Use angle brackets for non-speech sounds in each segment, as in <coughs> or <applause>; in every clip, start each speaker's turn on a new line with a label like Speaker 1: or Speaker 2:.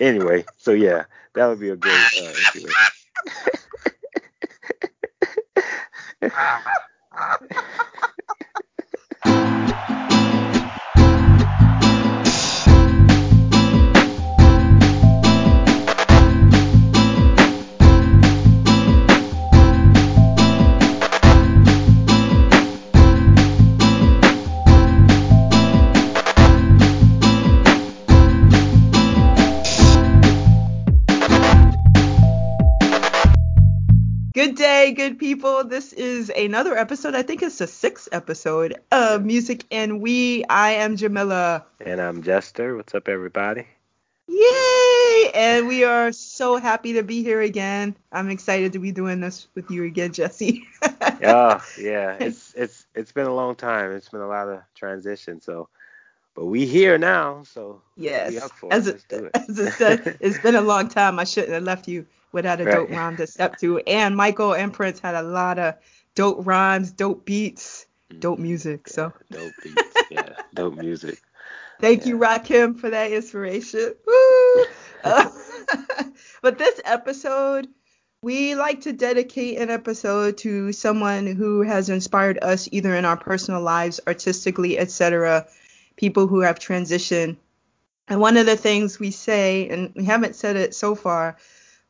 Speaker 1: anyway, so yeah, that would be a great uh, <laughs>
Speaker 2: people. This is another episode. I think it's the sixth episode of Music and We. I am Jamilah.
Speaker 1: And I'm Jesse. What's up, everybody?
Speaker 2: Yay! And we are so happy to be here again. I'm excited to be doing this with you again, Jesse.
Speaker 1: oh, <laughs> yeah. It's it's it's been a long time. It's been a lot of transition. So but we here now, so
Speaker 2: yes. as it, it. as it said, it's been a long time. I shouldn't have left you without a right. dope rhyme to step to. And Michael and Prince had a lot of dope rhymes, dope beats, mm-hmm. dope music. So
Speaker 1: dope beats, yeah, dope music. <laughs>
Speaker 2: Thank yeah. you, Rakim, for that inspiration. Woo! Uh, <laughs> but this episode, we like to dedicate an episode to someone who has inspired us either in our personal lives, artistically, etc. People who have transitioned. And one of the things we say, and we haven't said it so far,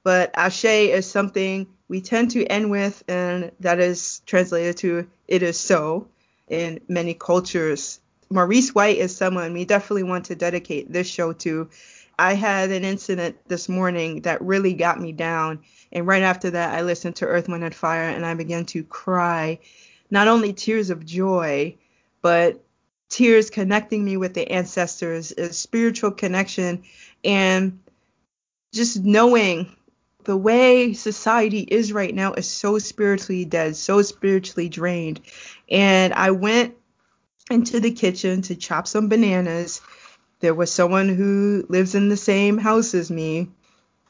Speaker 2: but ashe is something we tend to end with, and that is translated to it is so in many cultures. Maurice White is someone we definitely want to dedicate this show to. I had an incident this morning that really got me down. And right after that, I listened to Earth, Wind, and Fire and I began to cry. Not only tears of joy, but tears connecting me with the ancestors, a spiritual connection, and just knowing the way society is right now is so spiritually dead, so spiritually drained. And I went into the kitchen to chop some bananas. There was someone who lives in the same house as me.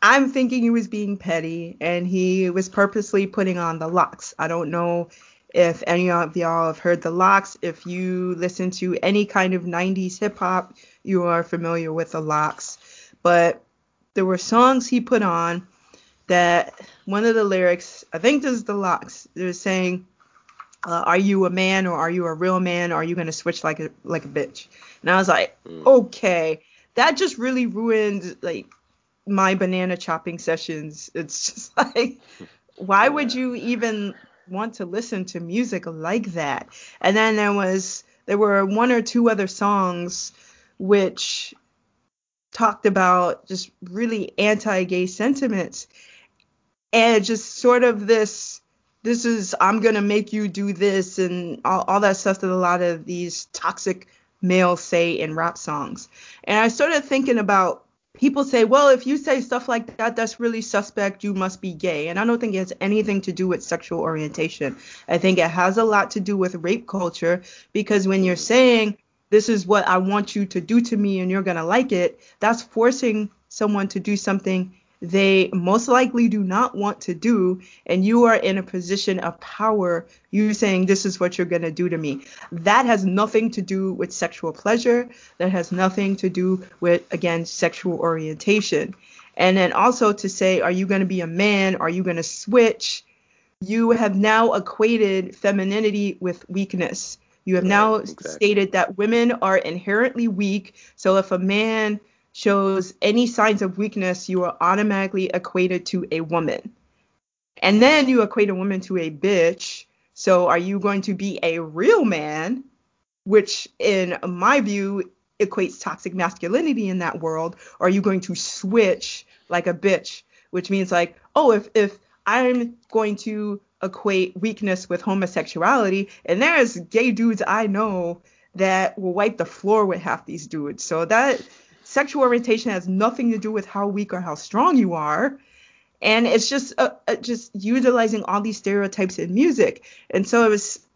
Speaker 2: I'm thinking he was being petty and he was purposely putting on the LOX. I don't know if any of y'all have heard the LOX. If you listen to any kind of 90s hip hop, you are familiar with the LOX. But there were songs he put on that one of the lyrics, I think this is the LOX, they're saying, uh, "Are you a man or are you a real man? Or are you gonna switch like a like a bitch?" And I was like, mm. okay, that just really ruined like my banana chopping sessions. It's <laughs> just like, why would you even want to listen to music like that? And then there was there were one or two other songs which talked about just really anti-gay sentiments and just sort of this this is I'm gonna make you do this and all, all that stuff that a lot of these toxic males say in rap songs. And I started thinking about people say, well, if you say stuff like that, that's really suspect. You must be gay. And I don't think it has anything to do with sexual orientation. I think it has a lot to do with rape culture because when you're saying this is what I want you to do to me and you're gonna like it, that's forcing someone to do something they most likely do not want to do, and you are in a position of power, you're saying, This is what you're going to do to me. That has nothing to do with sexual pleasure. That has nothing to do with, again, sexual orientation. And then also to say, Are you going to be a man? Are you going to switch? You have now equated femininity with weakness. You have now exactly. stated that women are inherently weak. So if a man shows any signs of weakness, you are automatically equated to a woman. And then you equate a woman to a bitch. So are you going to be a real man, which in my view equates toxic masculinity in that world, or are you going to switch like a bitch, which means like, oh, if if I'm going to equate weakness with homosexuality, and there's gay dudes I know that will wipe the floor with half these dudes. So that sexual orientation has nothing to do with how weak or how strong you are. And it's just uh, uh, just utilizing all these stereotypes in music. And so i was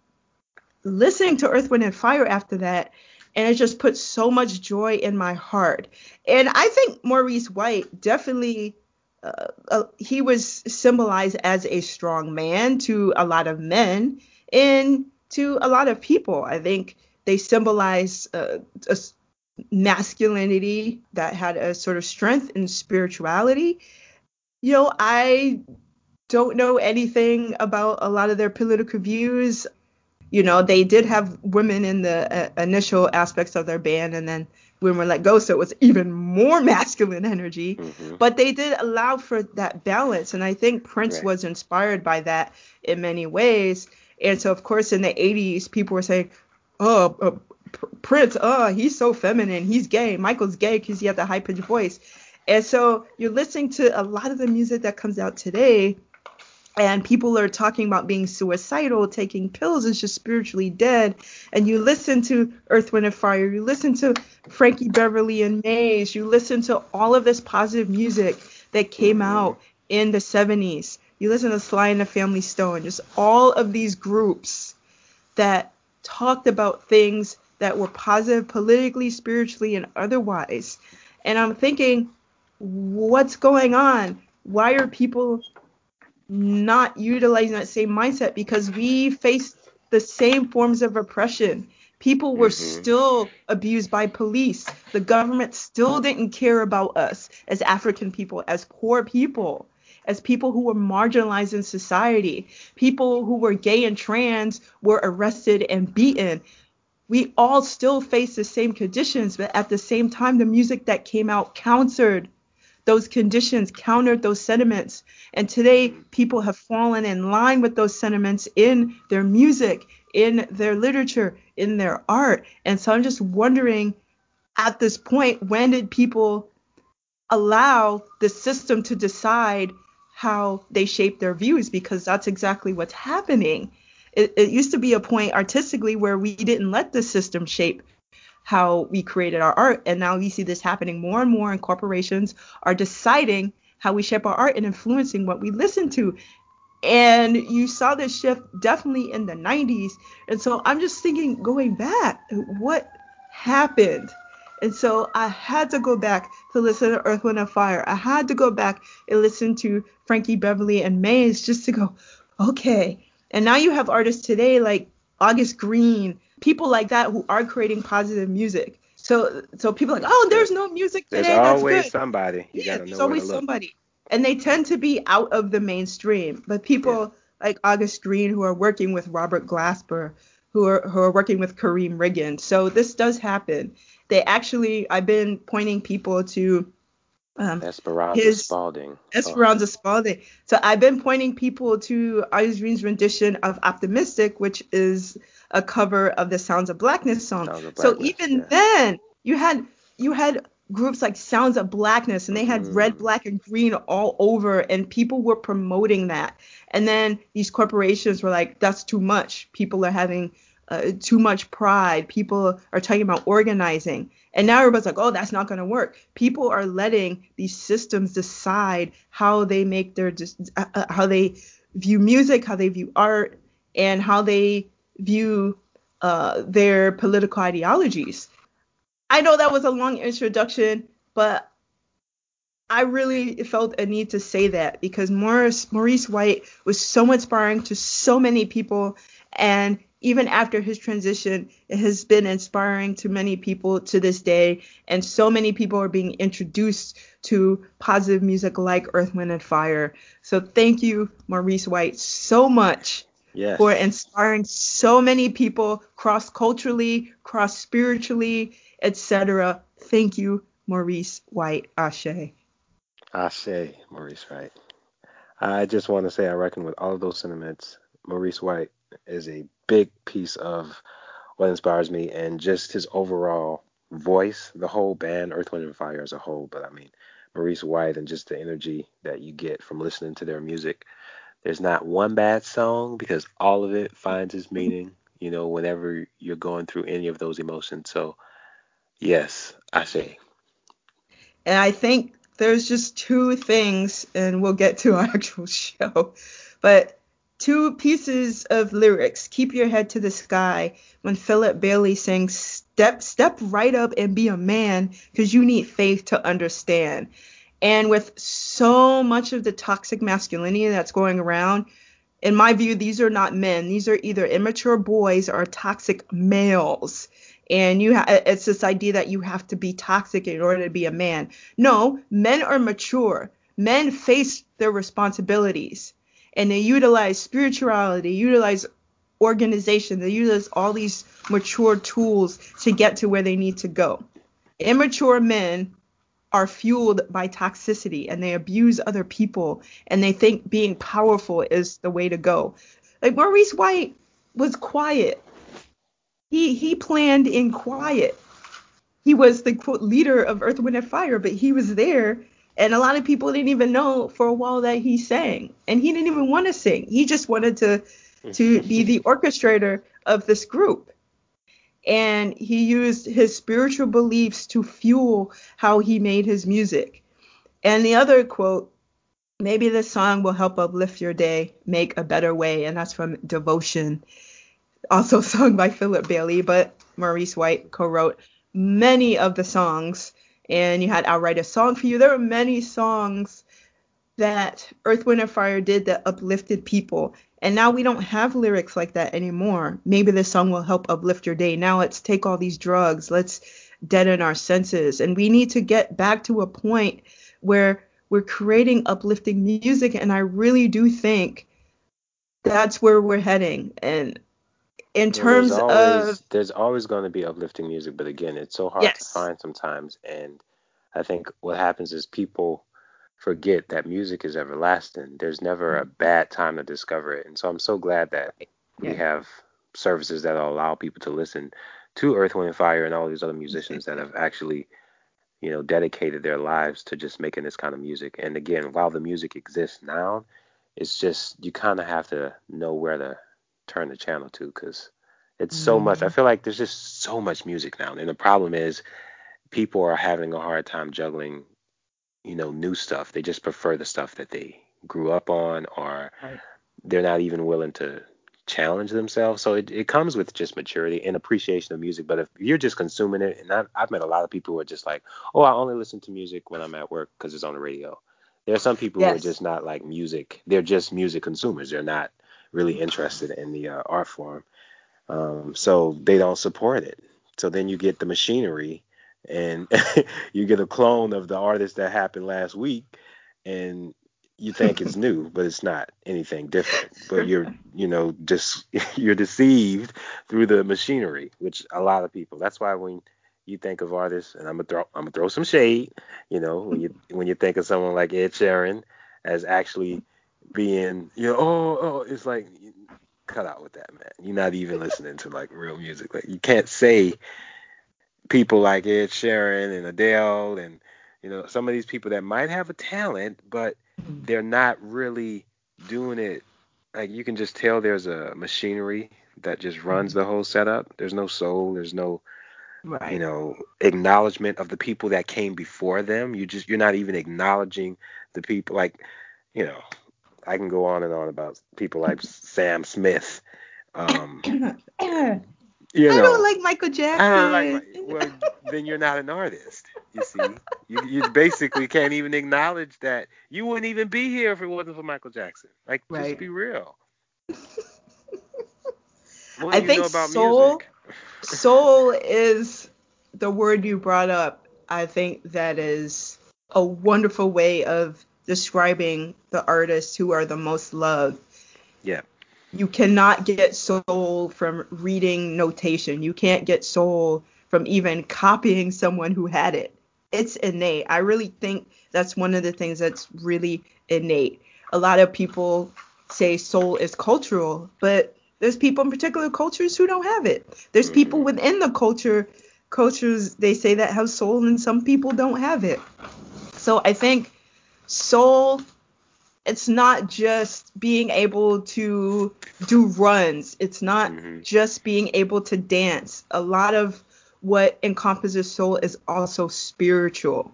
Speaker 2: listening to earth wind and fire after that and it just put so much joy in my heart. And i think maurice white definitely uh, uh, he was symbolized as a strong man to a lot of men and to a lot of people. I think they symbolize uh, a masculinity that had a sort of strength in spirituality. You know, I don't know anything about a lot of their political views. You know, they did have women in the uh, initial aspects of their band, and then women we're let go, so it was even more <laughs> masculine energy. Mm-hmm. But they did allow for that balance, and I think Prince right. was inspired by that in many ways. And so, of course, in the 80s, people were saying, "Oh, uh, Prince, oh, he's so feminine, he's gay. Michael's gay because he has a high pitched voice." And so you're listening to a lot of the music that comes out today and people are talking about being suicidal, taking pills is just spiritually dead. And you listen to Earth, Wind, and Fire, you listen to Frankie Beverly and Maze, you listen to all of this positive music that came out in the 70s. You listen to Sly and the Family Stone, just all of these groups that talked about things that were positive politically, spiritually, and otherwise. And I'm thinking, what's going on? Why are people not utilizing that same mindset because we faced the same forms of oppression. People were mm-hmm. still abused by police. The government still didn't care about us as African people, as poor people, as people who were marginalized in society. People who were gay and trans were arrested and beaten. We all still face the same conditions, but at the same time, the music that came out countered those conditions, countered those sentiments. And today, people have fallen in line with those sentiments in their music, in their literature, in their art. And so I'm just wondering at this point, when did people allow the system to decide how they shape their views? Because that's exactly what's happening. It, it used to be a point artistically where we didn't let the system shape how we created our art. And now we see this happening more and more, and corporations are deciding how we shape our art and influencing what we listen to. And you saw this shift definitely in the 90s. And so I'm just thinking, going back, what happened? And so I had to go back to listen to Earth, Wind, and Fire. I had to go back and listen to Frankie Beverly and Maze just to go, okay. And now you have artists today like August Greene, people like that who are creating positive music. So so people are like, oh, there's no music today.
Speaker 1: There's always
Speaker 2: good.
Speaker 1: somebody.
Speaker 2: You yeah, there's always somebody. And they tend to be out of the mainstream. But people yeah. like August Greene who are working with Robert Glasper, who are who are working with Karriem Riggin. So this does happen. They actually I've been pointing people to
Speaker 1: um, Esperanza his, Spalding.
Speaker 2: Esperanza oh. Spalding. So I've been pointing people to August Greene's rendition of Optimistic, which is a cover of the Sounds of Blackness song. Of Blackness, so even yeah. then, you had you had groups like Sounds of Blackness, and they had mm. red, black, and green all over, and people were promoting that. And then these corporations were like, "That's too much. People are having uh, too much pride. People are talking about organizing." And now everybody's like, "Oh, that's not going to work." People are letting these systems decide how they make their uh, uh, how they view music, how they view art, and how they view uh, their political ideologies. I know that was a long introduction, but I really felt a need to say that because Morris, Maurice White was so inspiring to so many people. And even after his transition, it has been inspiring to many people to this day. And so many people are being introduced to positive music like Earth, Wind, and Fire. So thank you, Maurice White, so much yes. for inspiring so many people cross culturally, cross spiritually, etc. Thank you, Maurice White. Ashe.
Speaker 1: Ashe, Maurice White. I just want to say I reckon with all of those sentiments, Maurice White is a big piece of what inspires me and just his overall voice, the whole band, Earth, Wind, and Fire as a whole. But I mean, Maurice White and just the energy that you get from listening to their music there's not one bad song because all of it finds its meaning, you know, whenever you're going through any of those emotions. So, yes, I say.
Speaker 2: And I think there's just two things, and we'll get to our <laughs> actual show, but two pieces of lyrics. Keep your head to the sky when Philip Bailey sings, Step, step right up and be a man because you need faith to understand. And with so much of the toxic masculinity that's going around, in my view, these are not men. These are either immature boys or toxic males. and you ha- it's this idea that you have to be toxic in order to be a man. No, men are mature. Men face their responsibilities and they utilize spirituality, utilize organization, they utilize all these mature tools to get to where they need to go. Immature men are fueled by toxicity and they abuse other people and they think being powerful is the way to go. Like Maurice White was quiet. He he planned in quiet. He was the quote leader of Earth, Wind, and Fire, but he was there, and a lot of people didn't even know for a while that he sang, and he didn't even want to sing. He just wanted to hmm. to be the orchestrator of this group, and he used his spiritual beliefs to fuel how he made his music. And the other quote maybe this song will help uplift your day, make a better way. And that's from Devotion, also <laughs> sung by Philip Bailey, but Maurice White co wrote many of the songs. And you had I'll Write a Song for You. There were many songs that Earth, Wind, and Fire did that uplifted people. And now we don't have lyrics like that anymore. Maybe this song will help uplift your day. Now let's take all these drugs, let's deaden our senses. And we need to get back to a point where we're creating uplifting music and i really do think that's where we're heading and in terms
Speaker 1: well, there's always,
Speaker 2: of
Speaker 1: there's always going to be uplifting music but again it's so hard
Speaker 2: yes.
Speaker 1: to find sometimes and i think what happens is people forget that music is everlasting there's never a mm-hmm. bad time to discover it and so i'm so glad that we have services that allow people to listen to earth wind and fire and all these other musicians that mm-hmm. have actually you know, dedicated their lives to just making this kind of music. And again, while the music exists now, it's just you kind of have to know where to turn the channel to because it's mm. so much. I mm. feel like there's just so much music now, and the problem is people are having a hard time juggling, you know, new stuff. They just prefer the stuff that they grew up on, or right. they're not even willing to challenge themselves. So it, it comes with just maturity and appreciation of music. But if you're just consuming it, and I've, I've met a lot of people who are just like, oh, I only listen to music when I'm at work because it's on the radio. There are some people yes. who are just not like music. They're just music consumers. They're not really interested in the uh, art form. Um, so they don't support it. So then you get the machinery and <laughs> you get a clone of the artist that happened last week and you think it's <laughs> new, but it's not anything different. But you're, you know, just <laughs> you're deceived through the machinery, which a lot of people. That's why when you think of artists, and I'm gonna throw I'm gonna throw some shade, you know, when you when you think of someone like Ed Sheeran as actually being, you know, oh, oh, it's like cut out with that, man. You're not even listening to like real music. Like you can't say people like Ed Sheeran and Adele and you know some of these people that might have a talent, but mm-hmm. they're not really doing it like you can just tell there's a machinery that just runs the mm-hmm. whole setup. There's no soul, there's no right. you know acknowledgement of the people that came before them. You just you're not even acknowledging the people like you know I can go on and on about people like Sam Smith. Um, <coughs>
Speaker 2: You know, I don't like Michael Jackson. I don't like.
Speaker 1: Well, then you're not an artist. You see, you you basically can't even acknowledge that you wouldn't even be here if it wasn't for Michael Jackson. Like, right. just be real. <laughs>
Speaker 2: I think soul, <laughs> soul is the word you brought up. I think that is a wonderful way of describing the artists who are the most loved.
Speaker 1: Yeah
Speaker 2: you cannot get soul from reading notation. You can't get soul from even copying someone who had it. It's innate. I really think that's one of the things that's really innate. A lot of people say soul is cultural, but there's people in particular cultures who don't have it. There's mm-hmm. people within the culture cultures they say that have soul and some people don't have it. So I think soul it's not just being able to do runs. It's not mm-hmm. just being able to dance. A lot of what encompasses soul is also spiritual.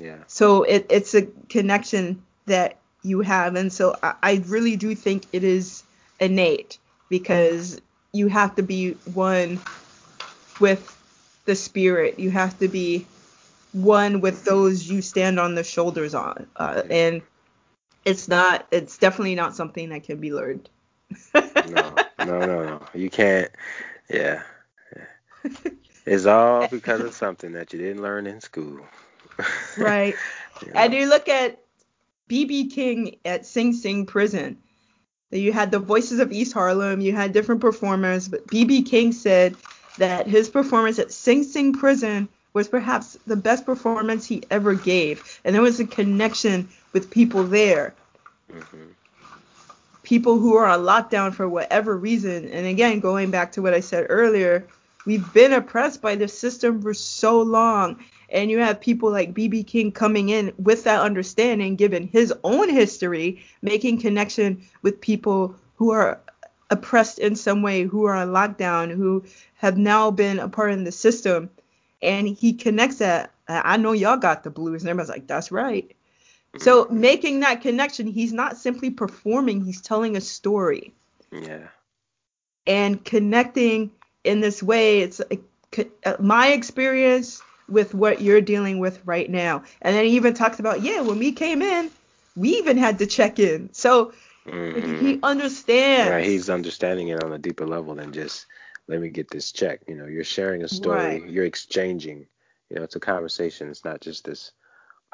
Speaker 1: Yeah.
Speaker 2: So it, it's a connection that you have. And so I, I really do think it is innate because you have to be one with the spirit. You have to be one with those you stand on the shoulders on. Uh, and it's not it's definitely not something that can be learned.
Speaker 1: no, no, no, no. You can't. Yeah.
Speaker 2: yeah.
Speaker 1: It's all <laughs> because of something that you didn't learn in school. <laughs>
Speaker 2: right.
Speaker 1: You know?
Speaker 2: And you look at BB King at Sing Sing Prison. You had the Voices of East Harlem, you had different performers, but BB King said that his performance at Sing Sing Prison was perhaps the best performance he ever gave. And there was a connection with people there.
Speaker 1: Mhm.
Speaker 2: People who are on lockdown for whatever reason. And again, going back to what I said earlier, we've been oppressed by the system for so long. And you have people like BB King coming in with that understanding, given his own history, making connection with people who are oppressed in some way, who are on lockdown, who have now been a part of the system. And he connects that. I know y'all got the blues. And everybody's like, that's right. So making that connection, he's not simply performing, he's telling a story
Speaker 1: Yeah.
Speaker 2: and connecting in this way it's uh, my experience with what you're dealing with right now and then he even talks about yeah when we came in we even had to check in so
Speaker 1: Mhm.
Speaker 2: he understands
Speaker 1: Right, he's understanding it on a deeper level than just let me get this check. You know, you're sharing a story,
Speaker 2: Right.
Speaker 1: you're exchanging. You know, it's a conversation. It's not just this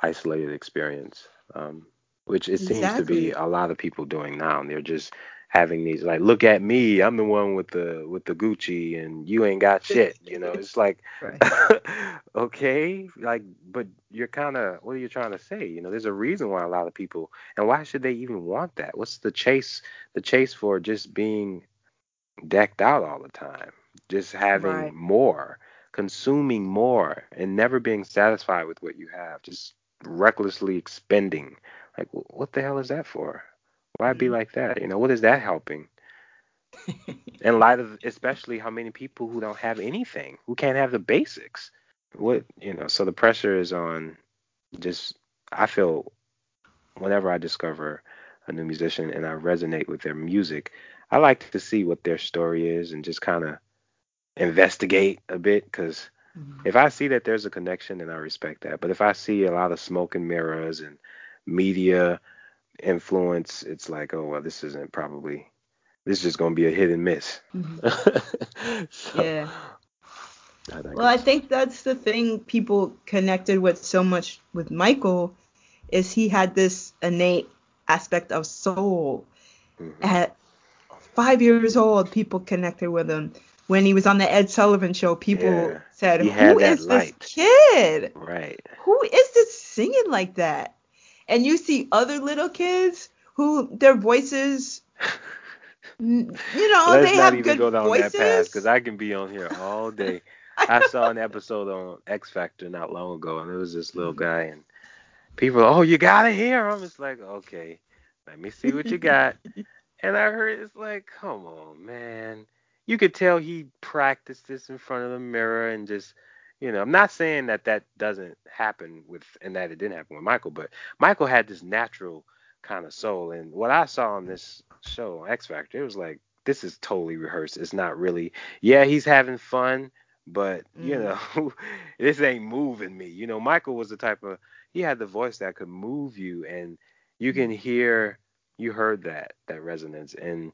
Speaker 1: isolated experience, um, which it seems to be a lot of people doing now. And they're just having these like, look at me, I'm the one with the with the Gucci, and you ain't got shit. You know, it's like, <laughs> <laughs> okay, like, but you're kind of, what are you trying to say? You know, there's a reason why a lot of people, and why should they even want that? What's the chase? The chase for just being decked out all the time, just having
Speaker 2: Right.
Speaker 1: more, consuming more, and never being satisfied with what you have, just recklessly expending. Like, what the hell is that for? Why be
Speaker 2: Mhm.
Speaker 1: like that? You know, what is that helping? <laughs> In light of especially how many people who don't have anything, who can't have the basics. What you know, so the pressure is on just I feel whenever I discover a new musician and I resonate with their music, I like to see what their story is and just kind of investigate a bit because
Speaker 2: Mhm.
Speaker 1: if I see that there's a connection, then I respect that. But if I see a lot of smoke and mirrors and media influence, it's like, oh well, this isn't probably this is just gonna be a hit and miss.
Speaker 2: Mhm. <laughs>
Speaker 1: so,
Speaker 2: Yeah.
Speaker 1: I
Speaker 2: Well, I think that's the thing people connected with so much with Michael is he had this innate aspect of soul.
Speaker 1: mhm.
Speaker 2: At five years old, people connected with him. When he was on the Ed Sullivan show, people
Speaker 1: Yeah,
Speaker 2: said, "Who is
Speaker 1: light."
Speaker 2: this kid?
Speaker 1: right.
Speaker 2: Who is this singing like that?" And you see other little kids who their voices, <laughs> you know,
Speaker 1: Let's
Speaker 2: they
Speaker 1: not
Speaker 2: have
Speaker 1: even
Speaker 2: good
Speaker 1: go down
Speaker 2: voices.
Speaker 1: that path because I can be on here all <laughs> day. I saw an episode on X Factor not long ago, and it was this little mm-hmm. guy, and people, oh, you gotta hear him. It's like, okay, let me see what you got. <laughs> And I heard it's like, come on, man. You could tell he practiced this in front of the mirror and just, you know, I'm not saying that that doesn't happen with, and that it didn't happen with Michael, but Michael had this natural kind of soul. And what I saw on this show, X Factor, it was like, this is totally rehearsed. It's not really, yeah, he's having fun, but, you
Speaker 2: Mhm.
Speaker 1: know, <laughs> this ain't moving me. You know, Michael was the type of, he had the voice that could move you, and you can hear, you heard that, that resonance. And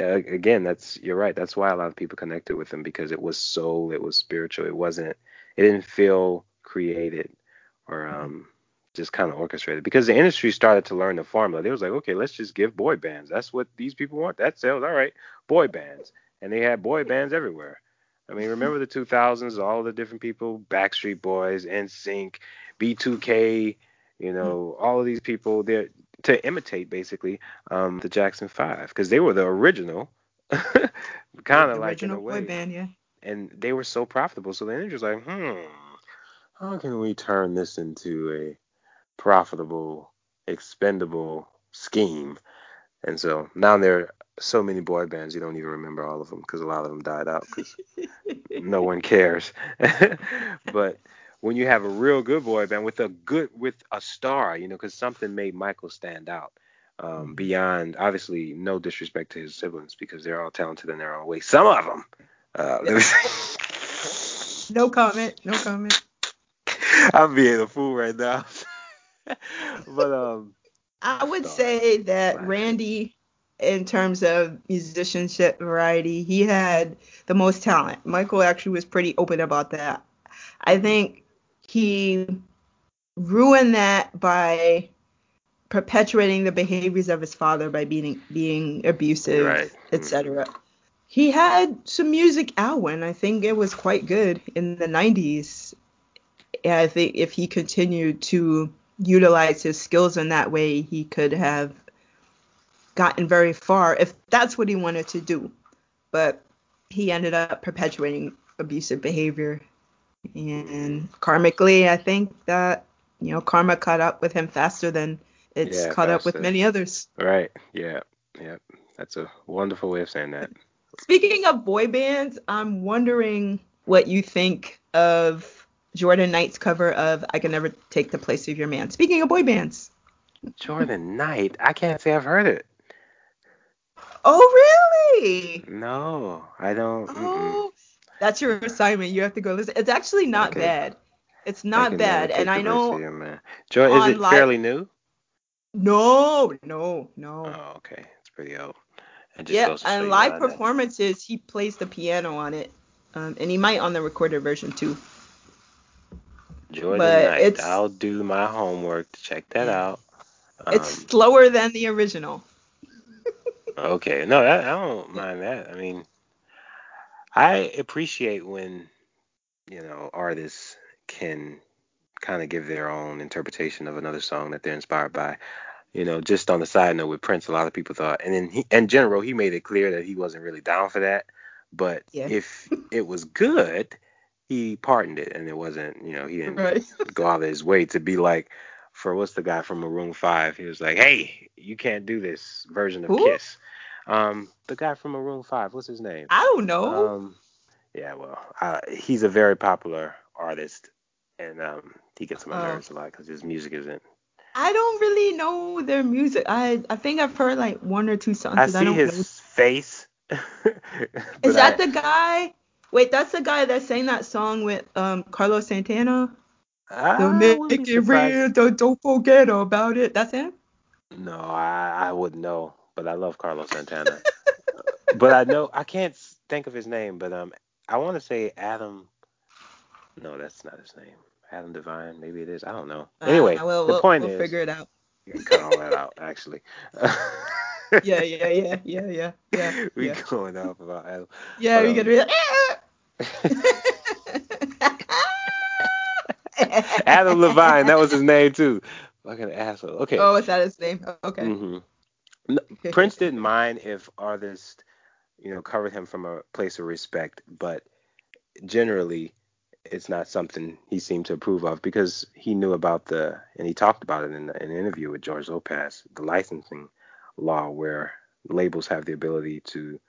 Speaker 1: uh, again, that's you're right. That's why a lot of people connected with him because it was soul, it was spiritual. It wasn't. It didn't feel created or um, just kind of orchestrated. Because the industry started to learn the formula. They was like, okay, let's just give boy bands. That's what these people want. That sells. All right, boy bands, and they had boy bands everywhere. I mean, remember the 2000s? All the different people, Backstreet Boys, NSYNC, B2K. You know, all of these people. They're to imitate basically um, the Jackson Five because they were the original, <laughs> kind of like in
Speaker 2: original
Speaker 1: a
Speaker 2: boy band, yeah.
Speaker 1: and they were so profitable. So the industry was like, hmm, how can we turn this into a profitable, expendable scheme? And so now there are so many boy bands you don't even remember all of them because a lot of them died out because <laughs> no one cares. <laughs> but when you have a real good boy band with a good with a star, you know, because something made Michael stand out um,
Speaker 2: Mhm.
Speaker 1: beyond obviously no disrespect to his siblings because they're all talented in their own way. Some of them. Uh, <laughs>
Speaker 2: No comment. No comment.
Speaker 1: I'm being a fool right now. <laughs> but um,
Speaker 2: I would say that
Speaker 1: Classic.
Speaker 2: Randy in terms of musicianship variety, he had the most talent. Michael actually was pretty open about that. I think he ruined that by perpetuating the behaviors of his father by being being abusive,
Speaker 1: Right. Mm.
Speaker 2: etc. He had some music out when I think it was quite good in the 90s. I think if he continued to utilize his skills in that way, he could have gotten very far if that's what he wanted to do. But he ended up perpetuating abusive behavior. And karmically, I think that, you know, karma caught up with him faster than it's
Speaker 1: Yeah,
Speaker 2: caught up with many others.
Speaker 1: Right. Yeah. Yeah. That's a wonderful way of saying that.
Speaker 2: Speaking of boy bands, I'm wondering what you think of Jordan Knight's cover of I Can Never Take the Place of Your Man. Speaking of boy bands.
Speaker 1: Jordan Knight. I can't say I've heard it.
Speaker 2: Oh, really?
Speaker 1: No, I don't.
Speaker 2: Oh, that's your assignment. You have to go listen. It's actually not
Speaker 1: Okay.
Speaker 2: bad. It's not bad. And I know
Speaker 1: man. Joy, is it
Speaker 2: live-
Speaker 1: fairly new?
Speaker 2: no, no, no.
Speaker 1: Oh, okay. It's pretty old.
Speaker 2: Yeah,
Speaker 1: goes to show
Speaker 2: and live performances, he plays the piano on it. Um, and he might on the recorded version too.
Speaker 1: Jordan
Speaker 2: but
Speaker 1: Knight.
Speaker 2: it's-
Speaker 1: I'll do my homework to check that out. Um,
Speaker 2: It's slower than the original. <laughs>
Speaker 1: Okay, no, that, I don't mind that. I mean, I appreciate when you know artists can kind of give their own interpretation of another song that they're inspired by. You know, just on the side note with Prince, a lot of people thought, and then he, in general, he made it clear that he wasn't really down for that. But
Speaker 2: Yeah.
Speaker 1: if it was good, he pardoned it, and it wasn't. You know, he didn't
Speaker 2: Right. <laughs>
Speaker 1: go out of his way to be like, for what's the guy from Maroon Five? He was like, hey, you can't do this version of
Speaker 2: Who?
Speaker 1: Kiss. Um, the guy from Maroon Five, what's his name?
Speaker 2: I don't know.
Speaker 1: Um, yeah, well, uh, he's a very popular artist, and um, he gets on my
Speaker 2: Oh.
Speaker 1: nerves a lot because his music isn't.
Speaker 2: I don't really know their music. I I think I've heard like one or two songs.
Speaker 1: I see
Speaker 2: don't
Speaker 1: his
Speaker 2: know.
Speaker 1: face. <laughs>
Speaker 2: Is that the guy? Wait, that's the guy that sang that song with um Carlos Santana.
Speaker 1: I
Speaker 2: Don't make it real. Don't, don't forget about it. That's him.
Speaker 1: No, I, I wouldn't know, but I love Carlos Santana. <laughs> but I know I can't think of his name, but um, I want to say Adam. No, that's not his name. Adam Devine, maybe it is. I don't know. Anyway,
Speaker 2: Uh, we'll,
Speaker 1: the
Speaker 2: we'll,
Speaker 1: point
Speaker 2: we'll
Speaker 1: is,
Speaker 2: figure it out. <laughs>
Speaker 1: you can cut all that out. Actually, <laughs>
Speaker 2: Yeah, yeah, yeah, yeah, yeah, yeah.
Speaker 1: we
Speaker 2: yeah.
Speaker 1: going off about Adam.
Speaker 2: Yeah, we
Speaker 1: um,
Speaker 2: could be like.
Speaker 1: Adam Levine, that was his name too. Fucking asshole. Okay.
Speaker 2: Oh, is that his name? Okay.
Speaker 1: hmm Prince didn't mind if artists, you know, covered him from a place of respect, but generally, it's not something he seemed to approve of because he knew about the, and he talked about it in, the, in an interview with George Lopez, the licensing law where labels have the ability to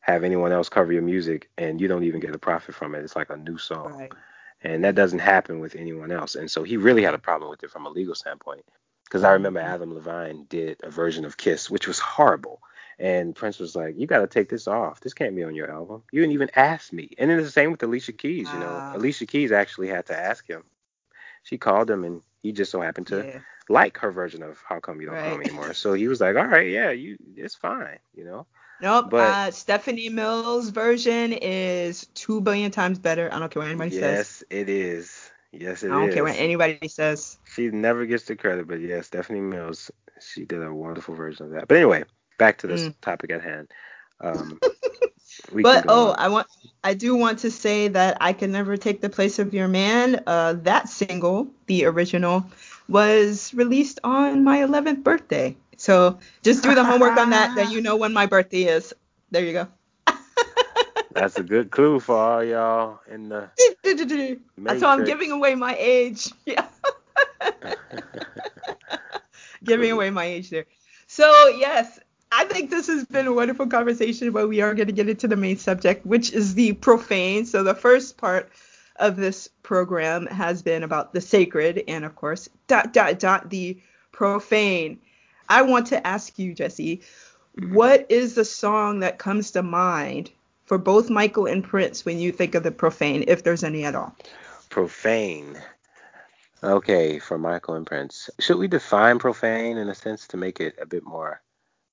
Speaker 1: have anyone else cover your music and you don't even get a profit from it. It's like a new song
Speaker 2: Right.
Speaker 1: and that doesn't happen with anyone else. And so he really had a problem with it from a legal standpoint. Because I remember. Adam Levine did a version of Kiss, which was horrible. And Prince was like, "You got to take this off. This can't be on your album. You didn't even ask me." And then it's the same with Alicia Keys. You know,
Speaker 2: Wow.
Speaker 1: Alicia Keys actually had to ask him. She called him, and he just so happened to
Speaker 2: Yeah.
Speaker 1: like her version of "How Come You Don't Call
Speaker 2: Right.
Speaker 1: Me <laughs> Anymore." So he was like, "All right, yeah, you, it's fine." You know.
Speaker 2: Nope.
Speaker 1: But-
Speaker 2: uh, Stephanie Mills' version is two billion times better. I don't care what anybody says.
Speaker 1: yes, it is. Yes, it is.
Speaker 2: I don't care what anybody says.
Speaker 1: She never gets the credit, but yeah, Stephanie Mills, she did a wonderful version of that. But anyway, back to this
Speaker 2: Mm.
Speaker 1: topic at hand. Um, <laughs> we
Speaker 2: But oh,
Speaker 1: on.
Speaker 2: I want I do want to say that I can never take the place of your man. Uh, that single, the original, was released on my 11th birthday. So just do the homework on that. that you <laughs> know when my birthday is. There you go.
Speaker 1: That's a good clue for all y'all in the. <laughs>
Speaker 2: That's how I'm giving away my age. Yeah. <laughs> giving away my age there. So yes, I think this has been a wonderful conversation, but we are going to get into the main subject, which is the profane. So the first part of this program has been about the sacred, and of course, dot dot dot the profane. I want to ask you, Jesse, what is the song that comes to mind for both Michael and Prince when you think of the profane, if there's any at all?
Speaker 1: Profane. Okay, for Michael and Prince. Should we define profane in a sense to make it a bit more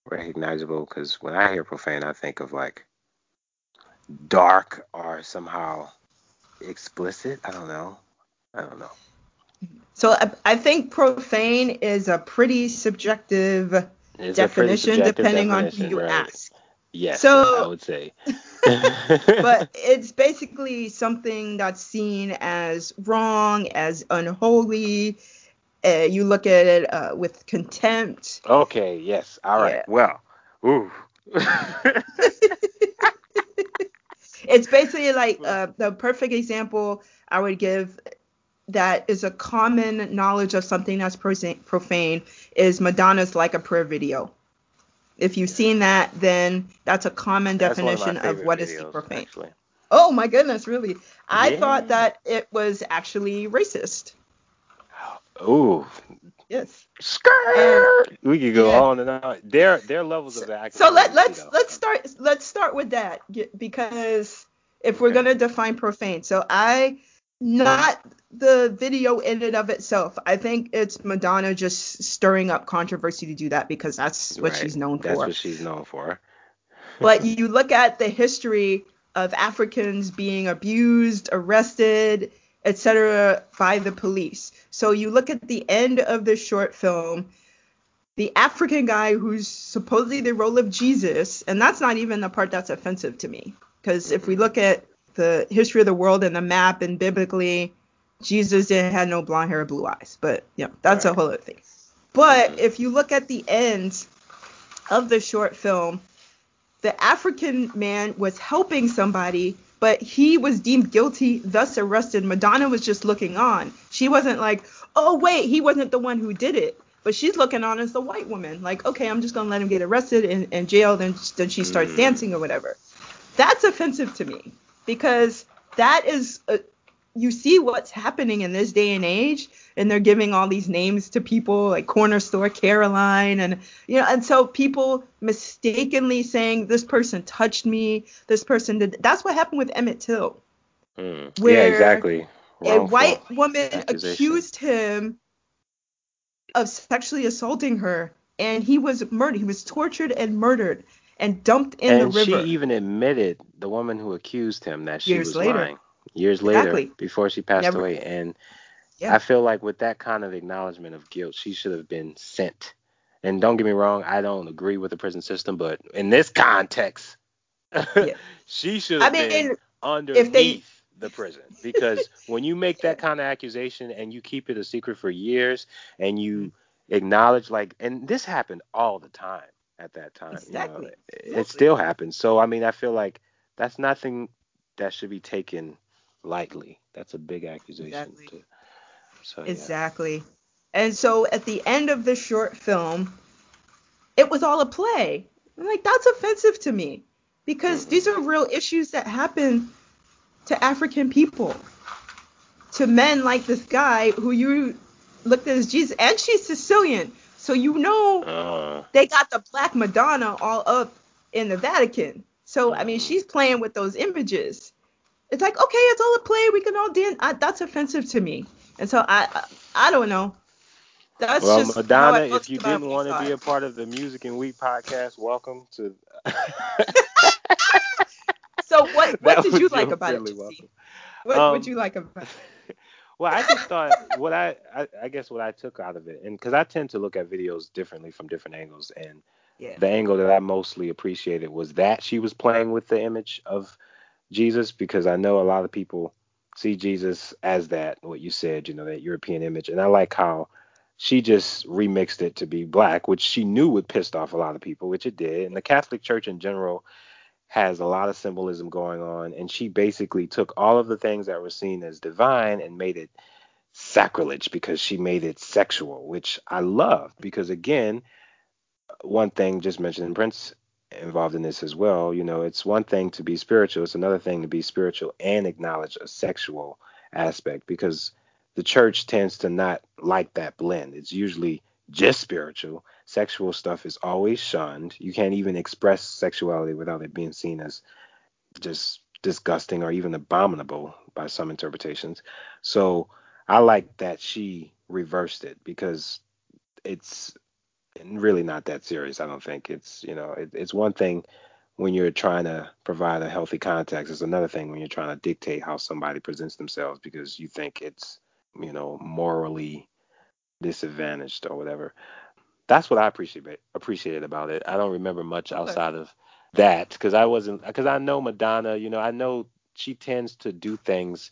Speaker 1: recognizable because when I hear profane, I think of like dark or somehow explicit. I don't know. I don't know.
Speaker 2: So I, I think profane is a pretty subjective
Speaker 1: It's a pretty
Speaker 2: definition
Speaker 1: subjective
Speaker 2: depending on who you
Speaker 1: right?
Speaker 2: ask.
Speaker 1: Yes,
Speaker 2: So-
Speaker 1: I would say. <laughs>
Speaker 2: but <laughs> it's basically something that's seen as wrong, as unholy. Uh, you look at it uh, with contempt.
Speaker 1: okay, yes, all right.
Speaker 2: Yeah.
Speaker 1: Well, ooh. <laughs>
Speaker 2: It's basically like uh, the perfect example I would give that is a common knowledge of something that's profane is Madonna's Like a Prayer video. If you've seen that, then that's a common
Speaker 1: That's of
Speaker 2: definition of,
Speaker 1: favorite
Speaker 2: what is
Speaker 1: videos,
Speaker 2: profane.
Speaker 1: Actually.
Speaker 2: Oh my goodness, really? I
Speaker 1: Yeah.
Speaker 2: thought that it was actually racist.
Speaker 1: Oh.
Speaker 2: Yes.
Speaker 1: skirt. Um, we could go
Speaker 2: Yeah.
Speaker 1: on and on. Their their levels of that.
Speaker 2: So let let's let's start let's start with that because if we're
Speaker 1: Okay.
Speaker 2: gonna define profane, so I not the video in and of itself. I think it's Madonna just stirring up controversy to do that because that's what
Speaker 1: Right.
Speaker 2: she's known for.
Speaker 1: That's what she's known for. <laughs>
Speaker 2: but you look at the history of Africans being abused, arrested, etc. by the police. So you look at the end of the short film, the African guy who's supposedly the role of Jesus, and that's not even the part that's offensive to me. Because if we look at the history of the world and the map and biblically, Jesus didn't have no blonde hair or blue eyes. But you know, that's a whole other thing. But if you look at the end of the short film, the African man was helping somebody, but he was deemed guilty, thus arrested. Madonna was just looking on. She wasn't like, oh, wait, he wasn't the one who did it. But she's looking on as the white woman, like, okay, I'm just going to let him get arrested and, and jailed, and then she starts
Speaker 1: Mm.
Speaker 2: dancing or whatever. That's offensive to me because that is, a, you see what's happening in this day and age, and they're giving all these names to people like Corner Store Caroline, and you know, and so people mistakenly saying this person touched me, this person did. That's what happened with Emmett Till.
Speaker 1: Mm. Yeah, exactly.
Speaker 2: A white woman accused him of sexually assaulting her, and he was murdered. He was tortured and murdered and dumped in
Speaker 1: and
Speaker 2: the river.
Speaker 1: she even admitted the woman who accused him that she
Speaker 2: Years
Speaker 1: was
Speaker 2: later.
Speaker 1: lying years later
Speaker 2: Exactly.
Speaker 1: before she passed
Speaker 2: Never-
Speaker 1: away and
Speaker 2: Yeah.
Speaker 1: i feel like with that kind of acknowledgement of guilt she should have been sent and don't get me wrong i don't agree with the prison system but in this context
Speaker 2: Yeah. <laughs>
Speaker 1: she should
Speaker 2: I
Speaker 1: have
Speaker 2: mean,
Speaker 1: been
Speaker 2: if
Speaker 1: underneath
Speaker 2: they-
Speaker 1: the prison because when you make that kind of accusation and you keep it a secret for years and you mm-hmm. acknowledge like and this happened all the time at that time
Speaker 2: Exactly.
Speaker 1: you know it still happens so i mean i feel like that's nothing that should be taken lightly that's a big accusation
Speaker 2: Exactly.
Speaker 1: to, so yeah.
Speaker 2: Exactly. And so at the end of the short film, it was all a play. I'm like, that's offensive to me because
Speaker 1: Mhm.
Speaker 2: these are real issues that happen to African people, to men like this guy who you looked at as Jesus, and she's Sicilian. So you know
Speaker 1: uh,
Speaker 2: they got the Black Madonna all up in the Vatican. So I mean,
Speaker 1: Mhm.
Speaker 2: she's playing with those images. It's like, okay, it's all a play. We can all dance. I, that's offensive to me. And so I, I, I don't know. That's
Speaker 1: well
Speaker 2: just
Speaker 1: madonna if you didn't want to be a part of the music and week podcast welcome to <laughs>
Speaker 2: So what,
Speaker 1: That
Speaker 2: what did you like about it?
Speaker 1: welcome.
Speaker 2: What
Speaker 1: Um,
Speaker 2: would you like about it?
Speaker 1: Well, I just thought what I, I I guess what I took out of it, and because I tend to look at videos differently from different angles, and
Speaker 2: Yeah.
Speaker 1: the angle that I mostly appreciated was that she was playing with the image of Jesus, because I know a lot of people see Jesus as that, what you said, you know, that European image, and I like how she just remixed it to be black, which she knew would pissed off a lot of people, which it did, and the Catholic Church in general has a lot of symbolism going on and she basically took all of the things that were seen as divine and made it sacrilege because she made it sexual which i love because again one thing just mentioned prince involved in this as well you know it's one thing to be spiritual it's another thing to be spiritual and acknowledge a sexual aspect because the church tends to not like that blend. It's usually just spiritual sexual stuff is always shunned. You can't even express sexuality without it being seen as just disgusting or even abominable by some interpretations. So I like that she reversed it because it's really not that serious. I don't think it's you know it, it's one thing when you're trying to provide a healthy context. It's another thing when you're trying to dictate how somebody presents themselves because you think it's you know morally disadvantaged or whatever. That's what I appreciate appreciated about it. I don't remember much outside of that because I wasn't because I know Madonna. You know, I know she tends to do things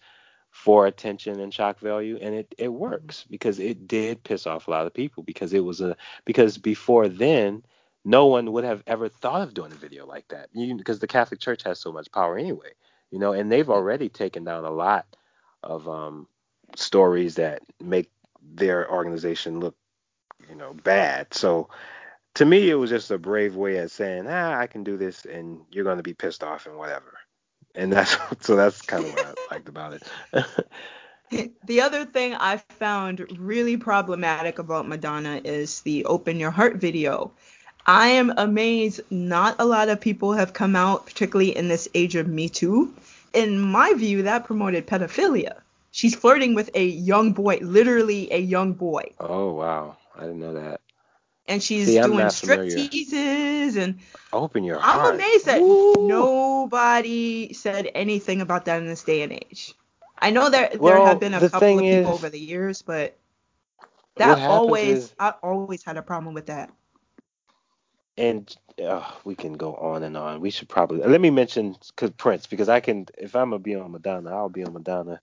Speaker 1: for attention and shock value and it it works because it did piss off a lot of people because it was a because before then no one would have ever thought of doing a video like that because the Catholic Church has so much power anyway you know and they've already taken down a lot of um stories that make their organization look you know bad so to me it was just a brave way of saying ah I can do this and you're going to be pissed off and whatever and that's <laughs> so that's kind of what I <laughs> liked about
Speaker 2: it. the other thing I found really problematic about Madonna is the Open Your Heart video. I am amazed not a lot of people have come out, particularly in this age of Me Too. In my view, that promoted pedophilia. She's flirting with a young boy, literally a young boy.
Speaker 1: Oh wow, I didn't know that
Speaker 2: and she's See, doing strip teases and
Speaker 1: open your
Speaker 2: I'm
Speaker 1: heart.
Speaker 2: I'm amazed that Ooh. nobody said anything about that in this day and age. I know there well, there have been a couple of people is, over the years, but that always is, I always had a problem with that.
Speaker 1: And uh, we can go on and on. We should probably let me mention Prince because I can if I'm gonna be on Madonna, I'll be on Madonna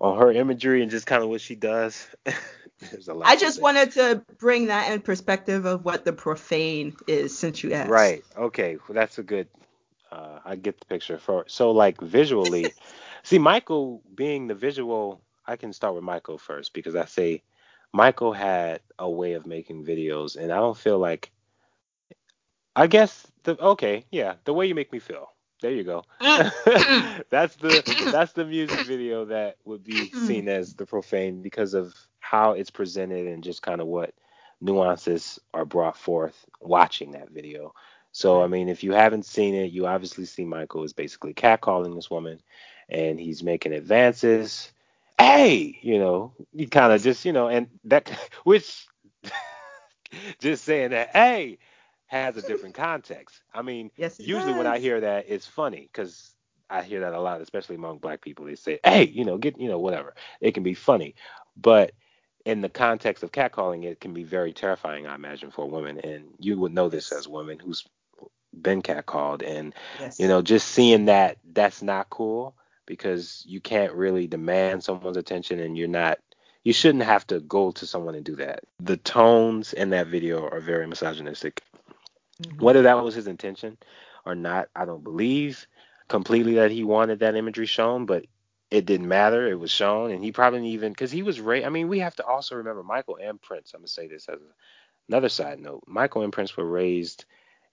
Speaker 1: on her imagery and just kind of what she does. <laughs>
Speaker 2: I just wanted to bring that in perspective of what the profane is, since you asked.
Speaker 1: Right. Okay. Well, that's a good. Uh, I get the picture for. So like visually, <laughs> see Michael being the visual. I can start with Michael first because I say Michael had a way of making videos, and I don't feel like. I guess the okay, yeah, the way you make me feel. There you go. Mm. <laughs> that's the that's the music video that would be seen as the profane because of how it's presented and just kind of what nuances are brought forth watching that video. So I mean, if you haven't seen it, you obviously see Michael is basically catcalling this woman, and he's making advances. Hey, you know, he kind of just you know, and that <laughs> which <laughs> just saying that hey has a different context. I mean, yes, usually does. when I hear that, it's funny because I hear that a lot, especially among black people. They say, "Hey, you know, get you know, whatever." It can be funny, but in the context of catcalling, it can be very terrifying. I imagine for women, and you would know this as women who's been catcalled, and yes. you know, just seeing that that's not cool because you can't really demand someone's attention, and you're not you shouldn't have to go to someone and do that. The tones in that video are very misogynistic. Mm-hmm. Whether that was his intention or not, I don't believe completely that he wanted that imagery shown, but it didn't matter. It was shown, and he probably even because he was raised. I mean, we have to also remember Michael and Prince. I'm gonna say this as another side note. Michael and Prince were raised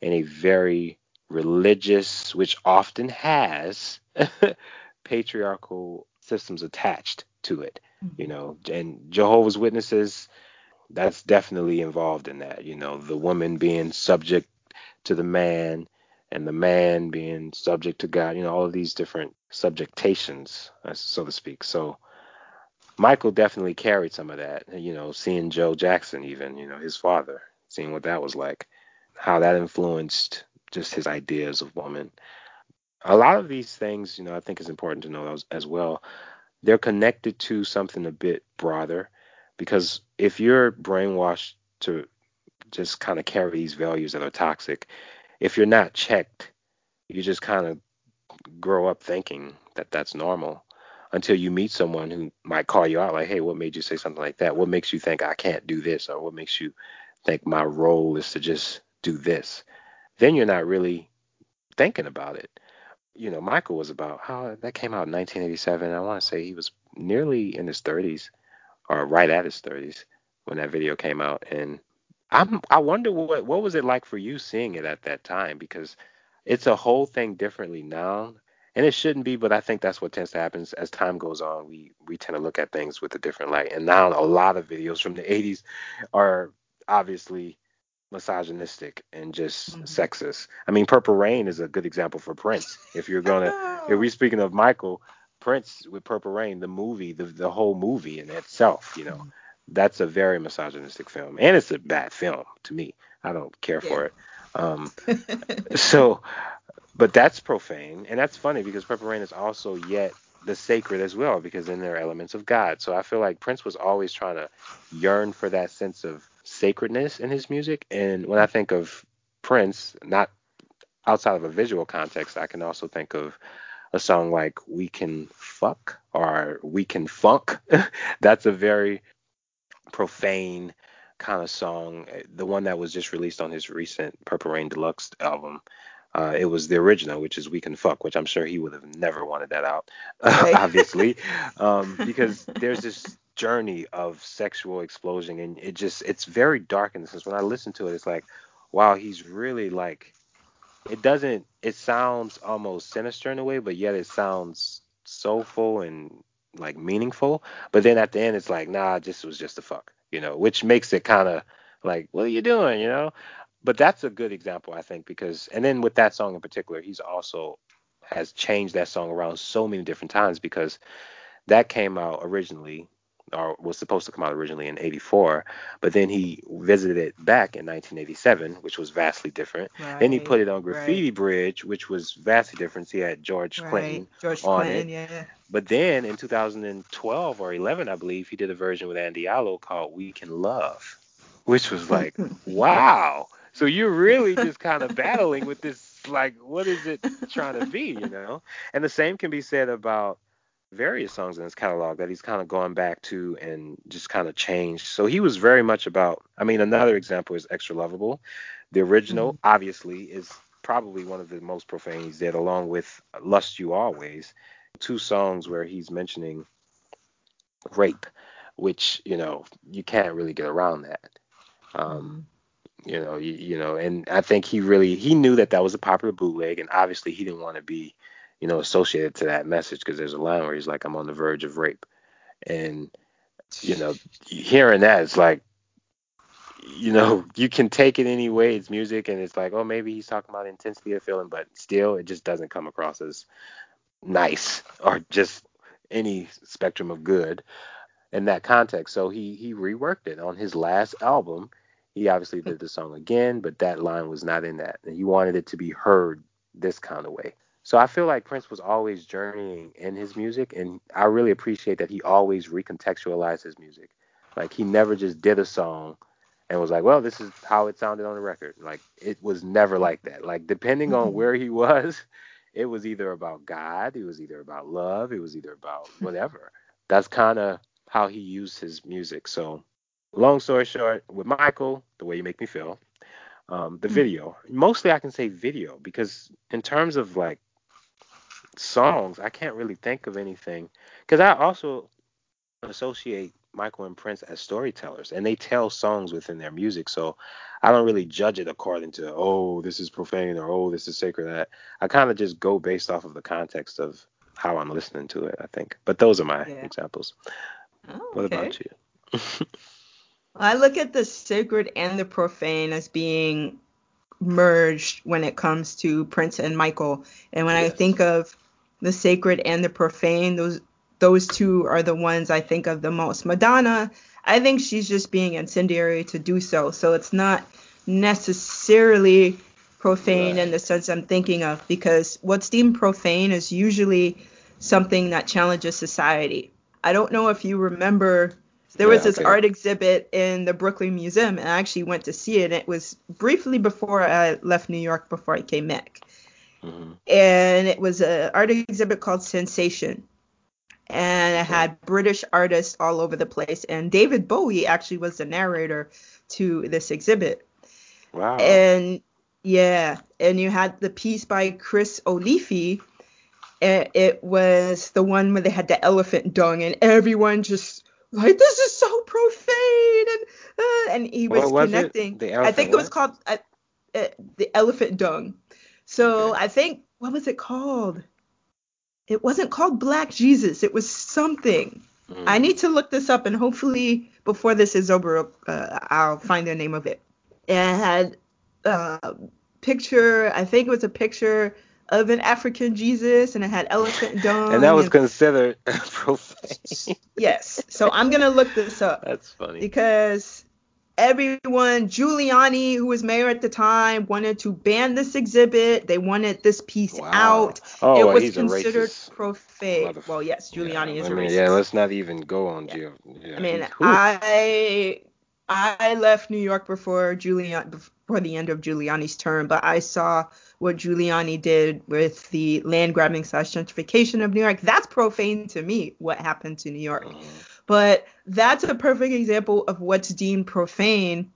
Speaker 1: in a very religious, which often has <laughs> patriarchal systems attached to it. Mm-hmm. You know, and Jehovah's Witnesses, that's definitely involved in that. You know, the woman being subject to the man and the man being subject to God, you know, all of these different subjectations, uh, so to speak. So Michael definitely carried some of that, you know, seeing Joe Jackson, even, you know, his father, seeing what that was like, how that influenced just his ideas of woman. A lot of these things, you know, I think is important to know as, as well. They're connected to something a bit broader because if you're brainwashed to just kind of carry these values that are toxic, if you're not checked, you just kind of grow up thinking that that's normal until you meet someone who might call you out like, hey, what made you say something like that? What makes you think I can't do this? Or what makes you think my role is to just do this? Then you're not really thinking about it. You know, Michael was about how that came out in 1987. I want to say he was nearly in his 30s or right at his 30s when that video came out. And I'm I wonder what what was it like for you seeing it at that time because it's a whole thing differently now and it shouldn't be but I think that's what tends to happen as time goes on we we tend to look at things with a different light and now a lot of videos from the 80s are obviously misogynistic and just mm-hmm. sexist. I mean Purple Rain is a good example for Prince. If you're going to if we're <laughs> speaking of Michael Prince with Purple Rain, the movie, the the whole movie in itself, you know. That's a very misogynistic film, and it's a bad film to me. I don't care yeah. for it. Um, <laughs> so, but that's profane, and that's funny because Purple Rain is also yet the sacred as well because then there are elements of God. So I feel like Prince was always trying to yearn for that sense of sacredness in his music. And when I think of Prince, not outside of a visual context, I can also think of a song like We Can Fuck or We Can Funk. <laughs> That's a very profane kind of song. The one that was just released on his recent Purple Rain Deluxe album. Uh, it was the original, which is We Can Fuck, which I'm sure he would have never wanted that out, <laughs> right. <laughs> obviously, um, because there's this journey of sexual explosion, and it just it's very dark in the sense. When I listen to it, it's like, wow, he's really like, it doesn't, it sounds almost sinister in a way, but yet it sounds soulful and like meaningful. But then at the end, it's like, nah, this was just a fuck, you know, which makes it kind of like, what are you doing, you know? but that's a good example, I think, because and then with that song in particular, he's also has changed that song around so many different times because that came out originally or was supposed to come out originally in 84 but then he visited it back in 1987 which was vastly different right, then he put it on graffiti right. bridge which was vastly different he had george right. clinton
Speaker 2: george
Speaker 1: on
Speaker 2: clinton,
Speaker 1: it
Speaker 2: yeah.
Speaker 1: but then in 2012 or 11 i believe he did a version with andy allo called we can love which was <laughs> like wow so you're really just kind of battling with this, like, what is it trying to be, you know? And the same can be said about various songs in his catalog that he's kind of gone back to and just kind of changed. So he was very much about, I mean, another example is Extra Lovable. The original, mm-hmm. obviously, is probably one of the most profane he's did, along with Lust You Always, two songs where he's mentioning rape, which, you know, you can't really get around that. Um, mm-hmm you know, you, you know, and I think he really he knew that that was a popular bootleg, and obviously he didn't want to be, you know, associated to that message because there's a line where he's like, "I'm on the verge of rape," and you know, hearing that, it's like, you know, <laughs> you can take it any way. It's music, and it's like, oh, maybe he's talking about intensity of feeling, but still, it just doesn't come across as nice <laughs> or just any spectrum of good in that context. So he he reworked it on his last album he obviously did the song again, but that line was not in that. And he wanted it to be heard this kind of way. So I feel like Prince was always journeying in his music, and I really appreciate that he always recontextualized his music. Like he never just did a song and was like, "Well, this is how it sounded on the record." Like it was never like that. Like depending on where he <laughs> was, it was either about God, it was either about love, it was either about <laughs> whatever. That's kind of how he used his music. So long story short, with Michael, the way you make me feel, um, the mm video. Mostly I can say video because in terms of like songs, I can't really think of anything because I also associate Michael and Prince as storytellers and they tell songs within their music. So I don't really judge it according to, oh, this is profane or oh, this is sacred. That I kind of just go based off of the context of how I'm listening to it, I think. But those are my yeah. examples.
Speaker 2: Oh, okay.
Speaker 1: What about you?
Speaker 2: I look at the sacred and the profane as being merged when it comes to Prince and Michael. And when yes. I think of the sacred and the profane, those those two are the ones I think of the most. Madonna, I think she's just being incendiary to do so. So it's not necessarily profane right. in the sense I'm thinking of because what's deemed profane is usually something that challenges society. I don't know if you remember there was yeah, this okay. art exhibit in the Brooklyn Museum, and I actually went to see it. It was briefly before I left New York before I came back. Mm-hmm. And it was an art exhibit called Sensation. And it had British artists all over the place. And David Bowie actually was the narrator to this exhibit.
Speaker 1: Wow.
Speaker 2: And yeah, and you had the piece by Chris O'Leary. And it was the one where they had the elephant dung, and everyone just like this is so profane and uh, and he was,
Speaker 1: was
Speaker 2: connecting.
Speaker 1: I
Speaker 2: think it was called uh, uh, the elephant dung. So. I think what was it called? It wasn't called Black Jesus. It was something. Mm. I need to look this up and hopefully before this is over, uh, I'll find the name of it. it had a uh, picture. I think it was a picture of an African Jesus, and it had elephant dung.
Speaker 1: and that was considered <laughs> profane.
Speaker 2: yes. So I'm gonna look this up.
Speaker 1: That's funny.
Speaker 2: Because everyone, Giuliani, who was mayor at the time, wanted to ban this exhibit. They wanted this piece
Speaker 1: Wow.
Speaker 2: out.
Speaker 1: Oh,
Speaker 2: it was
Speaker 1: he's
Speaker 2: considered profane. Well, yes, Giuliani
Speaker 1: yeah,
Speaker 2: is
Speaker 1: I mean,
Speaker 2: racist.
Speaker 1: Yeah, let's not even go on
Speaker 2: Yeah.
Speaker 1: Gio. Yeah,
Speaker 2: I mean. I I left New York before Giuliani before the end of Giuliani's term, but I saw what Giuliani did with the land grabbing slash gentrification of New York. That's profane to me. What happened to New York?
Speaker 1: Mhm.
Speaker 2: But that's a perfect example of what's deemed profane,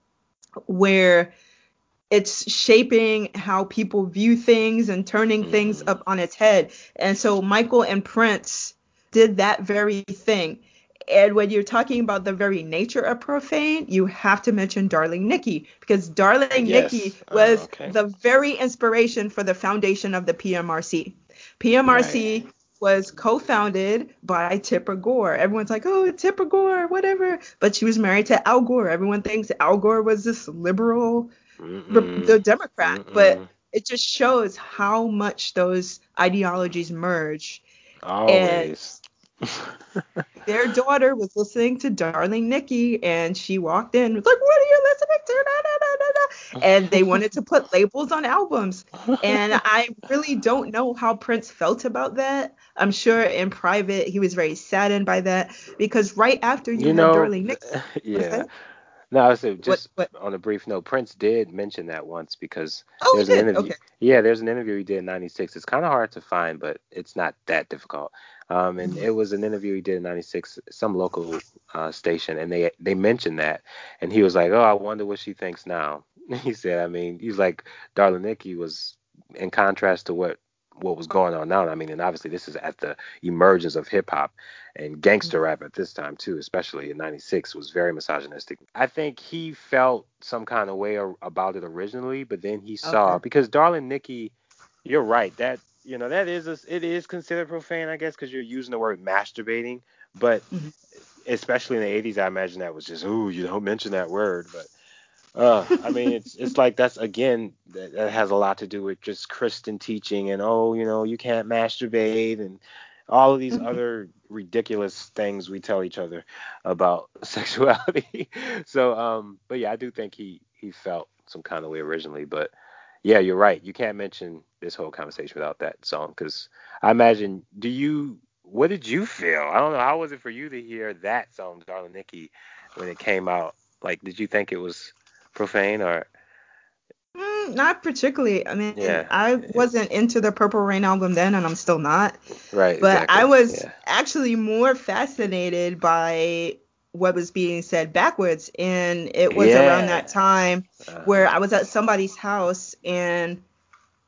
Speaker 2: where it's shaping how people view things and turning things
Speaker 1: Mhm.
Speaker 2: up on its head. And so Michael and Prince did that very thing. And when you're talking about the very nature of profane, you have to mention Darling Nikki because Darling
Speaker 1: Yes.
Speaker 2: Nikki
Speaker 1: Oh,
Speaker 2: was
Speaker 1: okay.
Speaker 2: the very inspiration for the foundation of the PMRC. PMRC was co-founded by Tipper Gore. Everyone's like, "Oh, Tipper Gore, whatever," but she was married to Al Gore. Everyone thinks Al Gore was this liberal, re- the Democrat, but
Speaker 1: Mm-mm.
Speaker 2: it just shows how much those ideologies merge.
Speaker 1: always. <laughs>
Speaker 2: Their daughter was listening to Darling Nikki, and she walked in, was like, "What are you listening to?" Da, da, da. And they wanted to put labels on albums, and <laughs> I really don't know how Prince felt about that. I'm sure in private he was very saddened by that because right after you,
Speaker 1: you
Speaker 2: had
Speaker 1: know,
Speaker 2: Darling Nikki, <laughs>
Speaker 1: yeah. No, I said just
Speaker 2: what-
Speaker 1: on a brief note, Prince did mention that once because
Speaker 2: oh, he
Speaker 1: there's an interview.
Speaker 2: Okay.
Speaker 1: Yeah, there's an interview he did in '96. It's kind of hard to find, but it's not that difficult. Um, and it was an interview he did in '96, some local uh, station, and they they mentioned that, and he was like, "Oh, I wonder what she thinks now." <laughs> He said, "I mean, he's like, Darling Nikki was in contrast to what what was going on now. I mean, and obviously this is at the emergence of hip hop and gangster rap at this time too, especially in '96 was very misogynistic. I think he felt some kind of way about it originally, but then he saw
Speaker 2: Okay.
Speaker 1: because Darling Nikki, you're right that you know that is a, it is considered profane, I guess, because you're using the word masturbating, but
Speaker 2: Mhm.
Speaker 1: especially in the '80s, I imagine that was just ooh, you don't mention that word, but. Uh, I mean, it's it's like that's again that, that has a lot to do with just Christian teaching and oh, you know, you can't masturbate and all of these
Speaker 2: Mhm.
Speaker 1: other ridiculous things we tell each other about <laughs> sexuality. so, um, but yeah, I do think he he felt some kind of way originally, but yeah, you're right. You can't mention this whole conversation without that song because I imagine. Do you? What did you feel? I don't know. How was it for you to hear that song, Darling Nikki, when it came out? Like, did you think it was profane or?
Speaker 2: Mm, not particularly. I mean,
Speaker 1: Yeah,
Speaker 2: I
Speaker 1: yeah.
Speaker 2: wasn't into the Purple Rain album then, and I'm still not.
Speaker 1: Right.
Speaker 2: But
Speaker 1: exactly.
Speaker 2: I was
Speaker 1: Yeah.
Speaker 2: actually more fascinated by what was being said backwards. And it was
Speaker 1: Yeah.
Speaker 2: around that time
Speaker 1: Uh,
Speaker 2: where I was at somebody's house and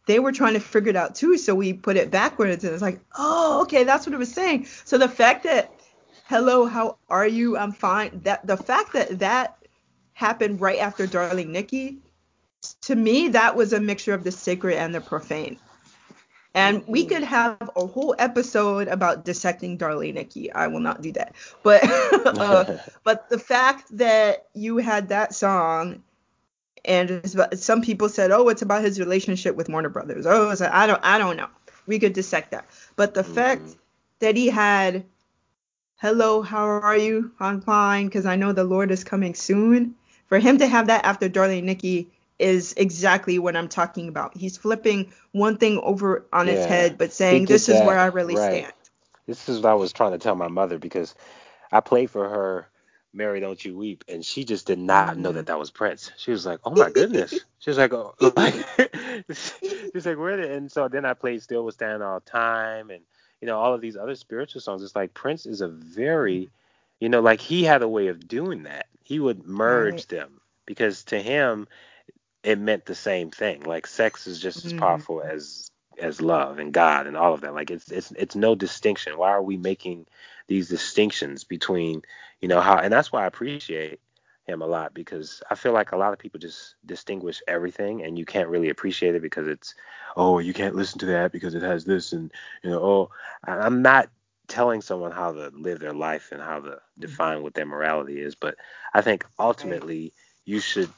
Speaker 2: they were trying to figure it out too. So we put it backwards and it's like, oh, okay, that's what it was saying. So the fact that, hello, how are you? I'm fine. That the fact that that happened right after Darling Nikki, to me, that was a mixture of the sacred and the profane. And we could have a whole episode about dissecting Darling Nikki. I will not do that. But <laughs> uh, <laughs> but the fact that you had that song and it's about, some people said, oh, it's about his relationship with Warner Brothers. Oh, it's I don't I don't know. We could dissect that. But the fact
Speaker 1: Mhm.
Speaker 2: that he had, hello, how are you? I'm fine because I know the Lord is coming soon. For him to have that after Darling Nikki is exactly what I'm talking about. He's flipping one thing over on
Speaker 1: Yeah.
Speaker 2: head, but saying this is
Speaker 1: that,
Speaker 2: where I really
Speaker 1: right.
Speaker 2: stand.
Speaker 1: This is what I was trying to tell my mother because I played for her Mary Don't You Weep and she just did not know that mm-hmm. that was Prince. She was like, "Oh my goodness." <laughs> She was like, "Oh." <laughs> Like, <laughs> she's like, "Where?" did-" And so then I played Still Will Stand All Time and you know all of these other spiritual songs. It's like Prince is a very, mm-hmm. you know, like he had a way of doing that. He would merge
Speaker 2: Right.
Speaker 1: them because to him it meant the same thing. Like sex is just as
Speaker 2: Mhm.
Speaker 1: powerful as as love and God and all of that. Like it's it's it's no distinction. Why are we making these distinctions between you know how? And that's why I appreciate him a lot because I feel like a lot of people just distinguish everything and you can't really appreciate it because it's oh you can't listen to that because it has this and you know oh I'm not telling someone how to live their life and how to define what their morality is but I think ultimately you should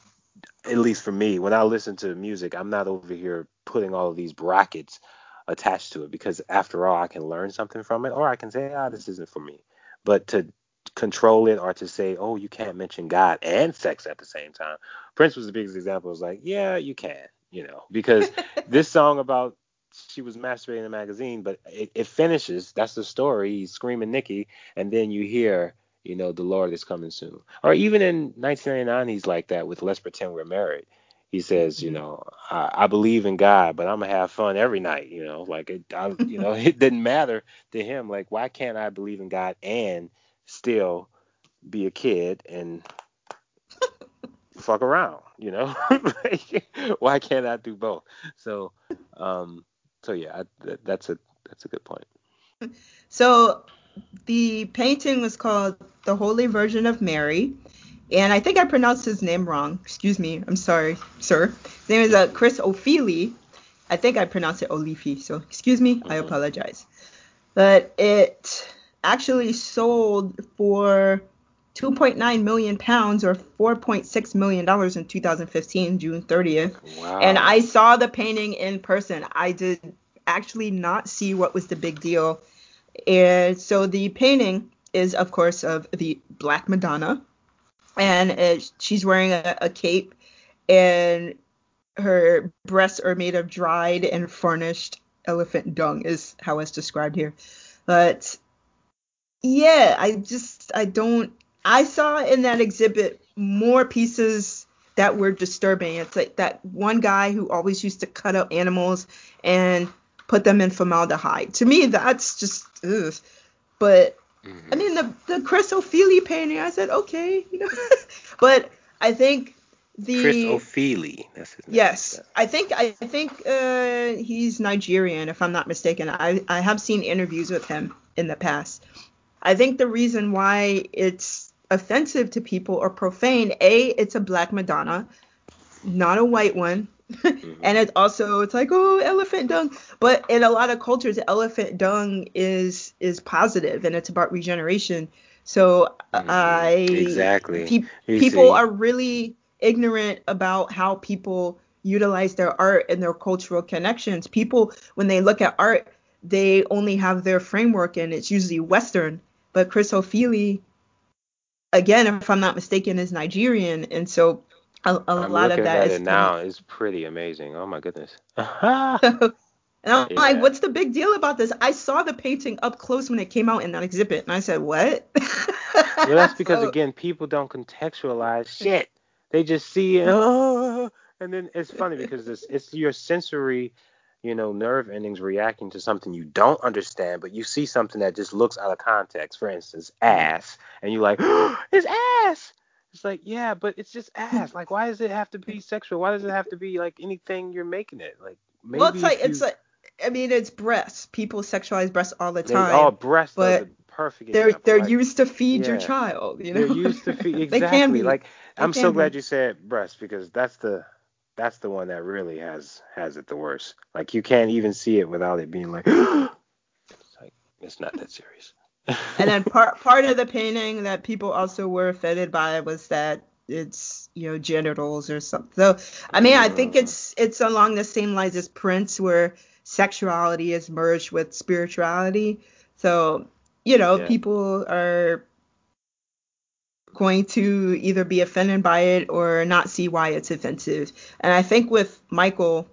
Speaker 1: at least for me, when I listen to music, I'm not over here putting all of these brackets attached to it because after all, I can learn something from it, or I can say, ah, this isn't for me. But to control it or to say, oh, you can't mention God and sex at the same time. Prince was the biggest example. It was like, yeah, you can, you know, because <laughs> this song about she was masturbating in a magazine, but it, it finishes. That's the story. He's screaming Nikki, and then you hear, you know, the Lord is coming soon. Or even in 1999, he's like that with Let's Pretend We're Married. He says, you mm-hmm. know, I, I believe in God, but I'm gonna have fun every night. You know, like it, I, you know, <laughs> it didn't matter to him. Like, why can't I believe in God and still be a kid and fuck around, you know? <laughs> Why can't I do both? So, um, so yeah, I, that's a that's a good point. <laughs>
Speaker 2: So, the painting was called "The Holy Virgin of Mary," and I think I pronounced his name wrong. Excuse me, I'm sorry, sir. His name is uh, Chris Ofili. I think I pronounced it Olifi, so excuse me, mm-hmm. I apologize. But it actually sold for 2.9 million pounds or 4.6 million dollars in 2015 june 30th wow. and i saw the painting in person i did actually not see what was the big deal and so the painting is of course of the black madonna and it, she's wearing a, a cape and her breasts are made of dried and furnished elephant dung is how it's described here but yeah, I just I don't I saw in that exhibit more pieces that were disturbing. It's like that one guy who always used to cut up animals and put them in formaldehyde. To me, that's just ugh. But mm-hmm. I mean the the Chris Ofili painting, I said okay, you know. <laughs> but I think the
Speaker 1: Chris Ofili, that's his
Speaker 2: name. Yes, I think I think uh, he's Nigerian, if I'm not mistaken. I I have seen interviews with him in the past, I think the reason why it's offensive to people or profane, A, it's a black Madonna, not a white one. Mm-hmm. <laughs> and it's also it's like oh elephant dung but in a lot of cultures elephant dung is is positive and it's about regeneration so mm-hmm. i
Speaker 1: exactly
Speaker 2: pe- people see. are really ignorant about how people utilize their art and their cultural connections people when they look at art they only have their framework and it's usually western but Chris Ofili, again, if I'm not mistaken, is Nigerian, and so a, a lot of that is
Speaker 1: now is pretty amazing. Oh my goodness. <laughs> <laughs> and
Speaker 2: I'm yeah. like, what's the big deal about this? I saw the painting up close when it came out in that exhibit, and I said, what?
Speaker 1: well, that's because <laughs> so, again, people don't contextualize shit. They just see it, oh, and then it's funny because it's, it's your sensory you know, nerve endings reacting to something you don't understand, but you see something that just looks out of context. For instance, ass, and you're like, oh, <gasps> it's ass. It's like, yeah, but it's just <laughs> ass. Like, why does it have to be sexual? Why does it have to be like anything you're making it? Like, maybe
Speaker 2: well, it's like
Speaker 1: you...
Speaker 2: it's like, I mean, it's breasts. People sexualize breasts all the time.
Speaker 1: Oh, breasts but perfect.
Speaker 2: They're
Speaker 1: example.
Speaker 2: they're
Speaker 1: like,
Speaker 2: used to feed yeah, your child. You know,
Speaker 1: they're used to <laughs> feed exactly. they can be. Like, they I'm so be. glad you said breast because that's the that's the one that really has has it the worst. Like you can't even see it without it being like <gasps> it's like it's not that serious.
Speaker 2: And then part <laughs> part of the painting that people also were offended by was that it's you know genitals or something. So I mean I think it's it's along the same lines as Prince where sexuality is merged with spirituality. So you know yeah. people are going to either be offended by it or not see why it's offensive. And I think with Michael,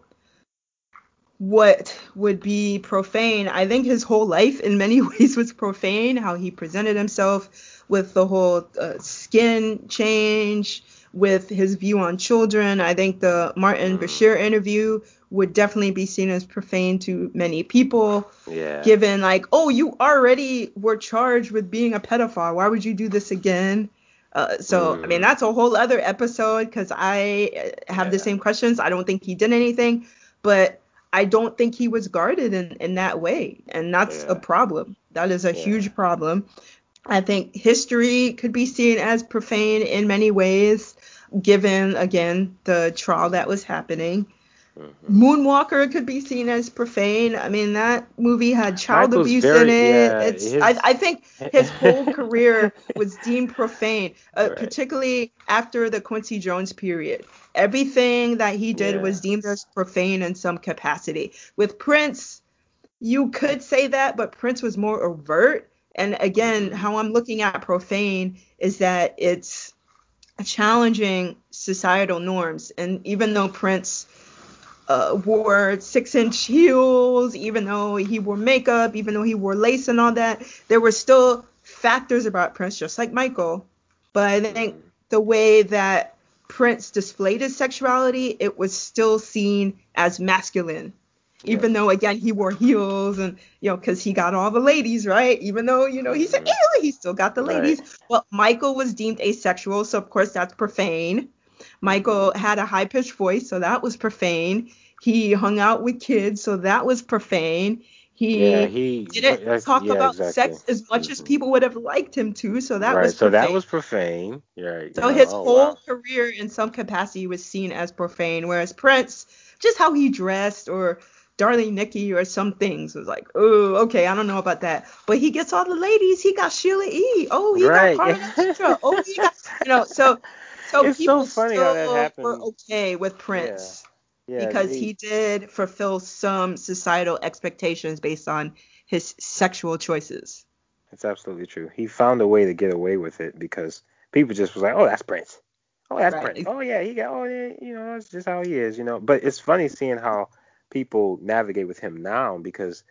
Speaker 2: what would be profane, I think his whole life in many <laughs> ways was profane, how he presented himself with the whole uh, skin change, with his view on children. I think the Martin Bashir interview would definitely be seen as profane to many people.
Speaker 1: Yeah.
Speaker 2: Given like, oh, you already were charged with being a pedophile. Why would you do this again? Uh, so mm. I mean mm. that's a whole other episode because I uh, have yeah. the same questions. I don't think he did anything, but I don't think he was guarded in, in that way, and that's yeah. a problem. That is a yeah. huge problem. I think history could be seen as profane in many ways, given again the trial that was happening. Mm-hmm. Moonwalker could be seen as profane. I mean, that movie had child Michael's abuse very, in it. Yeah, it's, his... I, I, think his whole <laughs> career was deemed profane, uh, right. particularly after the Quincy Jones period. Everything that he did yeah. was deemed as profane in some capacity. With Prince, you could say that, but Prince was more overt. And again,
Speaker 1: Mm-hmm.
Speaker 2: how I'm looking at profane is that it's challenging societal norms. And even though Prince uh, wore six inch heels, even though he wore makeup, even though he wore lace and all that, there were still factors about Prince, just like Michael. But I think the way that Prince displayed his sexuality, it was still seen as masculine. Even
Speaker 1: Yeah.
Speaker 2: though again he wore heels and you know because he got all the ladies right. Even though you know he said
Speaker 1: Mhm.
Speaker 2: he still got the
Speaker 1: Right.
Speaker 2: ladies. Well, Michael was deemed asexual, so of course that's profane. Michael had a high pitched voice, so that was profane. He hung out with kids, so that was profane. He
Speaker 1: Yeah, he
Speaker 2: didn't talk
Speaker 1: yeah,
Speaker 2: about
Speaker 1: exactly.
Speaker 2: sex as much as
Speaker 1: Mhm.
Speaker 2: people would have liked him to, so that
Speaker 1: right.
Speaker 2: was profane.
Speaker 1: so that was profane. Right.
Speaker 2: So
Speaker 1: yeah,
Speaker 2: his
Speaker 1: oh,
Speaker 2: whole
Speaker 1: wow.
Speaker 2: career in some capacity was seen as profane, whereas Prince, just how he dressed or Darling Nikki or some things was like, oh, okay, I don't know about that. But he gets all the ladies. He got Sheila E. Oh, he
Speaker 1: Right.
Speaker 2: got Carmen. Oh, he got, you know, so so
Speaker 1: It's so
Speaker 2: people
Speaker 1: funny how that
Speaker 2: still were okay with Prince
Speaker 1: Yeah,
Speaker 2: because
Speaker 1: they-
Speaker 2: he did fulfill some societal expectations based on his sexual choices.
Speaker 1: It's absolutely true. He found a way to get away with it because people just was like, "Oh, that's Prince. Oh, that's
Speaker 2: Right.
Speaker 1: Prince. Oh yeah, he got. Oh yeah, you know, that's just how he is. You know." But it's funny seeing how people navigate with him now because,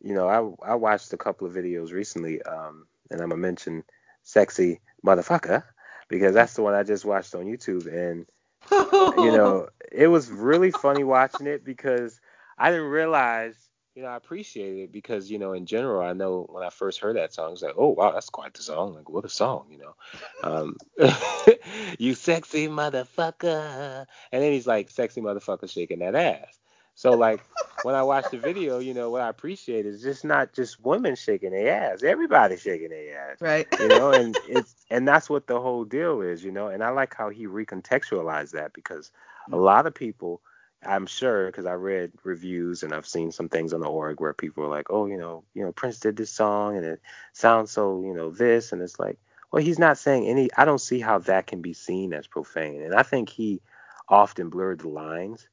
Speaker 1: you know, I I watched a couple of videos recently, um, and I'm gonna mention "Sexy Motherfucker" because that's the one I just watched on YouTube, and you know, <laughs> it was really funny watching it because I didn't realize, you know, I appreciated it because, you know, in general, I know when I first heard that song, I was like, oh, wow, that's quite the song. Like, what a song, you know. Um, <laughs> you sexy motherfucker. And then he's like, sexy motherfucker shaking that ass. So, like, when I watch the video, you know, what I appreciate is just not just women shaking their ass, everybody shaking their ass.
Speaker 2: Right.
Speaker 1: you know and it's and that's what the whole deal is you know and i like how he recontextualized that because a mm-hmm. lot of people i'm sure because i read reviews and i've seen some things on the org where people are like oh you know you know prince did this song and it sounds so you know this and it's like well he's not saying any i don't see how that can be seen as profane and i think he often blurred the lines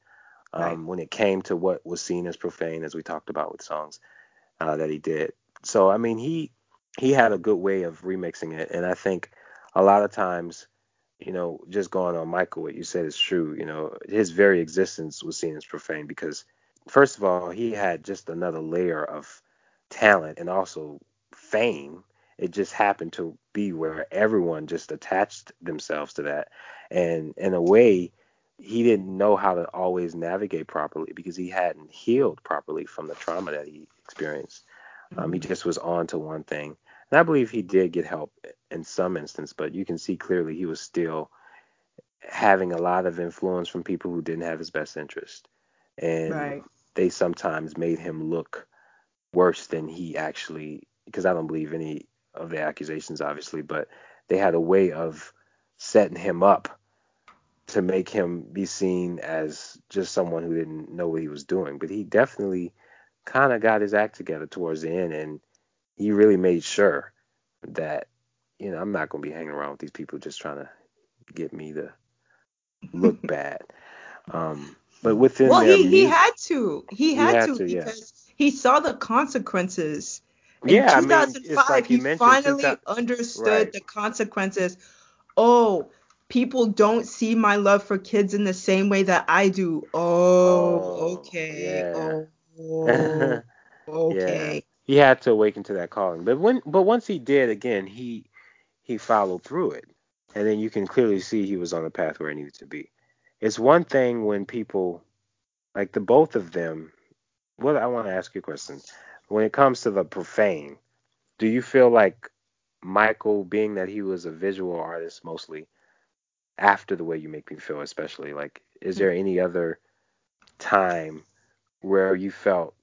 Speaker 1: um,
Speaker 2: Right.
Speaker 1: when it came to what was seen as profane as we talked about with songs uh, that he did. So i mean he he had a good way of remixing it. And i think a lot of times you know just going on michael what you said is true. You know his very existence was seen as profane because first of all he had just another layer of talent and also fame. It just happened to be where everyone just attached themselves to that. And in a way he didn't know how to always navigate properly because he hadn't healed properly from the trauma that he experienced um, he just was on to one thing. And I believe he did get help in some instance, but you can see clearly he was still having a lot of influence from people who didn't have his best interest. And
Speaker 2: Right.
Speaker 1: they sometimes made him look worse than he actually, because I don't believe any of the accusations, obviously, but they had a way of setting him up to make him be seen as just someone who didn't know what he was doing. But he definitely kind of got his act together towards the end, and he really made sure that you know I'm not gonna be hanging around with these people just trying to get me to look <laughs> bad. Um, but within
Speaker 2: well, he, he had to. He
Speaker 1: He
Speaker 2: had,
Speaker 1: had
Speaker 2: to,
Speaker 1: to, yeah.
Speaker 2: because he saw the consequences. In
Speaker 1: Yeah, I mean,
Speaker 2: 2005,
Speaker 1: like you
Speaker 2: he finally
Speaker 1: 2000
Speaker 2: understood
Speaker 1: Right.
Speaker 2: the consequences. Oh, people don't see my love for kids in the same way that I do. Oh,
Speaker 1: Oh,
Speaker 2: okay.
Speaker 1: yeah.
Speaker 2: Oh, <laughs> okay.
Speaker 1: Yeah, he had to awaken to that calling. But when, but once he did, again, he he followed through it, and then you can clearly see he was on the path where he needed to be. It's one thing when people, like the both of them. Well, I want to ask you a question. When it comes to the profane, do you feel like Michael, being that he was a visual artist mostly, after the way you make me feel, especially like, is hmm. there any other time where you felt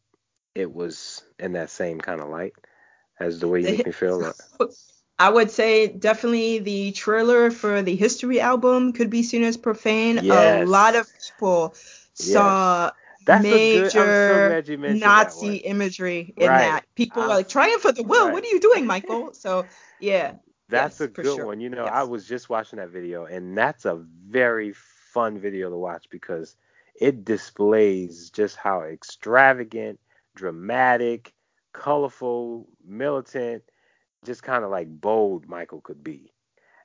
Speaker 1: it was in that same kind of light as the way you make me <laughs> feel?
Speaker 2: I would say definitely the trailer for the History album could be seen as profane. A lot of people saw
Speaker 1: That's a good. So
Speaker 2: major
Speaker 1: glad you mentioned
Speaker 2: Nazi imagery in
Speaker 1: Right.
Speaker 2: that. People
Speaker 1: I'm-
Speaker 2: are like, triumph for the will.
Speaker 1: right.
Speaker 2: What are you doing, Michael? So, yeah.
Speaker 1: That's
Speaker 2: Yes,
Speaker 1: a good
Speaker 2: sure.
Speaker 1: one. You know,
Speaker 2: Yes.
Speaker 1: I was just watching that video, and that's a very fun video to watch because it displays just how extravagant, dramatic, colorful, militant, just kind of like bold Michael could be.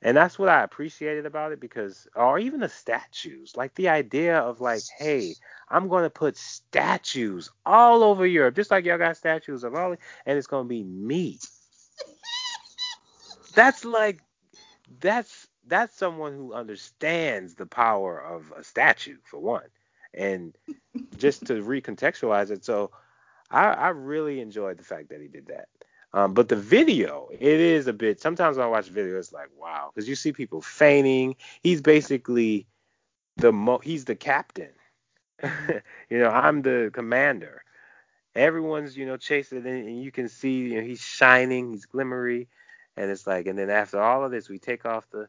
Speaker 1: And that's what I appreciated about it because, or even the statues, like the idea of like, hey, I'm going to put statues all over Europe, just like y'all got statues of all, and it's going to be me. That's like, that's that's someone who understands the power of a statue for one, and just to recontextualize it. So, I, I really enjoyed the fact that he did that. Um, but the video, it is a bit. Sometimes when I watch video, it's like wow, because you see people fainting. He's basically the mo. He's the captain. <laughs> you know, I'm the commander. Everyone's you know chasing, and you can see you know he's shining, he's glimmery, and it's like, and then after all of this, we take off the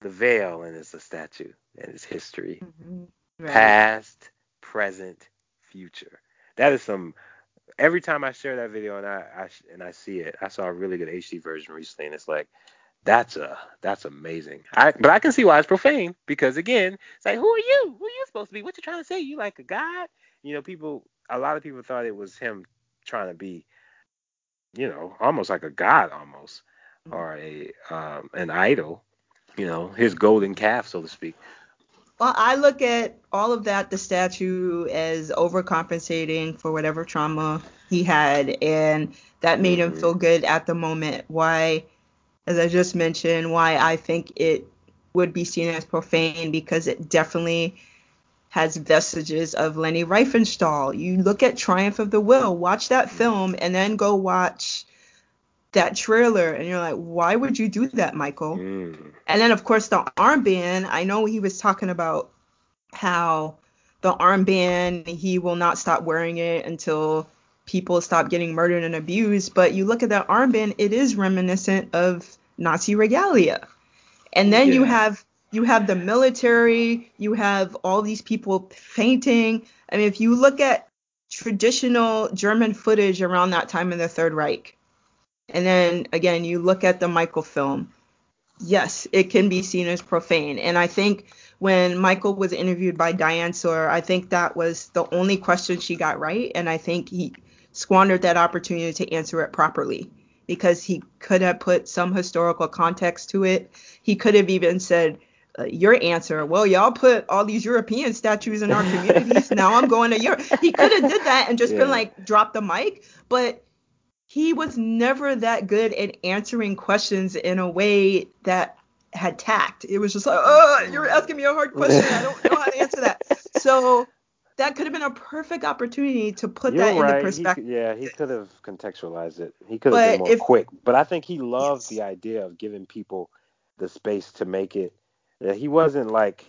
Speaker 1: the veil, and it's a statue, and it's history, mm-hmm. right. past, present, future. That is some every time I share that video and I, I and I see it, I saw a really good HD version recently, and it's like that's a that's amazing. I but I can see why it's profane because again, it's like who are you? Who are you supposed to be? What you trying to say? You like a god? You know, people. A lot of people thought it was him trying to be, you know, almost like a god, almost. Mm-hmm. or a um, an idol. You know, his golden calf, so to speak.
Speaker 2: Well, I look at all of that, the statue, as overcompensating for whatever trauma he had, and that made him mm-hmm. feel good at the moment. Why, as I just mentioned, why I think it would be seen as profane because it definitely has vestiges of Leni Riefenstahl. You look at Triumph of the Will, watch that mm-hmm. film, and then go watch that trailer and you're like, why would you do that, Michael? Mm. And then of course the armband, I know he was talking about how the armband he will not stop wearing it until people stop getting murdered and abused, but you look at that armband, it is reminiscent of Nazi regalia. And then yeah. you have you have the military, you have all these people fainting. I mean, if you look at traditional German footage around that time in the Third Reich, and then again, you look at the Michael film. Yes, it can be seen as profane. And I think when Michael was interviewed by Diane Sawyer, I think that was the only question she got right. And I think he squandered that opportunity to answer it properly because he could have put some historical context to it. He could have even said, uh, your answer, well, y'all put all these European statues in our <laughs> communities. now I'm going to Europe. He could have did that and just yeah. been like, drop the mic. But he was never that good at answering questions in a way that had tact. It was just like, oh, you're asking me a hard question. I don't know how to answer that. <laughs> So that could have been a perfect opportunity to put
Speaker 1: You're
Speaker 2: that
Speaker 1: right.
Speaker 2: into perspective.
Speaker 1: He, yeah, he could have contextualized it. He could have been more if, quick. But I think he loved yes. the idea of giving people the space to make it. He wasn't like,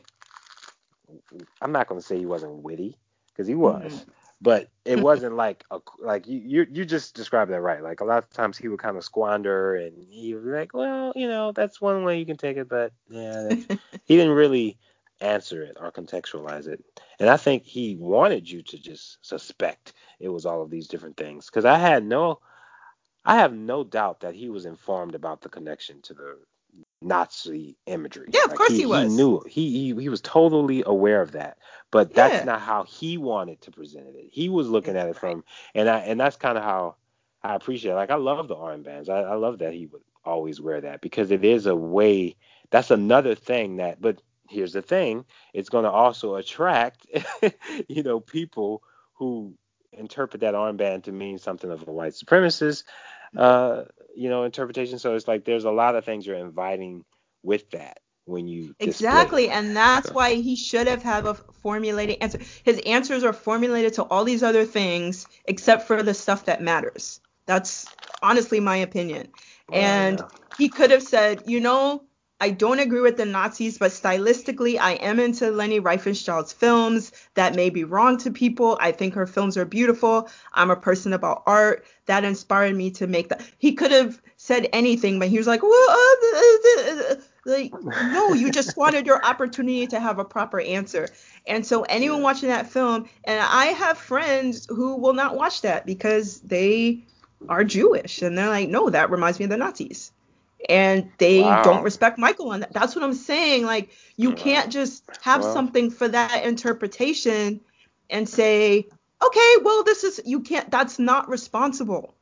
Speaker 1: I'm not going to say he wasn't witty because he was. Mm-hmm but it mm-hmm. wasn't like a like you you you just described that right. Like a lot of times he would kind of squander and he would be like, well, you know, that's one way you can take it, but yeah, <laughs> he didn't really answer it or contextualize it. And I think he wanted you to just suspect it was all of these different things because I had no I have no doubt that he was informed about the connection to the Nazi imagery.
Speaker 2: Yeah, of like course he, he, was.
Speaker 1: He knew he, he he was totally aware of that, but that's yeah. not how he wanted to present it. He was looking at it from, and I and that's kind of how I appreciate. It. Like I love the armbands. I, I love that he would always wear that because it is a way. That's another thing that. But here's the thing: it's going to also attract, <laughs> you know, people who interpret that armband to mean something of a white supremacist uh, you know, interpretation. So it's like there's a lot of things you're inviting with that when you
Speaker 2: exactly and that's so. why he should have have a formulated answer his answers are formulated to all these other things except for the stuff that matters that's honestly my opinion and yeah. he could have said you know I don't agree with the Nazis, but stylistically, I am into Leni Riefenstahl's films. That may be wrong to people. I think her films are beautiful. I'm a person about art. That inspired me to make that. He could have said anything, but he was like, well, uh, uh, like, no, you just wanted your opportunity to have a proper answer. And so, anyone watching that film, and I have friends who will not watch that because they are Jewish, and they're like, no, that reminds me of the Nazis and they wow. don't respect Michael on that. That's what I'm saying. Like you can't just have something for that interpretation and say, okay, well, this is you can't. That's not responsible.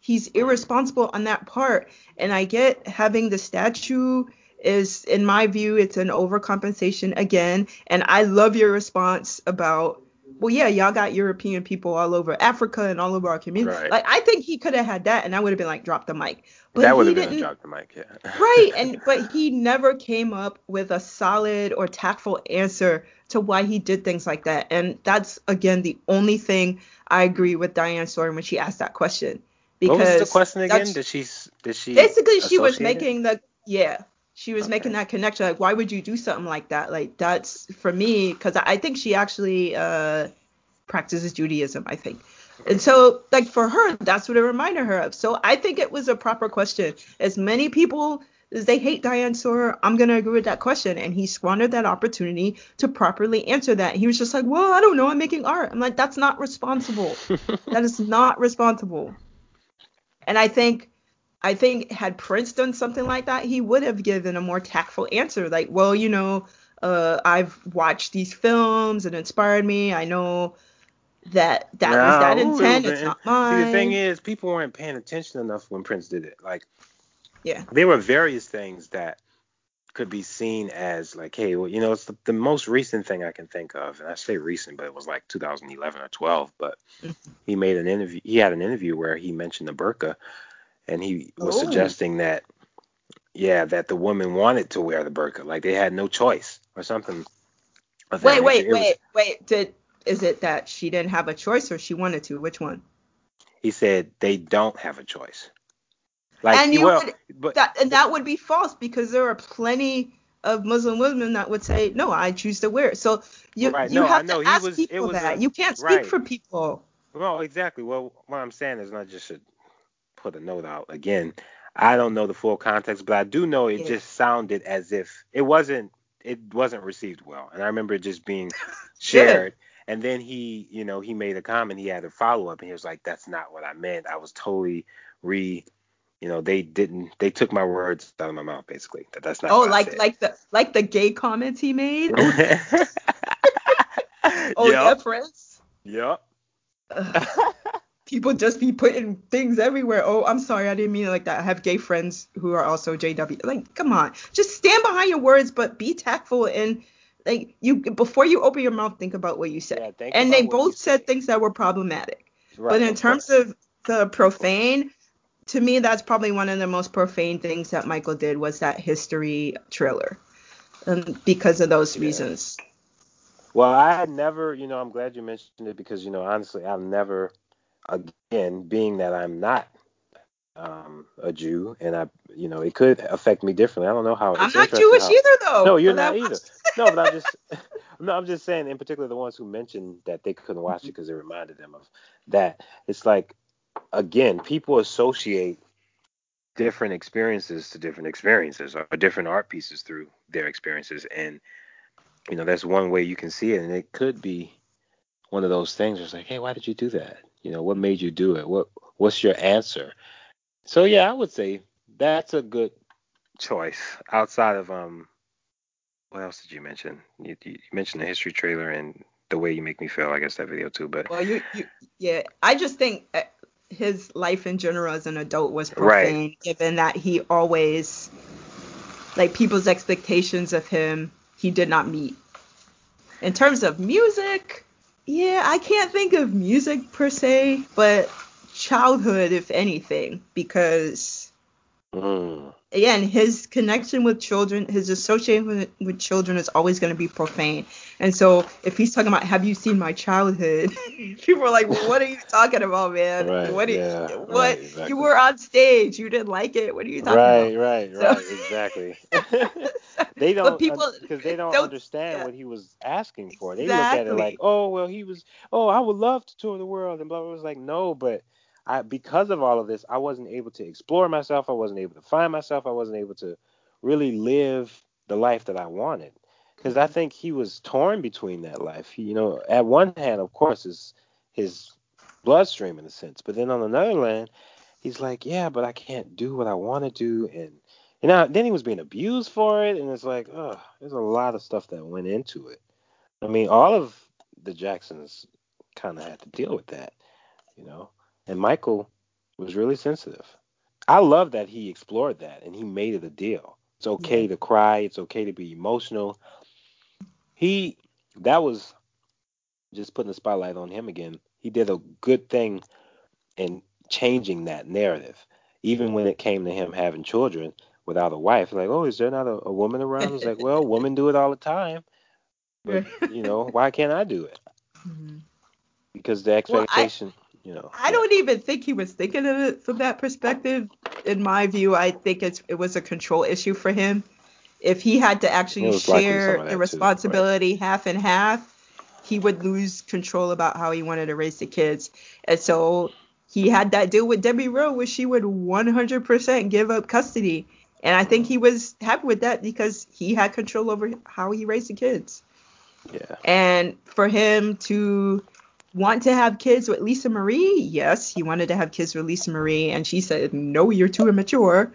Speaker 2: He's irresponsible on that part. And I get having the statue is, in my view, it's an overcompensation again. And I love your response about well, yeah, y'all got European people all over Africa and all over our community.
Speaker 1: Right.
Speaker 2: Like, I think he could have had that, and I would have been like, drop the mic. But
Speaker 1: that would have been drop the mic, yeah. <laughs>
Speaker 2: right, and but he never came up with a solid or tactful answer to why he did things like that. And that's again the only thing I agree with Diane Sawyer when she asked that question. Because
Speaker 1: what was the question again? Did she did she
Speaker 2: basically she was making the yeah she was
Speaker 1: Okay.
Speaker 2: making that connection like why would you do something like that? Like that's for me because i think she actually uh practices judaism i think. And so like for her that's what it reminded her of. So i think it was a proper question. As many people as they hate diane sawyer i'm going to agree with that question. And he squandered that opportunity to properly answer that. He was just like well i don't know. I'm making art. I'm like that's not responsible. <laughs> That is not responsible. And i think I think had Prince done something like that, he would have given a more tactful answer. Like, well, you know, uh, I've watched these films and inspired me. I know that that was that intent.
Speaker 1: it
Speaker 2: It's not mine.
Speaker 1: See, the thing is, people weren't paying attention enough when Prince did it. Like,
Speaker 2: Yeah.
Speaker 1: there were various things that could be seen as like, hey, well, you know, it's the, the most recent thing I can think of, and I say recent, but it was like 2011 or 12. But
Speaker 2: Mhm.
Speaker 1: he made an interview. He had an interview where he mentioned the burqa, and he was
Speaker 2: Oh.
Speaker 1: suggesting that, yeah, that the woman wanted to wear the burqa, like they had no choice or something.
Speaker 2: Wait, wait,
Speaker 1: nature. It was-
Speaker 2: wait, wait. Did is it that she didn't have a choice or she wanted to? Which one?
Speaker 1: he said they don't have a choice. Like,
Speaker 2: And you
Speaker 1: well,
Speaker 2: would-
Speaker 1: but
Speaker 2: That and that would be false because there are plenty of Muslim women that would say, no, I choose to wear it. So you
Speaker 1: Right,
Speaker 2: you
Speaker 1: no,
Speaker 2: have to ask
Speaker 1: was- it
Speaker 2: people
Speaker 1: was
Speaker 2: that.
Speaker 1: a-
Speaker 2: you can't speak
Speaker 1: right.
Speaker 2: for people.
Speaker 1: Well, exactly. Well, what I'm saying is, not just should put a note out again. I don't know the full context, but I do know it
Speaker 2: Yeah.
Speaker 1: just sounded as if it wasn't it wasn't received well, and I remember it just being <laughs> shared. And then he, you know, he made a comment. He had a follow up, and he was like, "That's not what I meant. I was totally re." You know, they didn't. They took my words out of my mouth, basically. That that's not.
Speaker 2: Oh, like like the like the gay comments he made. <laughs> <laughs> Oh, oh yeah. Prince. People just be putting things everywhere. Oh, I'm sorry, I didn't mean it like that. I have gay friends who are also JW. Like, come on, just stand behind your words, but be tactful and like you before you open your mouth, think about what you say.
Speaker 1: Yeah,
Speaker 2: and they both said things that were problematic.
Speaker 1: Right,
Speaker 2: but in terms of the profane, to me, that's probably one of the most profane things that Michael did was that history trailer, um, because of those
Speaker 1: Yeah.
Speaker 2: reasons.
Speaker 1: Well, I had never, you know, I'm glad you mentioned it because, you know, honestly, I've never, again, being that I'm not um, a Jew, and I, you know, it could affect me differently. I don't know how.
Speaker 2: I'm
Speaker 1: it's
Speaker 2: not Jewish
Speaker 1: how-
Speaker 2: either, though.
Speaker 1: No, you're not either. <laughs> No, but I'm just, <laughs> no, I'm just saying, in particular, the ones who mentioned that they couldn't watch it because it reminded them of that. It's like, again, people associate different experiences to different experiences or different art pieces through their experiences, and you know, that's one way you can see it, and it could be one of those things. where It's like, hey, why did you do that? You know, what made you do it? What What's your answer? So yeah, I would say that's a good choice outside of um what else did you mention you, you mentioned the history trailer and the way you make me feel i guess that video too but
Speaker 2: Well, you, you, yeah. I just think uh, his life in general as an adult was
Speaker 1: Right.
Speaker 2: profane, given that he always, like, people's expectations of him, he did not meet. In terms of music, yeah, I can't think of music per se, but childhood, if anything, because
Speaker 1: mm,
Speaker 2: again, his connection with children, his association with, with children is always going to be profane. And so if he's talking about, have you seen my childhood? <laughs> People are like, well, what are you talking about, man?
Speaker 1: Right,
Speaker 2: what? are you- what?
Speaker 1: right, exactly.
Speaker 2: You were on stage. You didn't like it. What are you talking
Speaker 1: right
Speaker 2: about?
Speaker 1: right
Speaker 2: So-
Speaker 1: right exactly <laughs> they don't because they don't,
Speaker 2: don't-
Speaker 1: understand
Speaker 2: yeah.
Speaker 1: what he was asking for they look at it like oh well he was oh i would love to tour the world and blah blah blah. was like no but I, because of all of this, I wasn't able to explore myself. I wasn't able to find myself. I wasn't able to really live the life that I wanted. Because I mm-hmm. think he was torn between that life. He, you know, at one hand, of course, is his bloodstream in a sense, but then on another hand, he's like, yeah, but I can't do what I want to do, and you know, then he was being abused for it, and it's like, oh, there's a lot of stuff that went into it. I mean, all of the Jacksons kind of had to deal with that, you know. And Michael was really sensitive. I love that he explored that and he made it a deal. It's okay to cry. It's okay to be emotional. He that was just putting the spotlight on him again. He did a good thing in changing that narrative. Even when it came to him having children without a wife, like, oh, is there not a, a woman around? It's like, well, women do it all the time, but <laughs> you know, why can't I do it? Mm-hmm. Because the expectation. Well, you know.
Speaker 2: I don't even think he was thinking of it from that perspective. In my view, I think it's it was a control issue for him. If he had to actually share the responsibility too, right? half and half, he would lose control about how he wanted to raise the kids. And so he had that deal with Debbie Rowe where she would 100% give up custody. And I think he was happy with that because he had control over how he raised the kids.
Speaker 1: Yeah.
Speaker 2: And for him to want to have kids with Lisa Marie? Yes, he wanted to have kids with Lisa Marie, and she said, "No, you're too immature."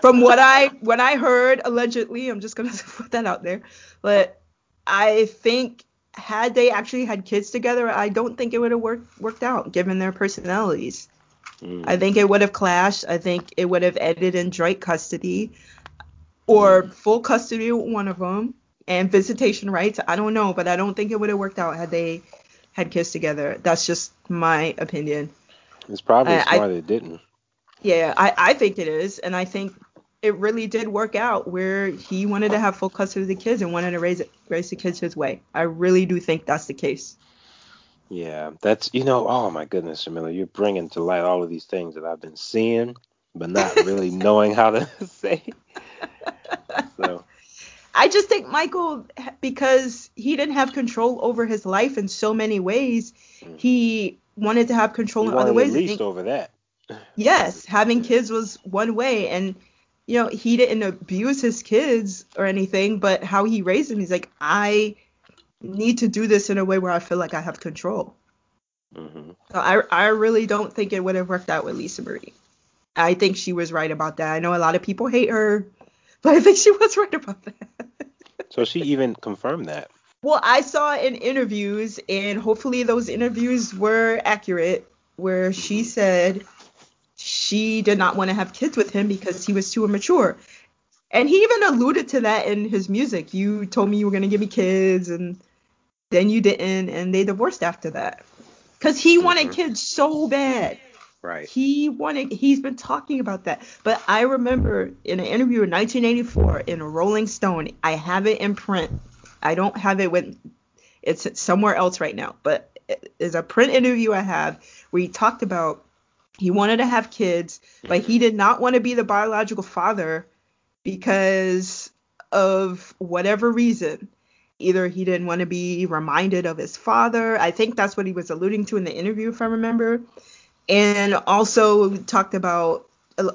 Speaker 2: From what I what I heard allegedly, I'm just gonna <laughs> put that out there, but I think had they actually had kids together, I don't think it would have worked worked out given their personalities. Mm. I think it would have clashed. I think it would have ended in joint custody or mm. full custody with one of them and visitation rights. I don't know, but I don't think it would have worked out had they had kids together. That's just my opinion.
Speaker 1: It's probably smart I, it didn't.
Speaker 2: Yeah, I, I think it is, and I think it really did work out where he wanted to have full custody of the kids and wanted to raise it, raise the kids his way. I really do think that's the case.
Speaker 1: Yeah, that's you know, oh my goodness, Jamilah, you're bringing to light all of these things that I've been seeing, but not really <laughs> knowing how to <laughs> say.
Speaker 2: So I just think Michael, because he didn't have control over his life in so many ways, mm-hmm. he wanted to have control in other ways.
Speaker 1: At least over that.
Speaker 2: yes, having kids was one way, and you know he didn't abuse his kids or anything, but how he raised them, he's like, I need to do this in a way where I feel like I have control. Mm-hmm. So I I really don't think it would have worked out with Lisa Marie. I think she was right about that. I know a lot of people hate her. <laughs> But I think she was right about that.
Speaker 1: So she even confirmed that.
Speaker 2: Well, I saw in interviews, and hopefully those interviews were accurate, where she said she did not want to have kids with him because he was too immature. And he even alluded to that in his music. You told me you were going to give me kids, and then you didn't, and they divorced after that. Because he wanted mm-hmm. kids so bad.
Speaker 1: Right.
Speaker 2: He wanted. He's been talking about that. But I remember in an interview in 1984 in Rolling Stone. I have it in print. I don't have it with. It's somewhere else right now. But it's a print interview I have where he talked about he wanted to have kids, but he did not want to be the biological father because of whatever reason. Either he didn't want to be reminded of his father. I think that's what he was alluding to in the interview, if I remember and also talked about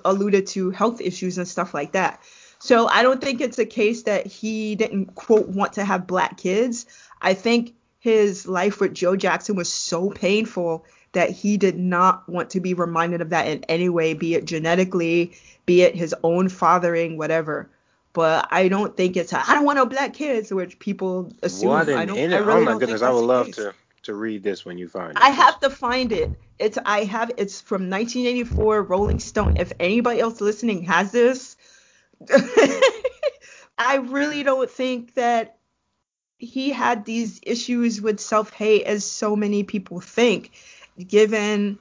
Speaker 2: alluded to health issues and stuff like that. So I don't think it's a case that he didn't quote want to have black kids. I think his life with Joe Jackson was so painful that he did not want to be reminded of that in any way, be it genetically, be it his own fathering, whatever. But I don't think it's I don't want no black kids, which people assume. What an, I don't, I oh really oh my goodness, I
Speaker 1: would love to to read this when you find it.
Speaker 2: I have to find it. It's I have it's from 1984 Rolling Stone. If anybody else listening has this, <laughs> I really don't think that he had these issues with self-hate as so many people think, given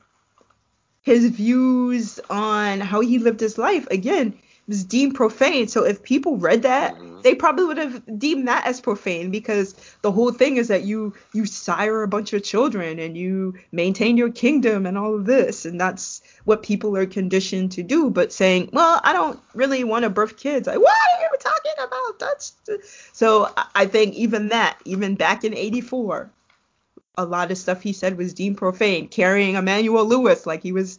Speaker 2: his views on how he lived his life. Again, was deemed profane. So if people read that, mm-hmm. they probably would have deemed that as profane because the whole thing is that you you sire a bunch of children and you maintain your kingdom and all of this, and that's what people are conditioned to do. But saying, well, I don't really want to birth kids, like what are you talking about? That's so I think even that, even back in '84, a lot of stuff he said was deemed profane. Carrying Emmanuel Lewis like he was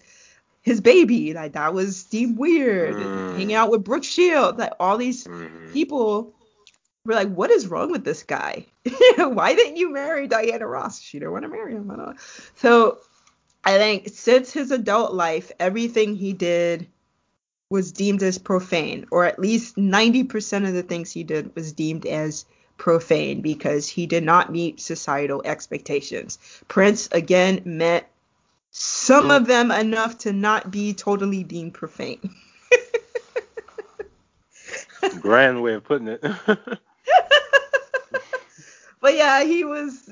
Speaker 2: his baby. Like that was deemed weird. Mm. Hanging out with Brooke Shields. Like all these mm. people were like, what is wrong with this guy? <laughs> Why didn't you marry Diana Ross? She didn't want to marry him. So I think since his adult life, everything he did was deemed as profane, or at least 90% of the things he did was deemed as profane because he did not meet societal expectations. Prince again met some of them enough to not be totally deemed profane. <laughs>
Speaker 1: Grand way of putting it. <laughs>
Speaker 2: but yeah, he was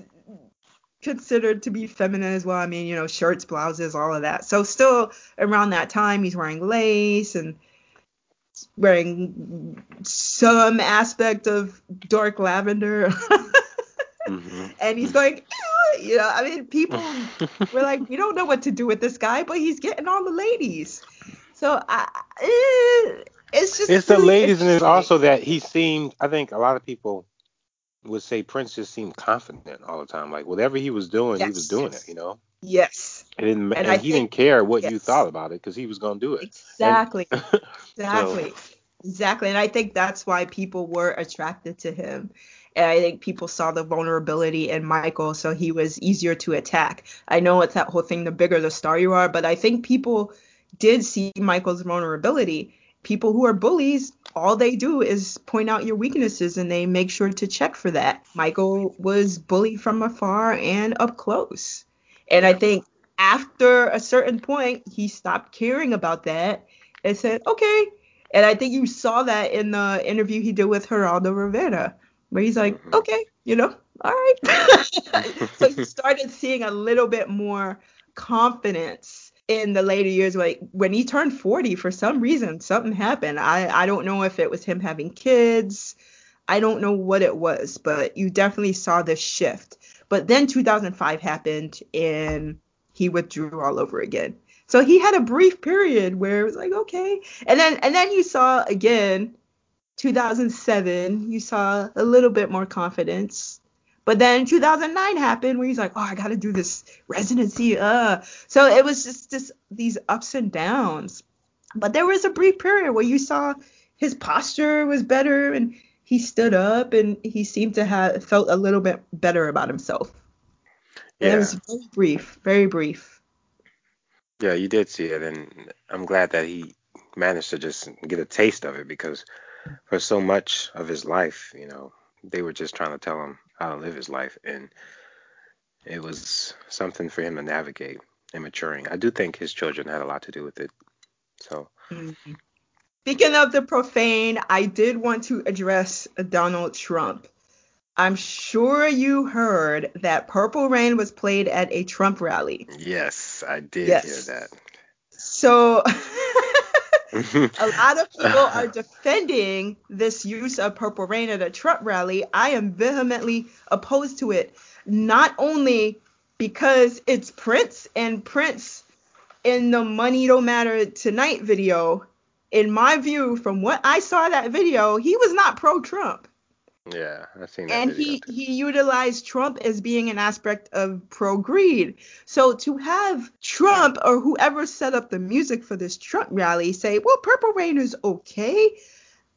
Speaker 2: considered to be feminine as well. I mean, you know, shirts, blouses, all of that. So still around that time, he's wearing lace and wearing some aspect of dark lavender. <laughs> mm-hmm. And he's going, you know, I mean, people <laughs> were like, we don't know what to do with this guy, but he's getting all the ladies. So I, eh, it's just
Speaker 1: it's really the ladies, and it's also that he seemed. I think a lot of people would say Prince just seemed confident all the time. Like whatever he was doing, yes. he was doing it. You know.
Speaker 2: Yes.
Speaker 1: It didn't, and, and he think, didn't care what yes. you thought about it because he was gonna do it.
Speaker 2: Exactly. And, <laughs> exactly. So. Exactly. And I think that's why people were attracted to him. And I think people saw the vulnerability in Michael, so he was easier to attack. I know it's that whole thing the bigger the star you are, but I think people did see Michael's vulnerability people who are bullies, all they do is point out your weaknesses and they make sure to check for that. Michael was bullied from afar and up close. And I think after a certain point, he stopped caring about that and said, okay. And I think you saw that in the interview he did with Geraldo Rivera, where he's like, mm-hmm. okay, you know, all right. <laughs> so you <laughs> started seeing a little bit more confidence in the later years like when he turned 40 for some reason something happened. I i don't know if it was him having kids. I don't know what it was but you definitely saw this shift. But then 2005 happened and he withdrew all over again. So he had a brief period where it was like okay. And then and then you saw again 2007 you saw a little bit more confidence but then 2009 happened where he's like, oh, I got to do this residency. Uh. So it was just, just these ups and downs. But there was a brief period where you saw his posture was better and he stood up and he seemed to have felt a little bit better about himself. Yeah. It was very brief, very brief.
Speaker 1: Yeah, you did see it, and I'm glad that he managed to just get a taste of it because for so much of his life, you know, they were just trying to tell him how to live his life, and it was something for him to navigate and maturing. I do think his children had a lot to do with it. So.
Speaker 2: Mm-hmm. Speaking of the profane, I did want to address Donald Trump. I'm sure you heard that Purple Rain was played at a Trump rally.
Speaker 1: Yes, I did yes. hear that.
Speaker 2: So <laughs> a <laughs> lot of people are <laughs> defending this use of Purple Rain at a Trump rally. I am vehemently opposed to it, not only because it's Prince and Prince in the Money Don't Matter Tonight video. In my view, from what I saw that video, he was not pro Trump.
Speaker 1: Yeah, I've seen that.
Speaker 2: And he too. he utilized Trump as being an aspect of pro greed. So to have Trump or whoever set up the music for this Trump rally say, "Well, Purple Rain is okay,"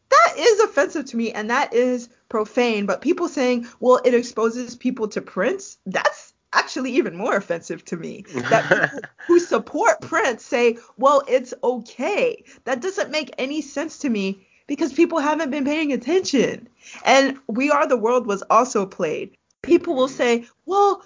Speaker 2: that is offensive to me, and that is profane. But people saying, "Well, it exposes people to Prince," that's actually even more offensive to me. That <laughs> people who support Prince say, "Well, it's okay." That doesn't make any sense to me because people haven't been paying attention. And We Are the World was also played. People will say, well,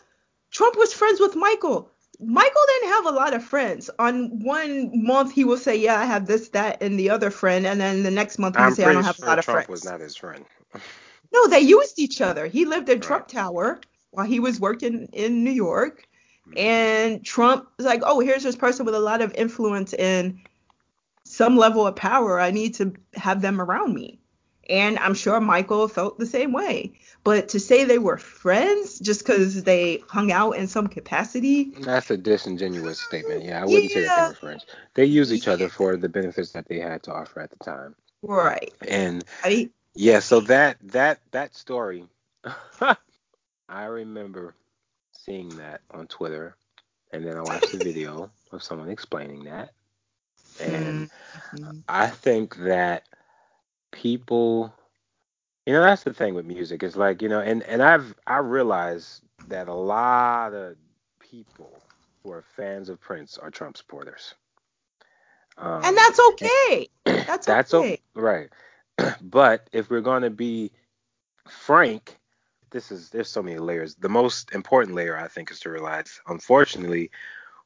Speaker 2: Trump was friends with Michael. Michael didn't have a lot of friends. On one month, he will say, yeah, I have this, that, and the other friend. And then the next month, he will say, I don't have
Speaker 1: sure
Speaker 2: a lot of
Speaker 1: Trump
Speaker 2: friends.
Speaker 1: Trump was not his friend. <laughs>
Speaker 2: no, they used each other. He lived in right. Trump Tower while he was working in New York. Mm-hmm. And Trump was like, oh, here's this person with a lot of influence in some level of power, I need to have them around me. And I'm sure Michael felt the same way. But to say they were friends just because they hung out in some capacity.
Speaker 1: That's a disingenuous statement. Yeah, I wouldn't yeah. say that they were friends. They used each other for the benefits that they had to offer at the time.
Speaker 2: Right.
Speaker 1: And
Speaker 2: I
Speaker 1: yeah, so that that that story <laughs> I remember seeing that on Twitter and then I watched the video of someone explaining that. And mm-hmm. I think that people you know that's the thing with music it's like you know and and i've i realize that a lot of people who are fans of prince are trump supporters
Speaker 2: um, and that's okay that's, that's okay
Speaker 1: o- right <clears throat> but if we're going to be Frank, this is there's so many layers. The most important layer I think is to realize, unfortunately,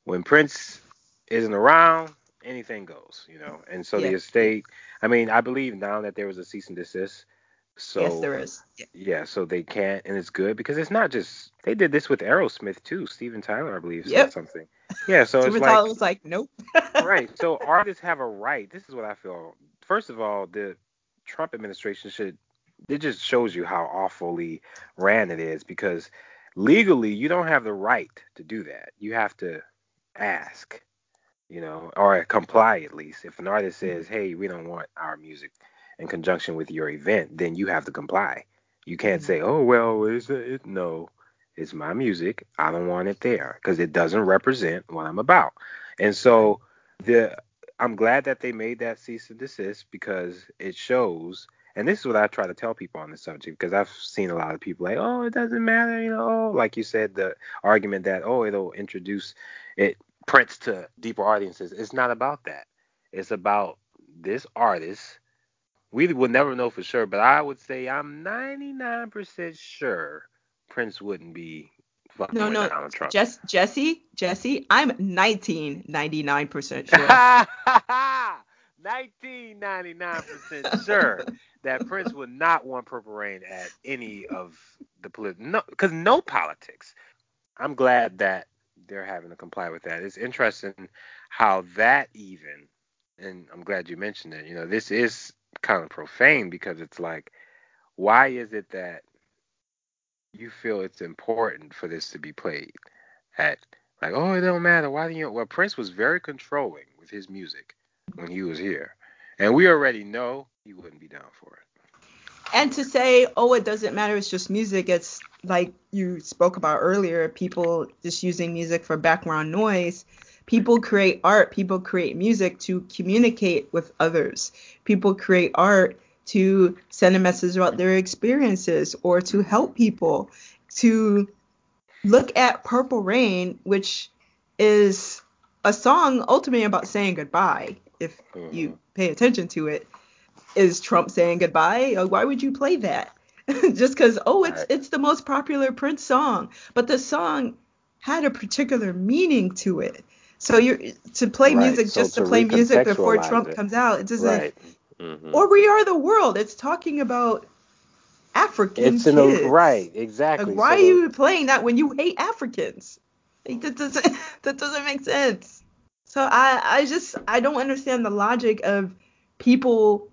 Speaker 1: when Prince isn't around, anything goes, you know. And so
Speaker 2: Yeah.
Speaker 1: the estate, I mean, I believe now that there was a cease and desist. So
Speaker 2: yes, there is. Yeah.
Speaker 1: yeah, so they can't, and it's good because it's not just they did this with Aerosmith too. Steven Tyler, I believe, said
Speaker 2: Yep.
Speaker 1: something. Yeah, so
Speaker 2: Super
Speaker 1: it's
Speaker 2: Tyler
Speaker 1: like
Speaker 2: was like, nope. <laughs>
Speaker 1: right. So artists have a right. This is what I feel. First of all, the Trump administration should. It just shows you how awfully ran it is because legally you don't have the right to do that. You have to ask, you know, or comply at least. If an artist says, "Hey, we don't want our music in conjunction with your event," then you have to comply. You can't
Speaker 2: Mhm.
Speaker 1: say, "Oh, well, it's it, no, it's my music. I don't want it there because it doesn't represent what I'm about." And so the I'm glad that they made that cease and desist because it shows. And this is what I try to tell people on the subject because I've seen a lot of people like, oh, it doesn't matter, you know, like you said, the argument that oh, it'll introduce it Prince to deeper audiences. It's not about that. It's about this artist. We will never know for sure, but I would say I'm 99% sure Prince wouldn't be fucking
Speaker 2: No, no,
Speaker 1: Donald Trump.
Speaker 2: Jess, Jesse, Jesse, I'm 1999% sure. <laughs>
Speaker 1: 1999% sure that Prince would not want Purple Rain at any of the political, no, because no politics. I'm glad that they're having to comply with that. It's interesting how that even, and I'm glad you mentioned it. You know, this is kind of profane because it's like, why is it that you feel it's important for this to be played at like, oh, it don't matter. Why do you? Well, Prince was very controlling with his music when he was here, and we already know he wouldn't be down for it.
Speaker 2: And to say, oh, it doesn't matter, it's just music, it's like you spoke about earlier, people just using music for background noise. People create art, people create music to communicate with others. People create art to send a message about their experiences or to help people. To look at Purple Rain, which is a song ultimately about saying goodbye, if you
Speaker 1: Mhm.
Speaker 2: pay attention to it. Is Trump saying goodbye? Uh, Why would you play that? <laughs> Just because, oh, it's
Speaker 1: Right.
Speaker 2: it's the most popular Prince song, but the song had a particular meaning to it. So you're to play
Speaker 1: Right,
Speaker 2: music
Speaker 1: so
Speaker 2: just to
Speaker 1: to
Speaker 2: play music before Trump
Speaker 1: it.
Speaker 2: comes out, it doesn't.
Speaker 1: Right. Mhm.
Speaker 2: Or we are the world. It's talking about African
Speaker 1: it's
Speaker 2: kids.
Speaker 1: a right, exactly.
Speaker 2: Like, why
Speaker 1: So
Speaker 2: are you playing that when you hate Africans? Like, that doesn't <laughs> that doesn't make sense. So I I just I don't understand the logic of people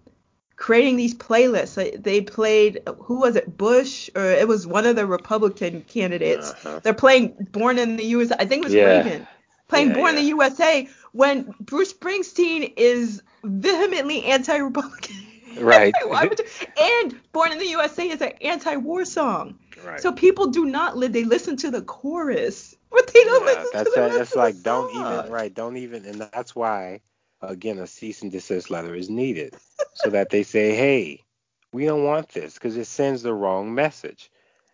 Speaker 2: creating these playlists. They played who was it Bush or it was one of the Republican candidates.
Speaker 1: Uh-huh.
Speaker 2: They're playing Born in the USA. I think it was
Speaker 1: Yeah.
Speaker 2: Reagan playing
Speaker 1: Yeah,
Speaker 2: Born in the USA when Bruce Springsteen is vehemently anti-Republican. <laughs>
Speaker 1: Right. <laughs>
Speaker 2: Why would you? And Born in the USA is an anti-war song.
Speaker 1: Right.
Speaker 2: So people do not li- they listen to the chorus, but they don't
Speaker 1: yeah,
Speaker 2: listen
Speaker 1: that's
Speaker 2: to the rest
Speaker 1: that's like don't
Speaker 2: song.
Speaker 1: even right, don't even and that's why again a cease and desist letter is needed so that they say, "Hey, we don't want this" because it sends the wrong message.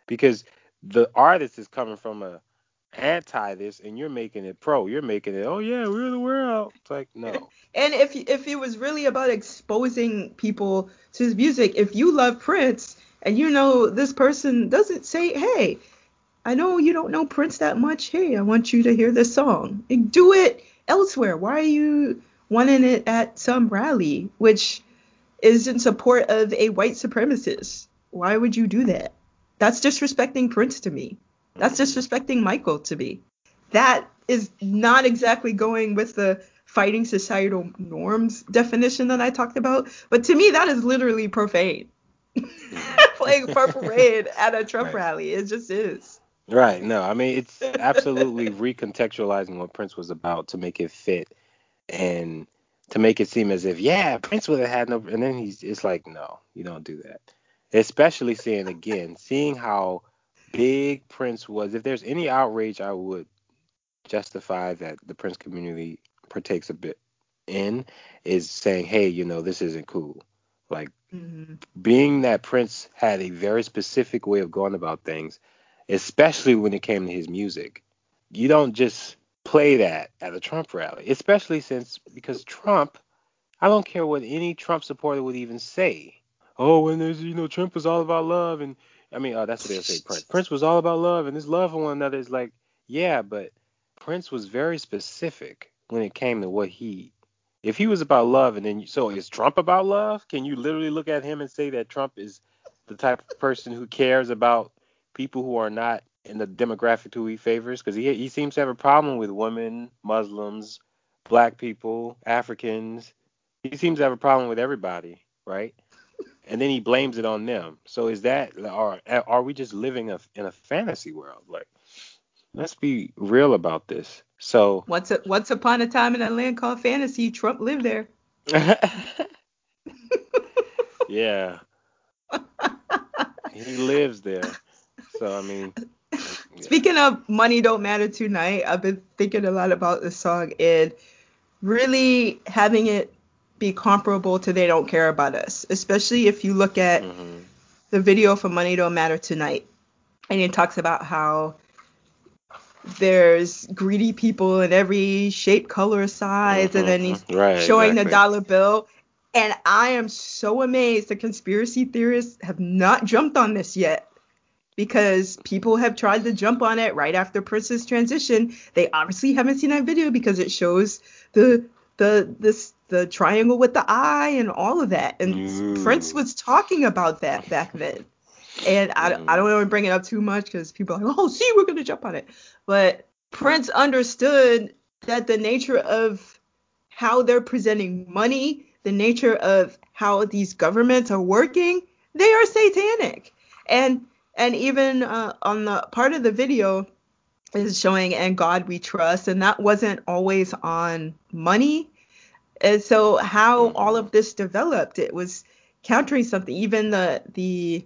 Speaker 1: Because the artist is coming from a anti this and you're making it pro. You're making it, "Oh yeah, we're the world." It's like, no. <laughs>
Speaker 2: And if if it was really about exposing people to his music, if you love Prince and you know this person doesn't say, "Hey, I know you don't know Prince that much. Hey, I want you to hear this song." Do it elsewhere. Why are you wanting it at some rally, which is in support of a white supremacist? Why would you do that? That's disrespecting Prince to me. That's disrespecting Michael to me. That is not exactly going with the fighting societal norms definition that I talked about. But to me, that is literally profane. Playing Purple Rain at a Trump
Speaker 1: Right.
Speaker 2: rally. It just is.
Speaker 1: Right. No, I mean it's absolutely <laughs> recontextualizing what Prince was about to make it fit and to make it seem as if yeah, Prince would have had no and then he's it's like no, you don't do that. Especially seeing again, seeing how big Prince was. If there's any outrage I would justify that the Prince community partakes a bit in is saying, "Hey, you know, this isn't cool." Like
Speaker 2: Mhm.
Speaker 1: being that Prince had a very specific way of going about things, especially when it came to his music. You don't just play that at a Trump rally, especially since because Trump, I don't care what any Trump supporter would even say, oh, when there's you know Trump was all about love, and I mean, uh, that's what they'll say. Prince. Prince was all about love, and this love for one another is like, yeah, but Prince was very specific when it came to what he. If he was about love, and then so is Trump about love? Can you literally look at him and say that Trump is the type of person who cares about people who are not in the demographic who he favors? Because he he seems to have a problem with women, Muslims, black people, Africans. He seems to have a problem with everybody, right? And then he blames it on them. So is that or are we just living a, in a fantasy world? Like, let's be real about this. So
Speaker 2: once a, once upon a time in a land called fantasy, Trump lived there. <laughs> <laughs>
Speaker 1: yeah. he lives there. So I mean,
Speaker 2: Speaking of money don't matter tonight, I've been thinking a lot about this song and really having it be comparable to They Don't Care About Us, especially if you look at mm-hmm. the video for Money Don't Matter Tonight. And it talks about how there's greedy people in every shape, color, size, mm-hmm. and then he's right, showing exactly. the dollar bill. And I am so amazed the conspiracy theorists have not jumped on this yet because people have tried to jump on it right after Prince's transition. They obviously haven't seen that video because it shows the the this the triangle with the eye and all of that. And mm. Prince was talking about that back then. And I, mm. I don't want to bring it up too much because people are like, oh, see, we're going to jump on it. But Prince understood that the nature of how they're presenting money, the nature of how these governments are working, they are satanic. And and even uh, on the part of the video is showing and God we trust, and that wasn't always on money. And so how mm-hmm. all of this developed, it was countering something. Even the the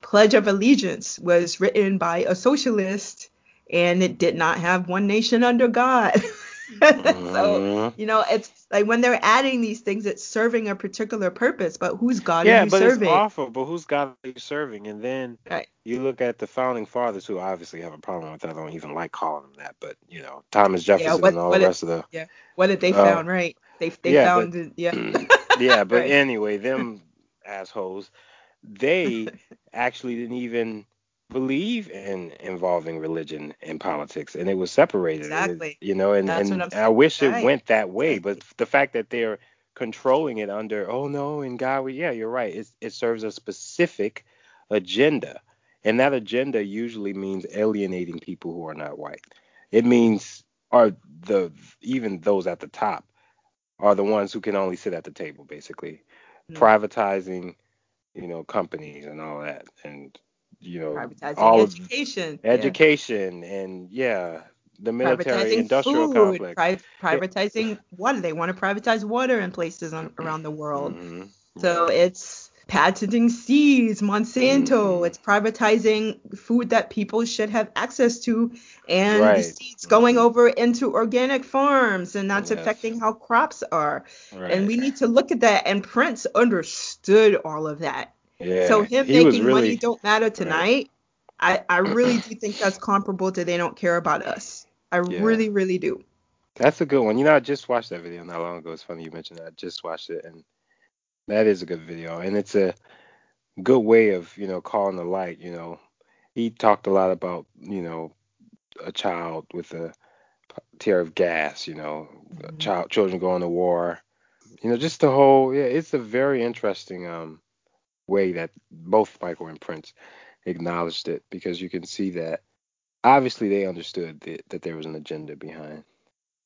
Speaker 2: Pledge of Allegiance was written by a socialist, and it did not have one nation under God. <laughs> <laughs> mm-hmm. so you know, it's like when they're adding these things, it's serving a particular purpose. But who's God
Speaker 1: yeah,
Speaker 2: are you
Speaker 1: but
Speaker 2: serving?
Speaker 1: it's awful. But who's God are you serving? And then right. you look at the founding fathers, who obviously have a problem with that. I don't even like calling them that, but you know, Thomas Jefferson yeah, what, and all the rest of the
Speaker 2: yeah. What did they uh, found? Right. They they yeah, found but, yeah. <laughs>
Speaker 1: yeah, but right. anyway, them <laughs> assholes, they actually didn't even believe in involving religion in politics and it was separated
Speaker 2: exactly
Speaker 1: it, you know and, and i wish right. it went that way but the fact that they're controlling it under oh no and god yeah you're right it, it serves a specific agenda and that agenda usually means alienating people who are not white it means are the even those at the top are the ones who can only sit at the table basically mm-hmm. privatizing you know companies and all that and you know
Speaker 2: privatizing all education
Speaker 1: education yeah. and yeah the military industrial
Speaker 2: food,
Speaker 1: complex
Speaker 2: pri- privatizing yeah. water they want to privatize water in places on, around the world mm-hmm. so it's patenting seeds monsanto mm-hmm. it's privatizing food that people should have access to and right. the seeds going mm-hmm. over into organic farms and that's yes. affecting how crops are right. and we need to look at that and prince understood all of that yeah, so him making really, money don't matter tonight, right. I, I really do think that's comparable to they don't care about us. I yeah. really, really do.
Speaker 1: That's a good one. You know, I just watched that video not long ago. It's funny you mentioned that. I just watched it and that is a good video. And it's a good way of, you know, calling the light, you know. He talked a lot about, you know, a child with a tear of gas, you know, mm-hmm. child children going to war. You know, just the whole yeah, it's a very interesting um way that both Michael and Prince acknowledged it because you can see that obviously they understood that, that there was an agenda behind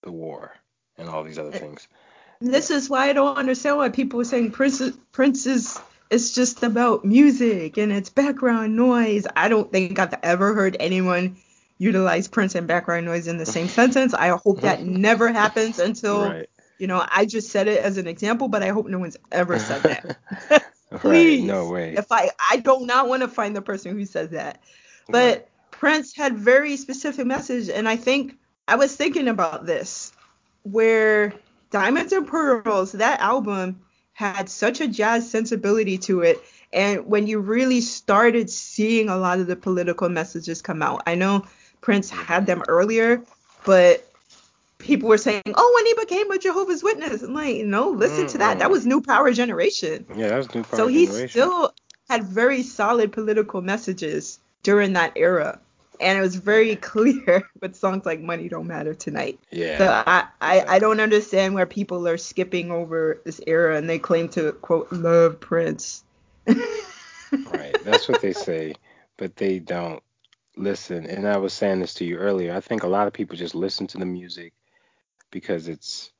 Speaker 1: the war and all these other uh, things.
Speaker 2: This is why I don't understand why people are saying Prince Prince is it's just about music and it's background noise. I don't think I've ever heard anyone utilize Prince and background noise in the same <laughs> sentence. I hope that <laughs> never happens until right. you know I just said it as an example, but I hope no one's ever said that. <laughs> Please.
Speaker 1: Right, no way.
Speaker 2: If I I do not want to find the person who says that. But right. Prince had very specific message and I think I was thinking about this where Diamonds and Pearls, that album had such a jazz sensibility to it. And when you really started seeing a lot of the political messages come out, I know Prince had them earlier, but people were saying, "Oh, when he became a Jehovah's Witness," I'm like, no, listen to that. That was New Power Generation.
Speaker 1: Yeah, that was New Power Generation.
Speaker 2: so
Speaker 1: Generation.
Speaker 2: he still had very solid political messages during that era, and it was very clear <laughs> with songs like "Money Don't Matter Tonight."
Speaker 1: Yeah.
Speaker 2: So I, I. I don't understand where people are skipping over this era and they claim to quote love Prince. <laughs>
Speaker 1: Right. That's what they say, but they don't listen. And I was saying this to you earlier. I think a lot of people just listen to the music because it's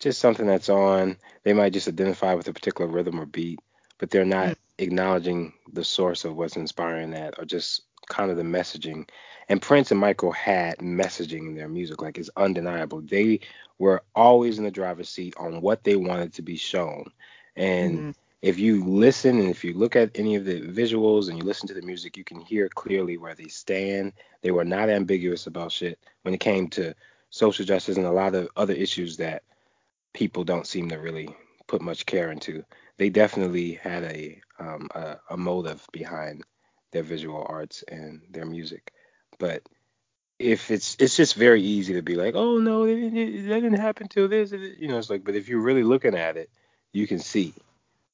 Speaker 1: just something that's on. They might just identify with a particular rhythm or beat, but they're not
Speaker 2: Mm.
Speaker 1: acknowledging the source of what's inspiring that or just kind of the messaging. And Prince and Michael had messaging in their music, like it's undeniable. They were always in the driver's seat on what they wanted to be shown. And
Speaker 2: Mhm.
Speaker 1: if you listen and if you look at any of the visuals and you listen to the music, you can hear clearly where they stand. They were not ambiguous about shit when it came to social justice and a lot of other issues that people don't seem to really put much care into. They definitely had a um, a, a motive behind their visual arts and their music, but if it's it's just very easy to be like, oh no, that didn't happen till this, you know. It's like, but if you're really looking at it, you can see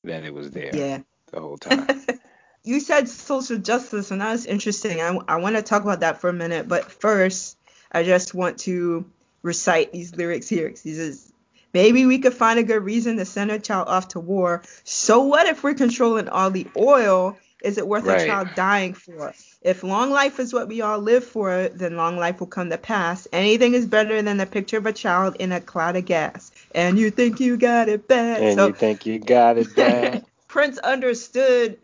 Speaker 1: that it was there
Speaker 2: Yeah.
Speaker 1: the whole time. <laughs>
Speaker 2: you said social justice, and that was interesting. I, I want to talk about that for a minute, but first, I just want to recite these lyrics here. He says, Maybe we could find a good reason to send a child off to war. So what if we're controlling all the oil? Is it worth
Speaker 1: Right.
Speaker 2: a child dying for? If long life is what we all live for, then long life will come to pass. Anything is better than the picture of a child in a cloud of gas. And you think you got it bad.
Speaker 1: and
Speaker 2: so
Speaker 1: you think you got it <laughs> bad.
Speaker 2: Prince understood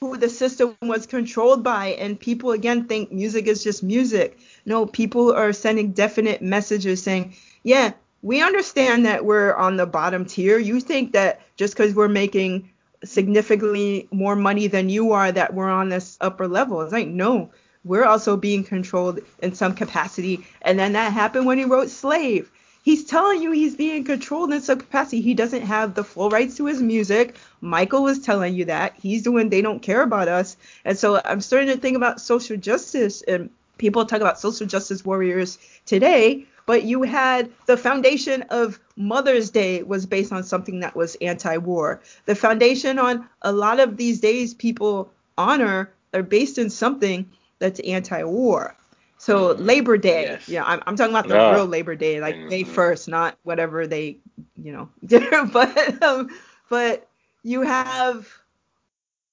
Speaker 2: who the system was controlled by, and people again think music is just music. No, people are sending definite messages saying, yeah, we understand that we're on the bottom tier. You think that just because we're making significantly more money than you are, that we're on this upper level. It's like, no, we're also being controlled in some capacity. And then that happened when he wrote Slave. He's telling you he's being controlled in some capacity. He doesn't have the full rights to his music. Michael was telling you that. He's doing They Don't Care About Us. And so I'm starting to think about social justice. And people talk about social justice warriors today, but you had the foundation of Mother's Day was based on something that was anti-war. The foundation on a lot of these days people honor are based in something that's anti-war. So Labor Day,
Speaker 1: Yes.
Speaker 2: yeah, I'm, I'm talking about the
Speaker 1: Ah.
Speaker 2: real Labor Day, like May
Speaker 1: Mhm.
Speaker 2: 1st, not whatever they, you know, <laughs> but um, but you have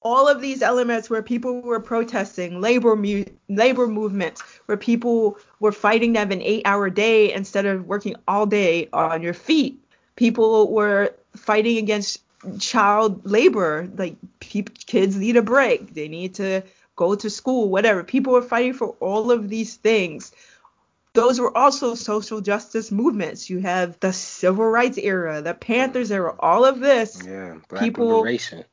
Speaker 2: all of these elements where people were protesting labor mu- labor movements where people were fighting to have an eight hour day instead of working all day on your feet people were fighting against child labor like peop kids need a break they need to go to school whatever. People were fighting for all of these things. Those were also social justice movements. You have the civil rights era the panthers era all of this.
Speaker 1: Yeah, black
Speaker 2: People-
Speaker 1: liberation.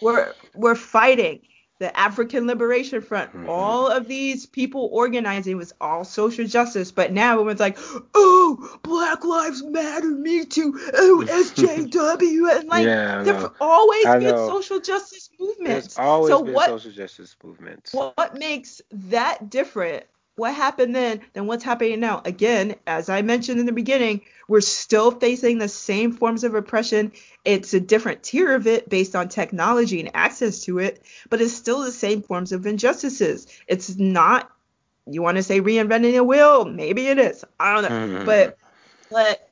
Speaker 2: we're we're fighting the African Liberation Front.
Speaker 1: Mhm.
Speaker 2: All of these people organizing was all social justice, but now everyone's like, oh, Black Lives Matter, me too, oh, SJW, <laughs> and like
Speaker 1: yeah, I
Speaker 2: always
Speaker 1: I
Speaker 2: been
Speaker 1: know.
Speaker 2: social justice movements.
Speaker 1: There's always
Speaker 2: so
Speaker 1: been
Speaker 2: what
Speaker 1: social justice movements.
Speaker 2: what makes that different? What happened then than what's happening now? Again, as I mentioned in the beginning, we're still facing the same forms of oppression. It's a different tier of it based on technology and access to it, but it's still the same forms of injustices. It's not, you want to say reinventing the wheel? Maybe it is. I don't know.
Speaker 1: Mhm.
Speaker 2: But, but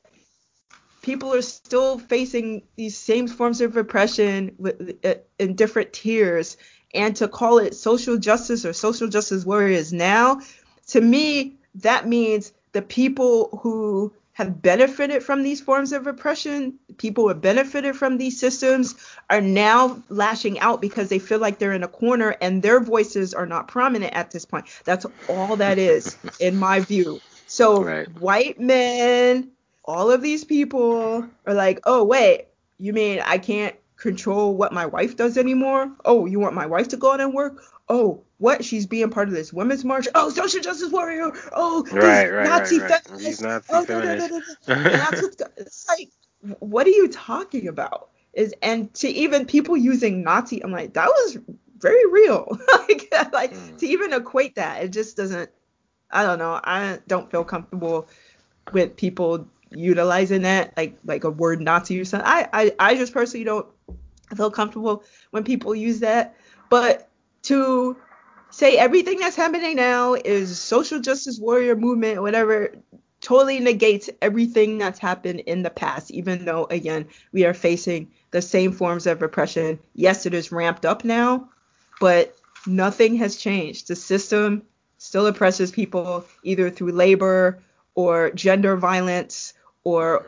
Speaker 2: people are still facing these same forms of oppression with, uh, in different tiers and to call it social justice or social justice warriors now to me that means the people who have benefited from these forms of oppression, people who have benefited from these systems are now lashing out because they feel like they're in a corner and their voices are not prominent at this point that's all that is in my view so
Speaker 1: Right.
Speaker 2: white men all of these people are like, oh wait, you mean I can't control what my wife does anymore? Oh, you want my wife to go out and work? Oh, what? She's being part of this women's march. Oh, social justice warrior. Oh,
Speaker 1: Right, right,
Speaker 2: Nazi
Speaker 1: right, right.
Speaker 2: feminists.
Speaker 1: These Nazi
Speaker 2: oh,
Speaker 1: feminists.
Speaker 2: da, da. That's what's go- it's like, what are you talking about? Is and to even people using Nazi, I'm like, that was very real. <laughs> like, like
Speaker 1: Mm.
Speaker 2: to even equate that, it just doesn't. I don't know. I don't feel comfortable with people utilizing that like like a word Nazi or something. I I, I just personally don't feel comfortable when people use that. But to say everything that's happening now is social justice warrior movement, whatever, totally negates everything that's happened in the past, even though, again, we are facing the same forms of repression. Yes, it is ramped up now, but nothing has changed. The system still oppresses people either through labor or gender violence or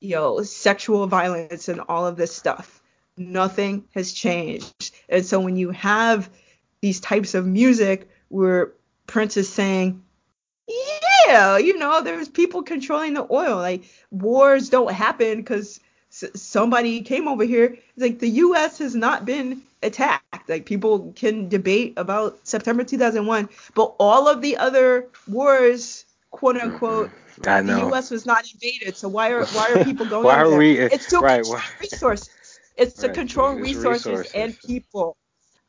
Speaker 2: you know sexual violence and all of this stuff nothing has changed and so when you have these types of music where prince is saying yeah you know there's people controlling the oil like wars don't happen because somebody came over here it's like the us has not been attacked like people can debate about september 2001 but all of the other wars quote unquote the U.S. was not invaded, so why are why are <laughs> people going
Speaker 1: why are
Speaker 2: there?
Speaker 1: we,
Speaker 2: it's to
Speaker 1: right,
Speaker 2: control
Speaker 1: why-
Speaker 2: resources. It's to
Speaker 1: Right,
Speaker 2: control
Speaker 1: it's
Speaker 2: resources,
Speaker 1: resources.
Speaker 2: and people.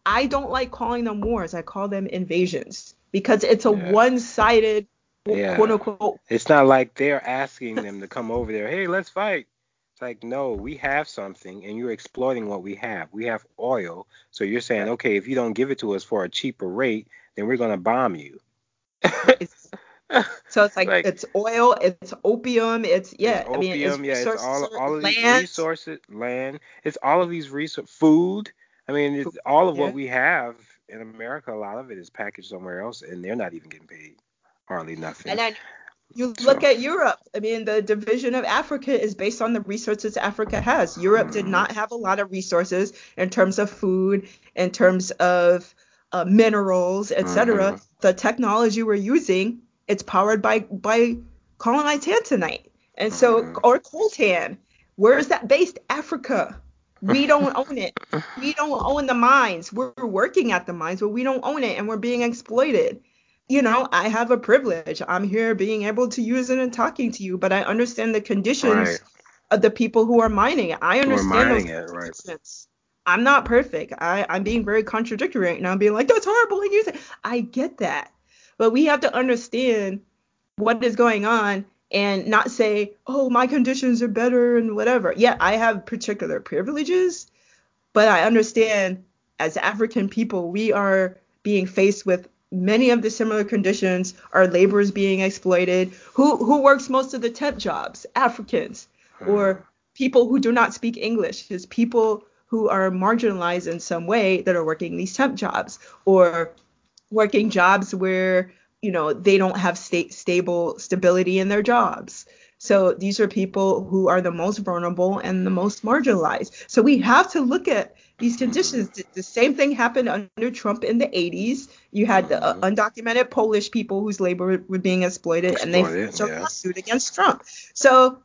Speaker 2: I don't like calling them wars. I call them invasions because it's a
Speaker 1: Yeah.
Speaker 2: one-sided,
Speaker 1: Yeah.
Speaker 2: quote unquote.
Speaker 1: It's not like they're asking them to come over there. Hey, let's fight. It's like no, we have something, and you're exploiting what we have. We have oil, so you're saying, okay, if you don't give it to us for a cheaper rate, then we're gonna bomb you.
Speaker 2: It's, so it's <laughs> like,
Speaker 1: Like-
Speaker 2: it's oil, it's opium, it's yeah.
Speaker 1: It's
Speaker 2: I mean, it's
Speaker 1: yeah, it's all all of these
Speaker 2: land.
Speaker 1: resources, land. It's all of these resources, food. I mean, it's all of
Speaker 2: yeah.
Speaker 1: what we have in America. A lot of it is packaged somewhere else, and they're not even getting paid hardly nothing.
Speaker 2: And then you
Speaker 1: So-
Speaker 2: look at Europe. I mean, the division of Africa is based on the resources Africa has. Europe did not have a lot of resources in terms of food, in terms of uh, minerals, etc.
Speaker 1: Mhm.
Speaker 2: The technology we're using, it's powered by by colonized tanzanite, and so
Speaker 1: Mhm.
Speaker 2: or coltan. Where is that based? Africa. We don't own it. We don't own the mines. We're working at the mines, but we don't own it, and we're being exploited you know, I have a privilege. I'm here being able to use it and talking to you, but I understand the conditions
Speaker 1: Right.
Speaker 2: of the people who are mining it. I understand
Speaker 1: mining
Speaker 2: those
Speaker 1: it, right.
Speaker 2: I'm not perfect. I, I'm being very contradictory right now, being like, that's horrible and use it. I get that. But we have to understand what is going on and not say, oh, my conditions are better and whatever. Yeah, I have particular privileges, but I understand as African people, we are being faced with many of the similar conditions. Our labor is being exploited. Who who works most of the temp jobs? Africans or hmm. people who do not speak English. It's people who are marginalized in some way that are working these temp jobs or working jobs where you know they don't have state stable stability in their jobs. So these are people who are the most vulnerable and the most marginalized. So we have to look at these conditions. The, same thing happened under Trump in the 80s. You had the uh, undocumented Polish people whose labor were being exploited, and they
Speaker 1: Exploited,
Speaker 2: filed a lawsuit against Trump. So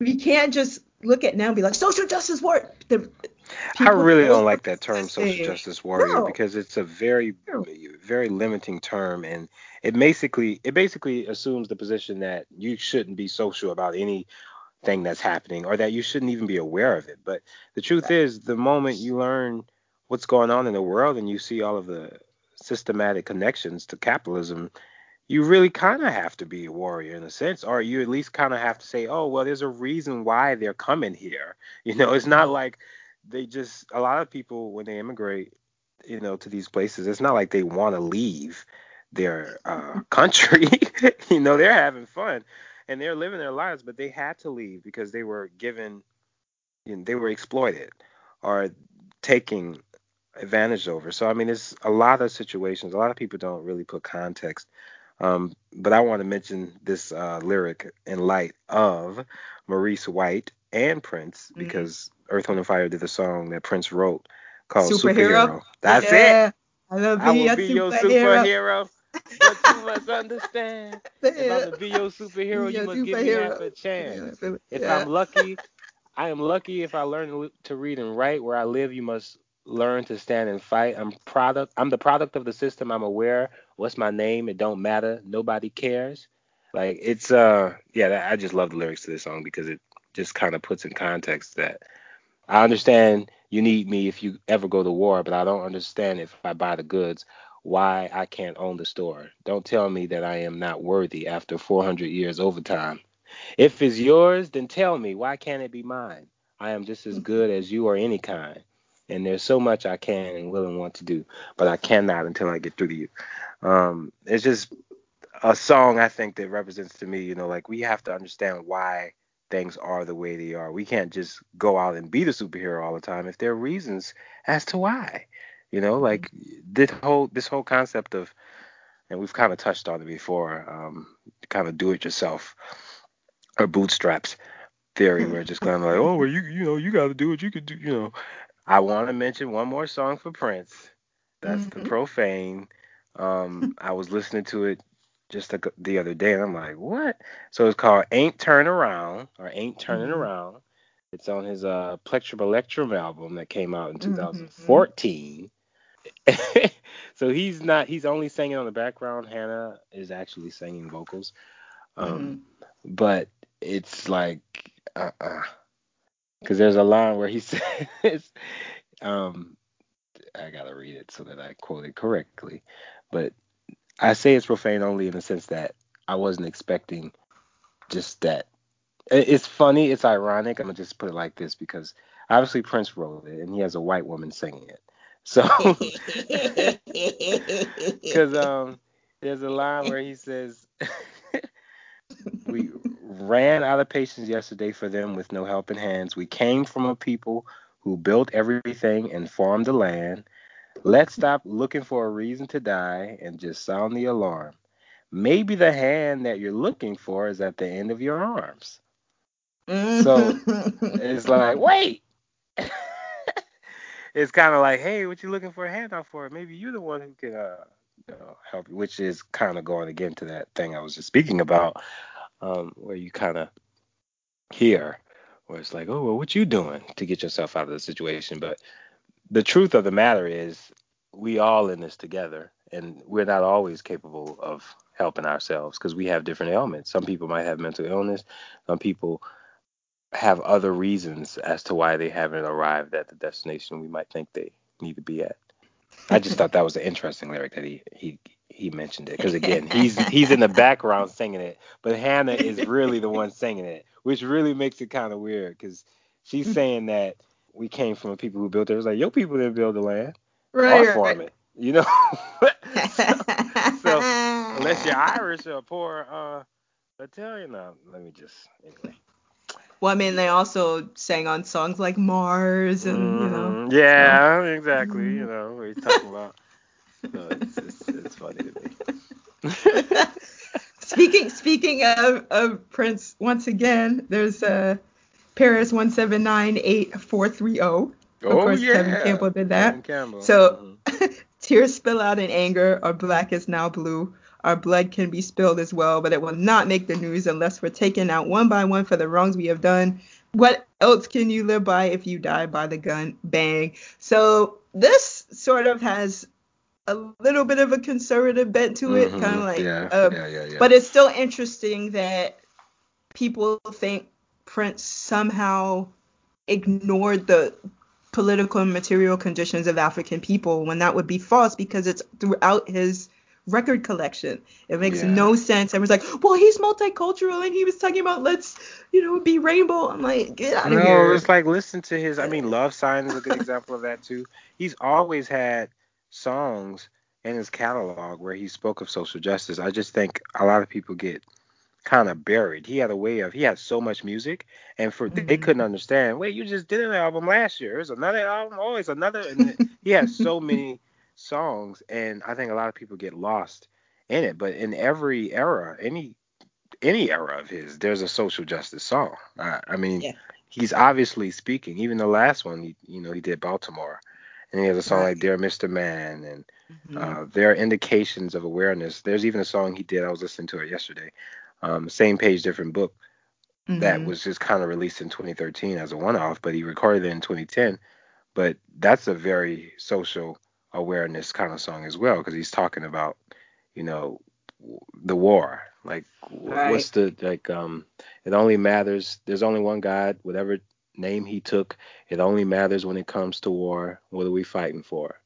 Speaker 2: we can't just look at now and be like social justice war. The,
Speaker 1: I really don't like that term social justice warrior
Speaker 2: No.
Speaker 1: because it's a very very limiting term and it basically it basically assumes the position that you shouldn't be social about anything that's happening or that you shouldn't even be aware of it. But the truth is the moment you learn what's going on in the world and you see all of the systematic connections to capitalism, you really kind of have to be a warrior in a sense, or you at least kind of have to say, oh, well, there's a reason why they're coming here. <laughs> You know, it's not like they just, a lot of people, when they immigrate, you know, to these places, it's not like they want to leave their uh, <laughs> country. <laughs> you know, they're having fun and they're living their lives, but they had to leave because they were given, you know, they were exploited or taking advantage over. So I mean, it's a lot of situations. A lot of people don't really put context. Um, but I want to mention this uh, lyric in light of Maurice White and Prince
Speaker 2: Mhm.
Speaker 1: because Earth, Wind, and Fire did a song that Prince wrote called
Speaker 2: Superhero?
Speaker 1: Superhero. That's it.
Speaker 2: I will
Speaker 1: I
Speaker 2: be
Speaker 1: will
Speaker 2: a
Speaker 1: be your
Speaker 2: superhero.
Speaker 1: superhero, but you must understand. <laughs> If I'm to be your superhero, you must give me half a chance. If I'm lucky, I am lucky if I learn to- read and write. Where I live, you must learn to stand and fight. I'm product. I'm the product of the system. I'm aware. What's my name? It don't matter. Nobody cares. Like it's uh yeah. that- I just love the lyrics to this song because it just kind of puts in context that I understand you need me if you ever go to war, but I don't understand if I buy the goods why I can't own the store. Don't tell me that I am not worthy after 400 years overtime. if it's yours, then tell me, why can't it be mine? I am just as good as you or any kind. And there's so much I can and will and want to do, but I cannot until I get through to you. Um, it's just a song I think that represents to me, you know, like we have to understand why things are the way they are. We can't just go out and be the superhero all the time if there are reasons as to why. You know, like this whole this whole concept of and we've kind of touched on it before, um, kind of do it yourself or bootstraps theory where just kind of like, oh, well, you you know, you got to do what you could do. You know, I want to mention one more song for Prince. That's mm-hmm. the Profane. Um, <laughs> I was listening to it just the, the, other day, and I'm like, what? So it's called Ain't Turn Around or Ain't Turning mm-hmm. Around. It's on his uh, Plectrum Electrum album that came out in 2014. <laughs> So he's not he's only singing on the background. Hannah is actually singing vocals. Um mm-hmm. but it's like uh-uh. Because there's a line where he <laughs> says um i gotta read it so that i quote it correctly. But i say it's profane only in the sense that i wasn't expecting just that. It's funny it's ironic i'm gonna just put it like this because obviously prince wrote it and he has a white woman singing it so, <laughs> <laughs> <laughs> because um, there's a line where he says, "We ran out of patience yesterday for them with no helping hands. We came from a people who built everything and farmed the land. Let's stop looking for a reason to die and just sound the alarm. Maybe the hand that you're looking for is at the end of your arms." So it's like, wait it's kind of like, hey, what you looking for a handout for? Maybe you're the one who can uh, you know, help you, which is kind of going again to that thing I was just speaking about, um, where you kind of hear, where it's like, oh, well, what you doing to get yourself out of the situation? But the truth of the matter is, we all in this together, and we're not always capable of helping ourselves because we have different ailments. Some people might have mental illness. Some people have other reasons as to why they haven't arrived at the destination we might think they need to be at. I just thought that was an interesting lyric that he he he mentioned it because again he's he's in the background singing it, but Hannah is really the one singing it, which really makes it kind of weird because she's saying that we came from people who built it. It was like your people didn't build the land, right? Or farm it, you know. <laughs> so, so, unless you're <laughs> Irish or poor uh, Italian, no, let me just anyway.
Speaker 2: Well, I mean, they also sang on songs like Mars and mm-hmm. you know.
Speaker 1: Mm-hmm. Yeah, so. exactly. You know, we're talking about. <laughs> So it's, it's, it's funny to
Speaker 2: me. <laughs> speaking speaking of, of Prince, once again, there's uh, Paris one seven nine eight four three zero. Of oh, course, yeah. Tevin Campbell did that. Campbell. So mm-hmm. <laughs> tears spill out in anger, or black is now blue. Our blood can be spilled as well, but it will not make the news unless we're taken out one by one for the wrongs we have done. What else can you live by if you die by the gun? Bang. So this sort of has a little bit of a conservative bent to it, mm-hmm. kind of like, yeah, um, yeah, yeah, yeah. but it's still interesting that people think Prince somehow ignored the political and material conditions of African people when that would be false because it's throughout his record collection. It makes yeah. no sense. Everyone's like, well, he's multicultural and he was talking about let's, you know, be rainbow. I'm like, get out of no, here.
Speaker 1: No, it's like listen to his. I mean, <laughs> Love Sign is a good example of that too. He's always had songs in his catalog where he spoke of social justice. I just think a lot of people get kind of buried. He had a way of he had so much music, and for mm-hmm. they couldn't understand. Wait, you just did an album last year. There's another album. Oh, it's another. And he had so <laughs> many songs, and I think a lot of people get lost in it. But in every era, any any era of his, there's a social justice song. Uh, I mean, yeah. he's obviously speaking. Even the last one, he, you know, he did Baltimore, and he has a song right. like "Dear Mr. Man," and mm-hmm. uh, there are indications of awareness. There's even a song he did. I was listening to it yesterday. Um, same page, different book. Mm-hmm. That was just kind of released in 2013 as a one-off, but he recorded it in 2010. But that's a very social awareness kind of song as well because he's talking about you know the war like right. what's the like um it only matters there's only one god whatever name he took it only matters when it comes to war what are we fighting for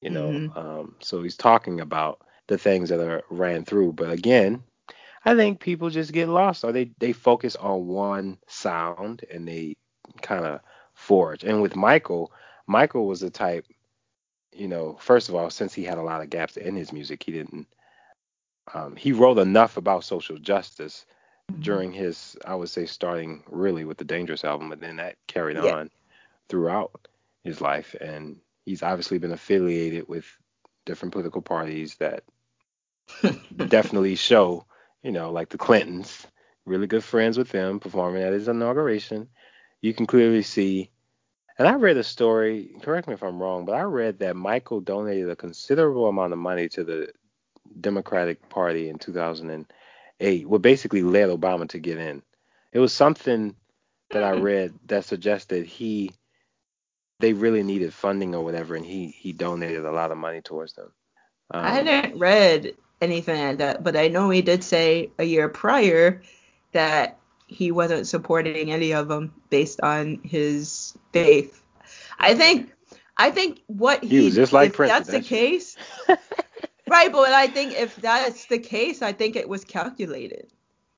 Speaker 1: you know mm-hmm. um so he's talking about the things that are ran through but again I think people just get lost or they they focus on one sound and they kind of forge. And with Michael, Michael was the type, you know, first of all, since he had a lot of gaps in his music, he didn't um, he wrote enough about social justice mm-hmm. during his, I would say, starting really with the Dangerous album, but then that carried yeah. on throughout his life. And he's obviously been affiliated with different political parties that definitely <laughs> show, you know, like the Clintons, really good friends with them, performing at his inauguration. You can clearly see. And I read a story, correct me if I'm wrong, but I read that Michael donated a considerable amount of money to the Democratic Party in 2008, what basically led Obama to get in. It was something that I mm-hmm. read that suggested he they really needed funding or whatever, and he he donated a lot of money towards them.
Speaker 2: Um, I hadn't read anything like that, but I know he did say a year prior that he wasn't supporting any of them based on his faith. I think I think what he,
Speaker 1: he was just like
Speaker 2: if
Speaker 1: Prince,
Speaker 2: that's the case, <laughs> Right, but I think if that's the case, I think it was calculated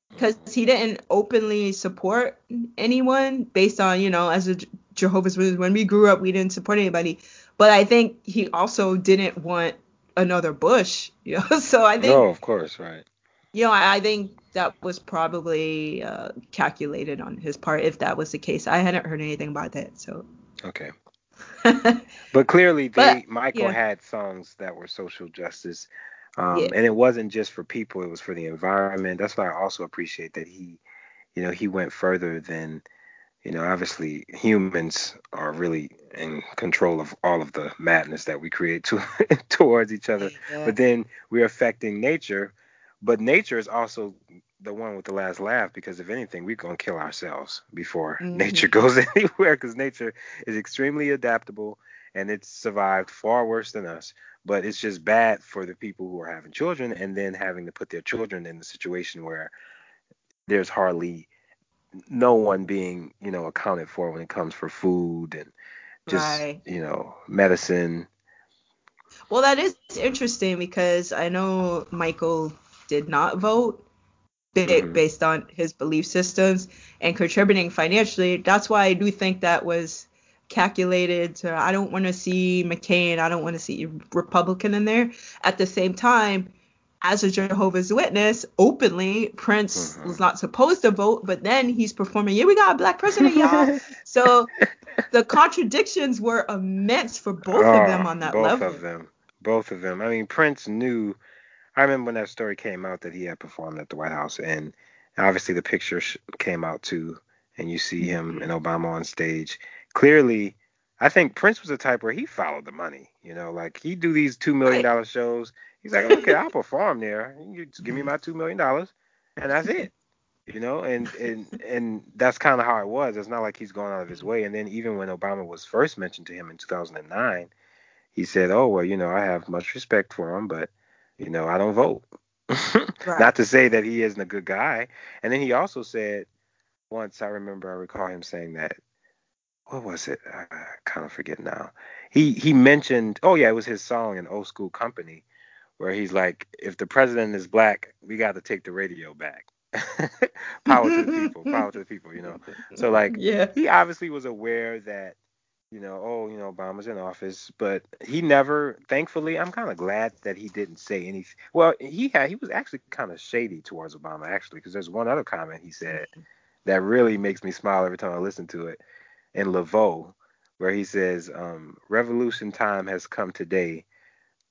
Speaker 2: because he didn't openly support anyone based on you know as a Jehovah's Witness. When we grew up, we didn't support anybody, but I think he also didn't want another Bush. <laughs> You know, so I think.
Speaker 1: No, of course, right.
Speaker 2: You know, I, I think that was probably uh, calculated on his part if that was the case. I hadn't heard anything about that, so.
Speaker 1: Okay. <laughs> but clearly, they but, Michael yeah. had songs that were social justice, um, yeah. and it wasn't just for people; it was for the environment. That's why I also appreciate that he, you know, he went further than, you know, obviously humans are really in control of all of the madness that we create to, <laughs> towards each other, yeah. but then we're affecting nature. But nature is also the one with the last laugh because if anything we're going to kill ourselves before <laughs> mm-hmm. nature goes <laughs> anywhere because nature is extremely adaptable and it's survived far worse than us but it's just bad for the people who are having children and then having to put their children in the situation where there's hardly no one being you know accounted for when it comes for food and just right. you know medicine
Speaker 2: well that is interesting because i know michael did not vote mm-hmm. based on his belief systems and contributing financially. That's why I do think that was calculated to I don't want to see McCain, I don't want to see Republican in there. At the same time, as a Jehovah's Witness, openly, Prince mm-hmm. was not supposed to vote, but then he's performing, yeah, we got a black president, y'all. <laughs> so the contradictions were immense for both oh, of them on that
Speaker 1: both
Speaker 2: level.
Speaker 1: Both of them. Both of them. I mean, Prince knew I remember when that story came out that he had performed at the White House, and obviously the picture came out too, and you see him mm-hmm. and Obama on stage. Clearly, I think Prince was the type where he followed the money. You know, like he do these two million dollar shows. He's like, okay, I'll <laughs> perform there. You just give me my two million dollars, and that's it. You know, and and <laughs> and that's kind of how it was. It's not like he's going out of his way. And then even when Obama was first mentioned to him in 2009, he said, "Oh well, you know, I have much respect for him, but." You know, I don't vote. <laughs> right. Not to say that he isn't a good guy. And then he also said once I remember I recall him saying that what was it? I kind of forget now. He he mentioned oh yeah, it was his song in Old School Company where he's like, if the president is black, we got to take the radio back. <laughs> power to the people, power to the people, you know. So like, <laughs>
Speaker 2: yeah,
Speaker 1: he obviously was aware that you know, oh, you know, Obama's in office, but he never. Thankfully, I'm kind of glad that he didn't say anything. Well, he had he was actually kind of shady towards Obama actually, because there's one other comment he said that really makes me smile every time I listen to it in Laveau, where he says, um, "Revolution time has come today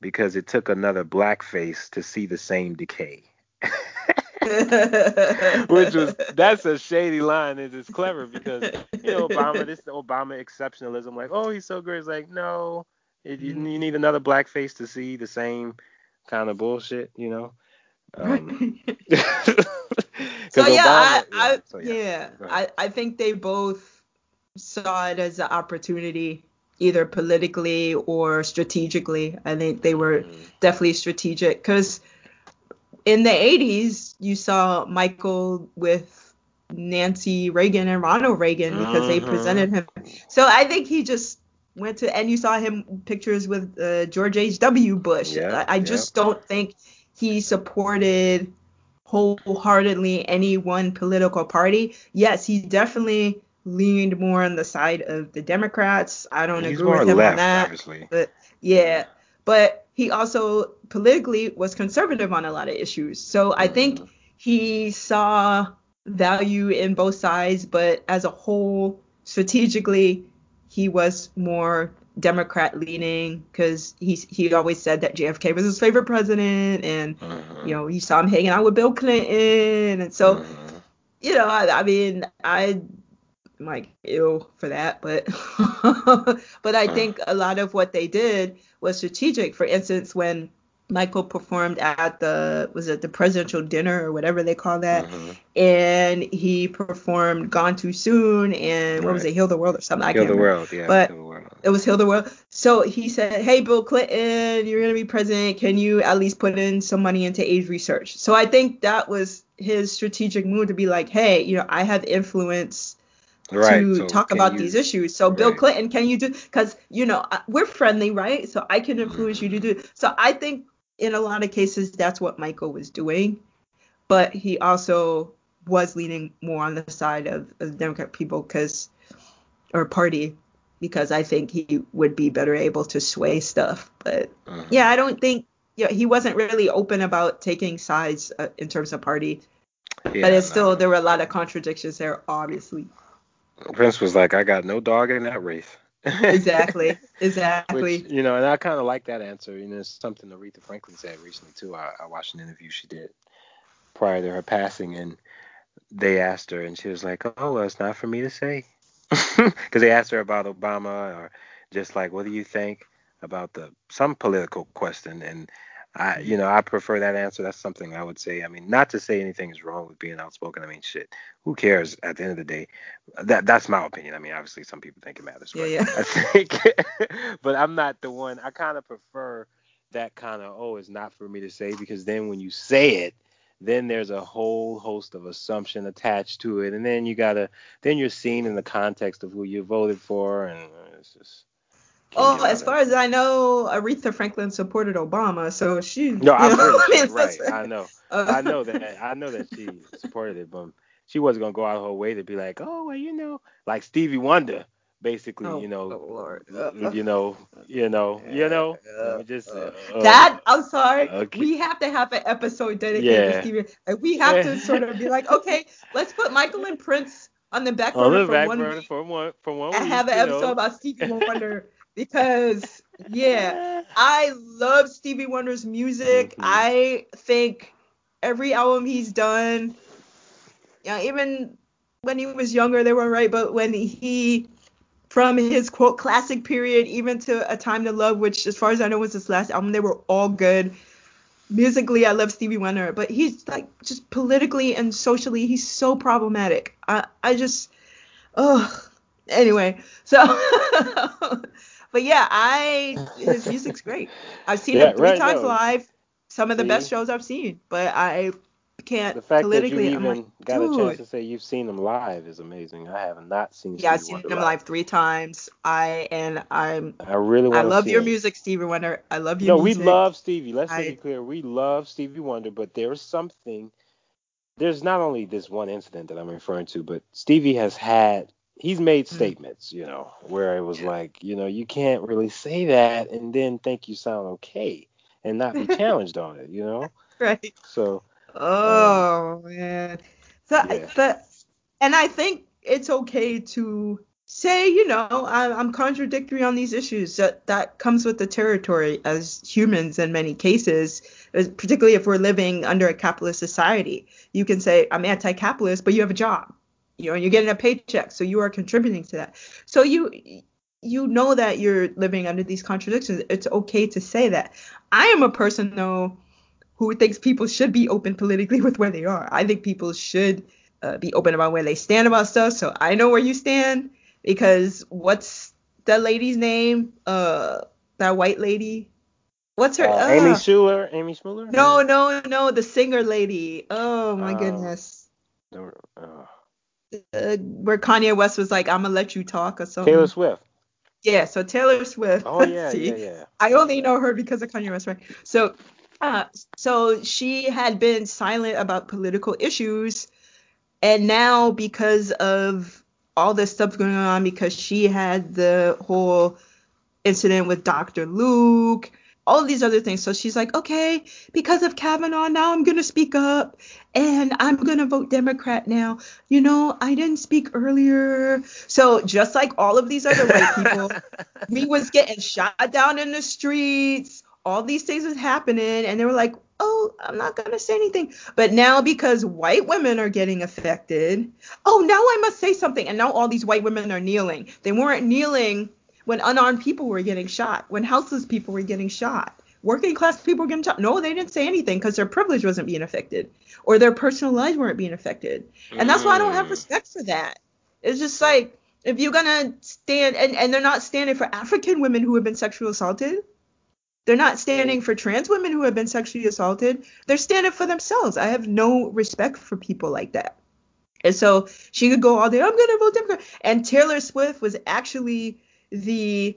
Speaker 1: because it took another black face to see the same decay." <laughs> <laughs> Which was that's a shady line. And It is clever because you know Obama, this Obama exceptionalism, like oh he's so great. It's like no, it, you, you need another black face to see the same kind of bullshit, you know. Um, <laughs> <laughs>
Speaker 2: so yeah, Obama, I, I, so yeah, yeah I, I think they both saw it as an opportunity either politically or strategically. I think they were mm-hmm. definitely strategic because in the 80s, you saw Michael with Nancy Reagan and Ronald Reagan because they uh-huh. presented him. So I think he just went to, and you saw him pictures with uh, George H.W. Bush.
Speaker 1: Yeah,
Speaker 2: I, I just don't think he supported wholeheartedly any one political party. Yes, he definitely leaned more on the side of the Democrats. I don't
Speaker 1: He's
Speaker 2: agree with him
Speaker 1: left,
Speaker 2: on that.
Speaker 1: obviously.
Speaker 2: But yeah, but he also politically was conservative on a lot of issues. So I think
Speaker 1: Mhm.
Speaker 2: he saw value in both sides, but as a whole, strategically, he was more Democrat leaning because he he always said that JFK was his favorite president, and
Speaker 1: Mhm.
Speaker 2: you know he saw him hanging out with Bill Clinton, and so
Speaker 1: Mhm.
Speaker 2: you know I, I mean I like ill for that, but <laughs> but I
Speaker 1: Uh.
Speaker 2: think a lot of what they did was strategic. For instance, when Michael performed at the was it the presidential dinner or whatever they call that,
Speaker 1: Mhm.
Speaker 2: and he performed "Gone Too Soon" and what was it, "Heal the World" or something. I
Speaker 1: Kill
Speaker 2: can't
Speaker 1: the
Speaker 2: remember.
Speaker 1: world, yeah.
Speaker 2: But-
Speaker 1: world.
Speaker 2: It was "Heal the World." So he said, "Hey, Bill Clinton, you're gonna be president. Can you at least put in some money into AIDS research?" So I think that was his strategic move to be like, "Hey, you know, I have influence."
Speaker 1: Right.
Speaker 2: to
Speaker 1: so
Speaker 2: talk about
Speaker 1: you-
Speaker 2: these issues. So Bill
Speaker 1: right.
Speaker 2: Clinton, can you do? Because you know we're friendly, right? So I can influence you to do. So I think in a lot of cases that's what Michael was doing, but he also was leaning more on the side of, of the Democrat people because or party because I think he would be better able to sway stuff. But
Speaker 1: Mhm.
Speaker 2: yeah, I don't think. Yeah, he wasn't really open about taking sides uh, in terms of party,
Speaker 1: Yeah,
Speaker 2: but it's
Speaker 1: no.
Speaker 2: still there were a lot of contradictions there, obviously.
Speaker 1: Prince was like, I got no dog in that race.
Speaker 2: Exactly, <laughs> exactly.
Speaker 1: Which, you know, and I kind of like that answer. You know, it's something Aretha Franklin said recently, too. I, I watched an interview she did prior to her passing, and they asked her, and she was like, oh, well, it's not for me to say. <laughs> Because they asked her about Obama or just like, what do you think about the some political question? And I, you know, I prefer that answer. That's something I would say. I mean, not to say anything is wrong with being outspoken. I mean, shit, who cares at the end of the day? That that's my opinion. I mean, obviously some people think it matters.
Speaker 2: Yeah,
Speaker 1: but
Speaker 2: yeah.
Speaker 1: I think, <laughs> but I'm not the one. I kind of prefer that kind of oh, it's not for me to say because then when you say it, then there's a whole host of assumption attached to it, and then you gotta then you're seen in the context of who you voted for, and it's just. Can't
Speaker 2: Oh,
Speaker 1: get
Speaker 2: as far as I know, Aretha Franklin supported Obama, so she.
Speaker 1: No, I'm <laughs>
Speaker 2: know,
Speaker 1: pretty
Speaker 2: I mean,
Speaker 1: right. I know.
Speaker 2: uh,
Speaker 1: I know that. I know that she supported it, but she wasn't gonna go out of her way to be like, oh, well, you know, like Stevie Wonder, basically,
Speaker 2: Oh,
Speaker 1: you know,
Speaker 2: oh, Lord.
Speaker 1: Uh, uh, you know, you know, you know. Uh, Let just uh,
Speaker 2: that I'm sorry.
Speaker 1: okay.
Speaker 2: We have to have an episode dedicated
Speaker 1: Yeah.
Speaker 2: to Stevie. Like, we have to <laughs> sort of be like, okay, let's put Michael and Prince on the back
Speaker 1: on
Speaker 2: burner
Speaker 1: the
Speaker 2: for
Speaker 1: back
Speaker 2: one
Speaker 1: burner
Speaker 2: week
Speaker 1: for one for one
Speaker 2: and
Speaker 1: week.
Speaker 2: have an episode
Speaker 1: know.
Speaker 2: about Stevie Wonder <laughs> because yeah, I love Stevie Wonder's music.
Speaker 1: Mhm.
Speaker 2: I think every album he's done, yeah, even when he was younger, they were right. But when he, from his quote classic period, even to A Time to Love, which as far as I know was his last album, they were all good. Musically, I love Stevie Wonder, but he's like just politically and socially, he's so problematic. I, I just, oh, anyway, so. <laughs> But yeah, I <laughs> his music's great. I've seen
Speaker 1: Yeah,
Speaker 2: him three
Speaker 1: right,
Speaker 2: times
Speaker 1: no.
Speaker 2: live. Some of the best shows I've seen, but I can't
Speaker 1: The fact that you
Speaker 2: politically.
Speaker 1: even
Speaker 2: I'm like,
Speaker 1: got a chance to say you've seen him live is amazing. I have not seen
Speaker 2: yeah, I've seen
Speaker 1: Wonder
Speaker 2: him live three times. I and I'm.
Speaker 1: I really want
Speaker 2: I love
Speaker 1: see
Speaker 2: your
Speaker 1: him.
Speaker 2: music, Stevie Wonder. I love your
Speaker 1: No, we love Stevie. Let's
Speaker 2: I-
Speaker 1: make it clear. We love Stevie Wonder, but there's something. There's not only this one incident that I'm referring to, but Stevie has had. He's made
Speaker 2: Mm.
Speaker 1: statements, you know, where it was like, you know, you can't really say that and then think you sound okay and not be <laughs> challenged on it, you know.
Speaker 2: right.
Speaker 1: So
Speaker 2: Oh man. So,
Speaker 1: Yeah.
Speaker 2: but and I think it's okay to say, you know, I, I'm contradictory on these issues. That that comes with the territory as humans in many cases, particularly if we're living under a capitalist society. You can say I'm anti-capitalist, but you have a job, you know, you're getting a paycheck, so you are contributing to that. So you you know that you're living under these contradictions. It's okay to say that. I am a person though who thinks people should be open politically <laughs> with where they are. I think people should uh, be open about where they stand about stuff. So I know where you stand because what's the lady's name? Uh, that white lady. What's her?
Speaker 1: uh, Amy
Speaker 2: uh,
Speaker 1: Schumer, Amy Schumer?
Speaker 2: no, no, no, the singer lady. Oh my
Speaker 1: Um,
Speaker 2: goodness.
Speaker 1: No, uh,
Speaker 2: where Kanye West was like, "I'm gonna let you talk" or something.
Speaker 1: Taylor Swift.
Speaker 2: Yeah, so Taylor Swift.
Speaker 1: Oh <laughs> yeah,
Speaker 2: See,
Speaker 1: yeah, yeah.
Speaker 2: I only know her because of Kanye West, right? So Uh, so she had been silent about political issues, and now because of all this stuff going on, because she had the whole incident with Dr. Luke, all of these other things. So she's like, okay, because of Kavanaugh, now I'm gonna speak up and I'm gonna vote Democrat now. You know, I didn't speak earlier. So just like all of these other white people, <laughs> we was getting shot down in the streets. All these things was happening, and they were like, oh, I'm not gonna say anything. But now because white women are getting affected, oh, now I must say something. And now all these white women are kneeling. They weren't kneeling when unarmed people were getting shot, when houseless people were getting shot, working class people were getting shot. No, they didn't say anything because their privilege wasn't being affected or their personal lives weren't being affected. And that's why I don't have
Speaker 1: Mm.
Speaker 2: respect for that. It's just like if you're gonna stand and, and they're not standing for African women who have been sexually assaulted. They're not standing for trans women who have been sexually assaulted. They're standing for themselves. I have no respect for people like that. And so she could go all day, I'm gonna vote Democrat. And Taylor Swift was actually the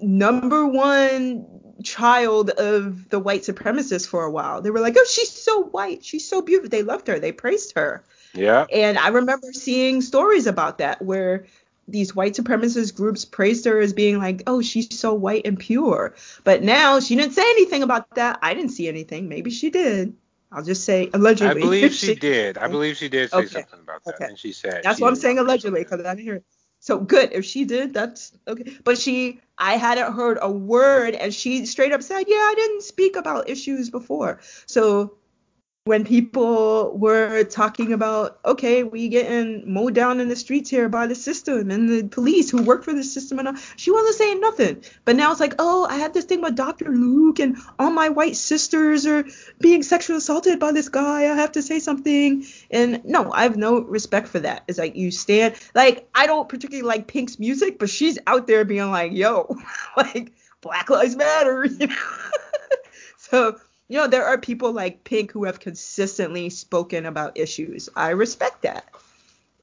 Speaker 2: number one child of the white supremacists for a while. They were like, oh, she's so white. She's so beautiful. They loved her. They praised her.
Speaker 1: Yeah.
Speaker 2: And I remember seeing stories about that where these white supremacist groups praised her as being like, oh, she's so white and pure. But now she didn't say anything about that. I didn't see anything. Maybe she did. I'll just say allegedly.
Speaker 1: I believe she <laughs> did. I believe she did say
Speaker 2: Okay.
Speaker 1: something about that.
Speaker 2: Okay.
Speaker 1: And she said
Speaker 2: That's
Speaker 1: she
Speaker 2: what I'm saying allegedly because. I didn't hear it. So good. If she did, that's okay. But she, I hadn't heard a word, and she straight up said, "Yeah, I didn't speak about issues before." So when people were talking about, okay, we getting mowed down in the streets here by the system and the police who work for the system and all, she wasn't saying nothing. But now it's like, oh, I had this thing with Dr. Luke and all my white sisters are being sexually assaulted by this guy. I have to say something. And no, I have no respect for that. It's like you stand, like I don't particularly like Pink's music, but she's out there being like, yo, <laughs> like Black Lives Matter, <laughs> you know. <laughs> so you know, there are people like Pink who have consistently spoken about issues. I respect that.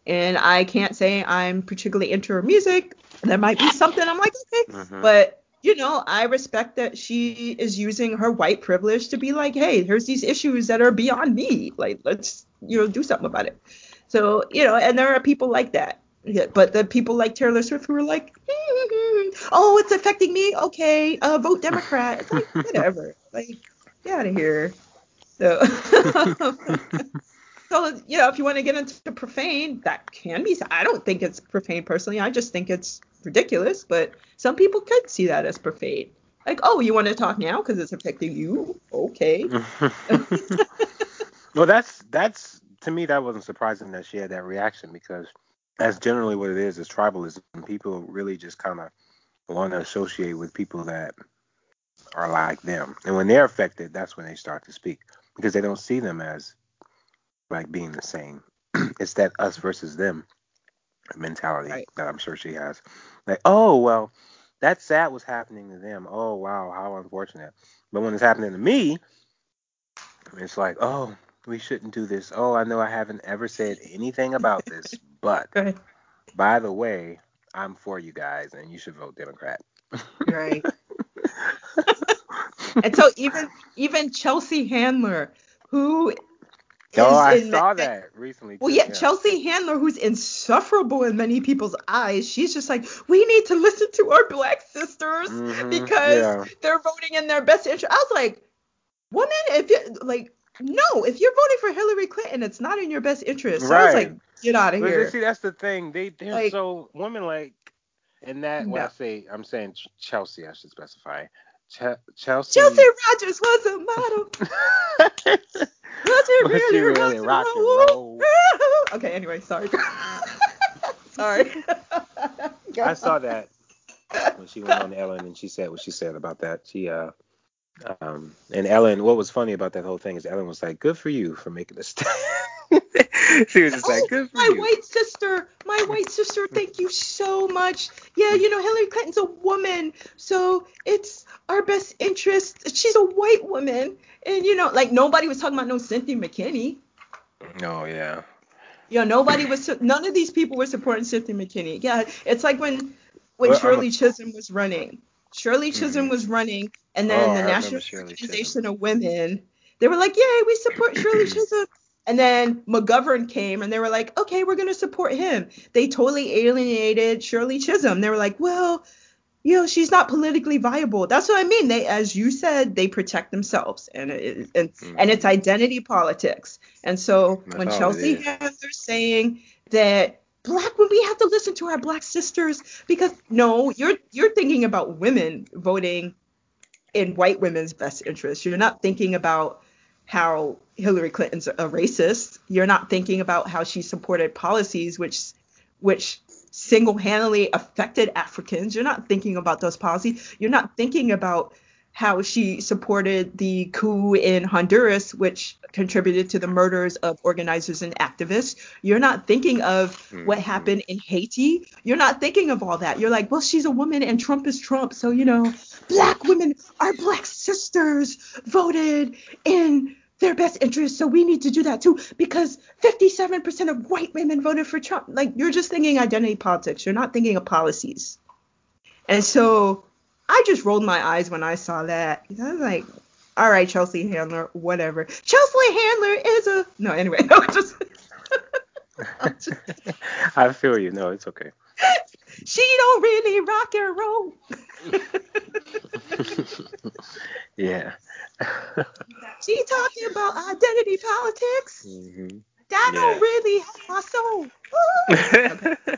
Speaker 2: And I can't say I'm particularly into her music. There might be something I'm like, okay.
Speaker 1: Mhm.
Speaker 2: But, you know, I respect that she is using her white privilege to be like, hey, here's these issues that are beyond me. Like, let's, you know, do something about it. So, you know, and there are people like that. Yeah, but the people like Taylor Swift who are like, oh, it's affecting me. Okay, uh, vote Democrat. It's like, <laughs> whatever. Like, get out of here. So, <laughs> so you know, if you want to get into profane, that can be. I don't think it's profane personally. I just think it's ridiculous. But some people could see that as profane. Like, oh, you want to talk now because it's affecting you? Okay. <laughs> <laughs>
Speaker 1: well, that's that's to me that wasn't surprising that she had that reaction because that's generally what it is is tribalism. People really just kind of want to associate with people that are like them, and when they're affected, that's when they start to speak because they don't see them as like being the same. <clears throat> it's that us versus them mentality
Speaker 2: Right.
Speaker 1: that I'm sure she has. Like, oh well, that's sad was happening to them. Oh wow, how unfortunate. But when it's happening to me, it's like, oh, we shouldn't do this. Oh, I know I haven't ever said anything about <laughs> this, but by the way, I'm for you guys, and you should vote Democrat. <laughs>
Speaker 2: Right. <laughs> and so even even Chelsea Handler, who
Speaker 1: oh, I saw that recently.
Speaker 2: Well,
Speaker 1: too,
Speaker 2: yeah, Chelsea Handler, who's insufferable in many people's eyes, she's just like, we need to listen to our black sisters
Speaker 1: Mhm,
Speaker 2: because
Speaker 1: yeah.
Speaker 2: they're voting in their best interest. I was like, woman, if you like, no, if you're voting for Hillary Clinton, it's not in your best interest. So I was like, get out of
Speaker 1: But
Speaker 2: here.
Speaker 1: see, that's the thing. They they're
Speaker 2: Like-
Speaker 1: so women like, and that when I say I'm saying Chelsea, I should specify. Ch- Chelsea.
Speaker 2: Chelsea Rodgers was a model. <laughs> Was really,
Speaker 1: really
Speaker 2: rock and roll?
Speaker 1: roll?
Speaker 2: okay, anyway, sorry. <laughs> sorry.
Speaker 1: I saw that when she went on Ellen and she said what she said about that. She uh um and Ellen what was funny about that whole thing is Ellen was like, Good for you for making a <laughs> stand. <laughs> she was just like,
Speaker 2: Oh,
Speaker 1: Good for
Speaker 2: my
Speaker 1: you.
Speaker 2: white sister, my white sister, thank you so much. Yeah, you know, Hillary Clinton's a woman, so it's our best interest. She's a white woman. And, you know, like nobody was talking about no Cynthia McKinney.
Speaker 1: Oh yeah.
Speaker 2: You know, nobody was, none of these people were supporting Cynthia McKinney. Yeah, it's like when, when
Speaker 1: Well, I'm a-
Speaker 2: Shirley Chisholm was running. Shirley Chisholm
Speaker 1: Mhm.
Speaker 2: was running, and
Speaker 1: Oh,
Speaker 2: then
Speaker 1: I
Speaker 2: the
Speaker 1: remember
Speaker 2: National
Speaker 1: Shirley
Speaker 2: Organization of Women, they were like, "Yay, we support Shirley <clears throat> Chisholm." And then McGovern came, and they were like, "Okay, we're gonna support him." They totally alienated Shirley Chisholm. They were like, "Well, you know, she's not politically viable." That's what I mean. They, as you said, they protect themselves, and it, and hmm. and it's identity politics. And so
Speaker 1: That's
Speaker 2: when Chelsea
Speaker 1: is.
Speaker 2: Handler's saying that black when we have to listen to our black sisters because no, you're you're thinking about women voting in white women's best interest. You're not thinking about how Hillary Clinton's a racist. You're not thinking about how she supported policies which which single-handedly affected Africans. You're not thinking about those policies. You're not thinking about how she supported the coup in Honduras, which contributed to the murders of organizers and activists. You're not thinking of what
Speaker 1: Mhm.
Speaker 2: happened in Haiti. You're not thinking of all that. You're like, well, she's a woman and Trump is Trump. So, you know, black women, our black sisters voted in their best interest. So we need to do that too because 57% of white women voted for Trump. Like, you're just thinking identity politics. You're not thinking of policies. And so I just rolled my eyes when I saw that. I was like, all right, Chelsea Handler, whatever. Chelsea Handler is a no. Anyway, <laughs> no, just just- <laughs>
Speaker 1: I feel you. No, it's okay. <laughs>
Speaker 2: she don't really rock and roll. <laughs>
Speaker 1: yeah.
Speaker 2: she talking about identity politics.
Speaker 1: hmm
Speaker 2: That
Speaker 1: Yeah.
Speaker 2: don't really help my soul. <laughs>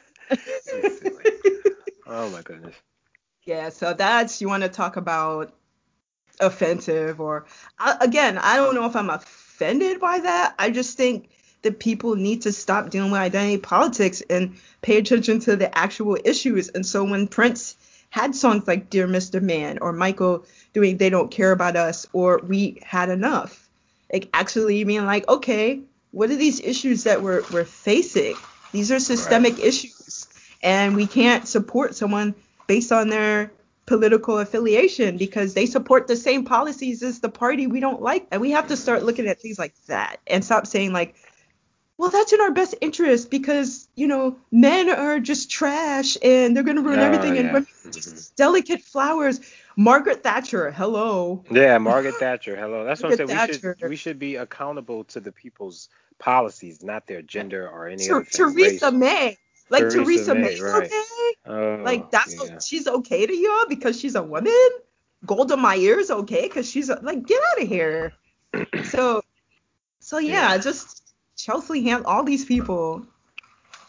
Speaker 1: oh my goodness.
Speaker 2: Yeah, so that's you want to talk about offensive or I, again, I don't know if I'm offended by that. I just think that people need to stop dealing with identity politics and pay attention to the actual issues. And so when Prince had songs like Dear Mr. Man or Michael doing They Don't Care About Us or We Had Enough, like actually being like, okay, what are these issues that we're we're facing? These are systemic issues. And we can't support someone based on their political affiliation because they support the same policies as the party we don't like. And we have to start looking at things like that and stop saying like, well, that's in our best interest because, you know, men are just trash and they're going to ruin
Speaker 1: Oh,
Speaker 2: everything and
Speaker 1: yeah.
Speaker 2: women are just delicate flowers. Margaret Thatcher, hello.
Speaker 1: Yeah, Margaret Thatcher. Hello. That's what I'm saying. We should we should be accountable to the people's policies, not their gender or any
Speaker 2: Ter-
Speaker 1: other thing.
Speaker 2: Theresa
Speaker 1: race.
Speaker 2: May. Like
Speaker 1: Theresa
Speaker 2: Theresa
Speaker 1: May,
Speaker 2: May's
Speaker 1: right.
Speaker 2: okay.
Speaker 1: Oh,
Speaker 2: Like that's
Speaker 1: yeah.
Speaker 2: she's okay to y'all because she's a woman. Golda Meir's okay because she's a, like get out of here. <clears throat> So so yeah,
Speaker 1: Yeah.
Speaker 2: just Chelsea Ham, all these people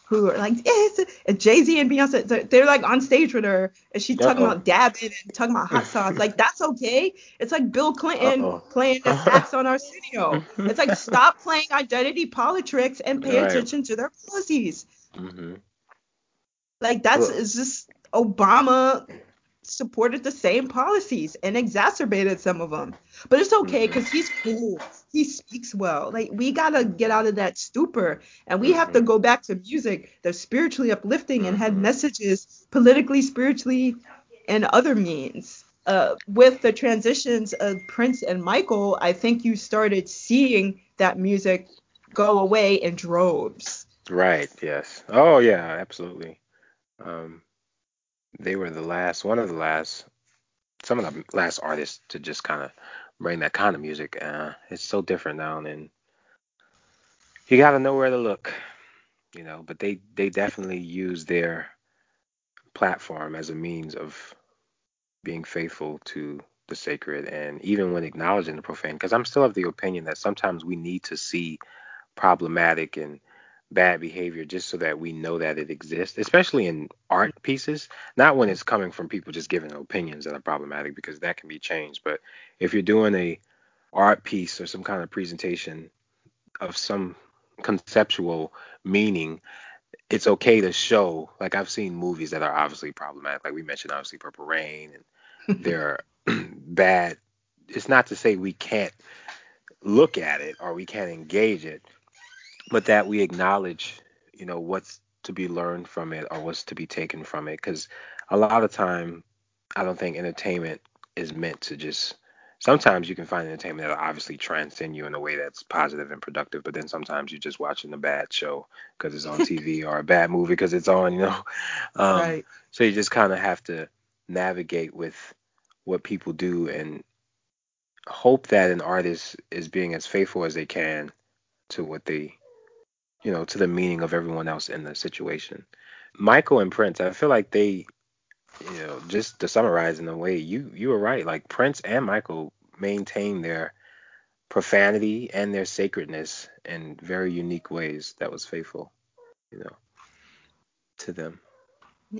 Speaker 2: who are like yes, and Jay Z and Beyonce, they're, they're like on stage with her and she's talking
Speaker 1: Uh-oh.
Speaker 2: about dabbing and talking about hot sauce. Like that's okay. It's like Bill Clinton
Speaker 1: Uh-oh.
Speaker 2: playing the <laughs> sax on Arsenio. It's like stop playing identity politics and pay
Speaker 1: Right.
Speaker 2: attention to their policies.
Speaker 1: hmm
Speaker 2: Like that's
Speaker 1: Well-
Speaker 2: it's just Obama supported the same policies and exacerbated some of them. But it's okay because he's cool. He speaks well. Like we gotta get out of that stupor and we have to
Speaker 1: Mhm.
Speaker 2: go back to music that's spiritually uplifting and had
Speaker 1: Mhm.
Speaker 2: messages politically, spiritually, and other means. Uh, with the transitions of Prince and Michael, I think you started seeing that music go away in droves.
Speaker 1: Right. Yes. Oh yeah. Absolutely. Um, they were the last, one of the last, some of the last artists to just kind of bring that kind of music. Uh, it's so different now, and you got to know where to look, you know. But they they definitely use their platform as a means of being faithful to the sacred, and even when acknowledging the profane. Because I'm still of the opinion that sometimes we need to see problematic and bad behavior just so that we know that it exists, especially in art pieces. Not when it's coming from people just giving opinions that are problematic because that can be changed. But if you're doing a art piece or some kind of presentation of some conceptual meaning, it's okay to show. Like I've seen movies that are obviously problematic, like we mentioned, obviously Purple Rain, and <laughs> they're <clears throat> bad. It's not to say we can't look at it or we can't engage it, but that we acknowledge, you know, what's to be learned from it or what's to be taken from it. Because a lot of time, I don't think entertainment is meant to just. Sometimes you can find entertainment that obviously transcend you in a way that's positive and productive, but then sometimes you're just watching a bad show because it's on TV <laughs> or a bad movie because it's on, you know. <laughs> Um,
Speaker 2: right.
Speaker 1: So you just kind of have to navigate with what people do and hope that an artist is being as faithful as they can to what they you know to the meaning of everyone else in the situation michael and prince i feel like they you know just to summarize in a way you you were right like prince and michael maintain their profanity and their sacredness in very unique ways that was faithful you know to them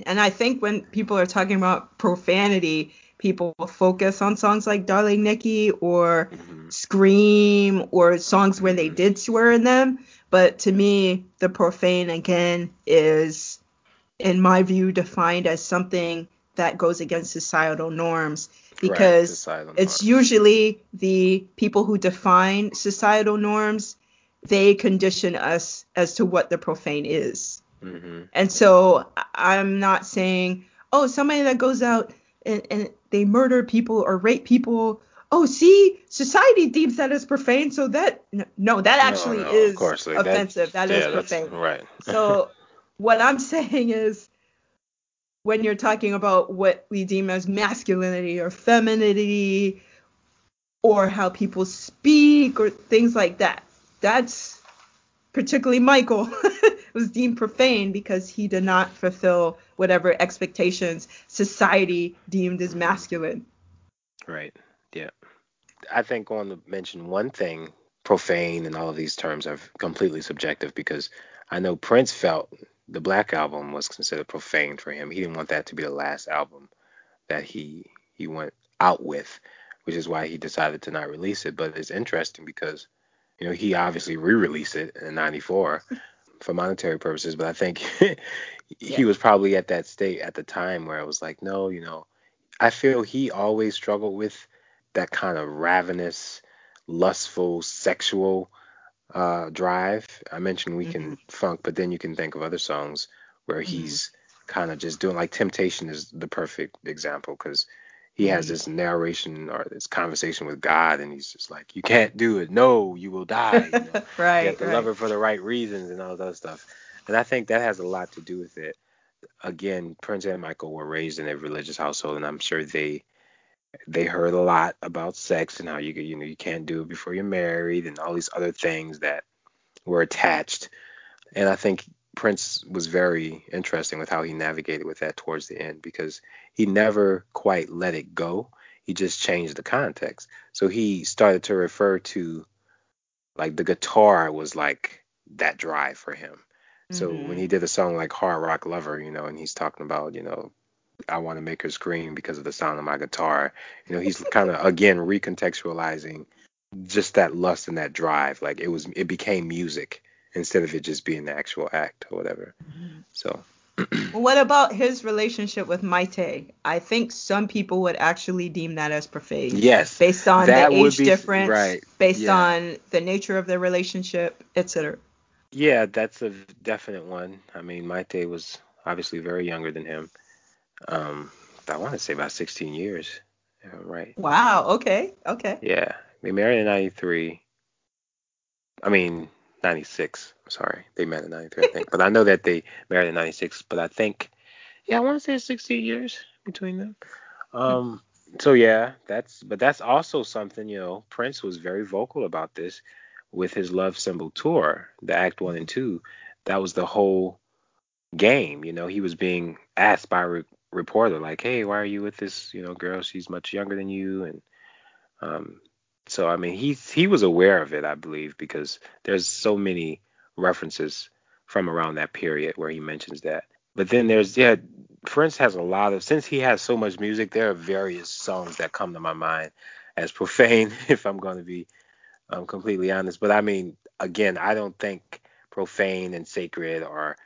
Speaker 2: and I think when people are talking about profanity, people focus on songs like Darling Nikki or mm-hmm. Scream or songs where they mm-hmm. did swear in them. But to me, the profane again is, in my view, defined as something that goes against societal norms because societal it's norms. usually the people who define societal norms they condition us as to what the profane is Mm-hmm. And so I'm not saying, oh, somebody that goes out and, and they murder people or rape people. Oh, see, society deems that as profane, so that no, that actually no, no, is course, like offensive. That, that yeah, is profane.
Speaker 1: Right.
Speaker 2: so <laughs> what I'm saying is when you're talking about what we deem as masculinity or femininity or how people speak or things like that, that's particularly Michael. <laughs> was deemed profane because he did not fulfill whatever expectations society deemed as masculine.
Speaker 1: Right. Yeah. I think I want to mention one thing profane and all of these terms are completely subjective because I know Prince felt the Black album was considered profane for him. He didn't want that to be the last album that he he went out with, which is why he decided to not release it. But it's interesting because you know he obviously re-released it in '94, <laughs> for monetary purposes, but I think <laughs> he yeah. was probably at that state at the time where it was like, no, you know, I feel he always struggled with that kind of ravenous, lustful, sexual uh, drive. I mentioned Weekend mm-hmm. Funk, but then you can think of other songs where mm-hmm. he's kind of just doing like Temptation is the perfect example because he has mm-hmm. this narration or this conversation with God, and he's just like, "You can't do it. No, you will die. You know? <laughs>
Speaker 2: right.
Speaker 1: You have to
Speaker 2: right.
Speaker 1: love her for the right reasons and all that stuff." And I think that has a lot to do with it. Again, Prince and Michael were raised in a religious household, and I'm sure they they heard a lot about sex and how you you know you can't do it before you're married and all these other things that were attached. And I think Prince was very interesting with how he navigated with that towards the end because he never quite let it go. He just changed the context. So he started to refer to like the guitar was like that drive for him. So mm-hmm. when he did a song like Hard Rock Lover, you know, and he's talking about, you know, I want to make her scream because of the sound of my guitar, you know, he's kind of again recontextualizing just that lust and that drive. Like it was, it became music instead of it just being the actual act or whatever. Mm-hmm. So. <clears throat>
Speaker 2: what about his relationship with Mayte? I think some people would actually deem that as profane.
Speaker 1: Yes.
Speaker 2: Based on the age be, difference, right. based yeah. on the nature of their relationship, etc.
Speaker 1: Yeah, that's a definite one. I mean, Mayte was obviously very younger than him. Um, I want to say about 16 years. Right.
Speaker 2: Wow. Okay. Okay.
Speaker 1: Yeah. They married in 93. I mean, 96. Sorry, they met in 93, I think. <laughs> but I know that they married in 96. But I think, yeah, I want to say 16 years between them. Um, so yeah, that's but that's also something you know. Prince was very vocal about this with his Love Symbol tour, the Act One and Two. That was the whole game. You know, he was being asked by re- reporter like, "Hey, why are you with this you know girl? She's much younger than you," and um, so I mean, he he was aware of it, I believe, because there's so many references from around that period where he mentions that. But then there's yeah, Prince has a lot of since he has so much music, there are various songs that come to my mind as <laughs> profane, if I'm going to be um, completely honest. But I mean, again, I don't think profane and sacred are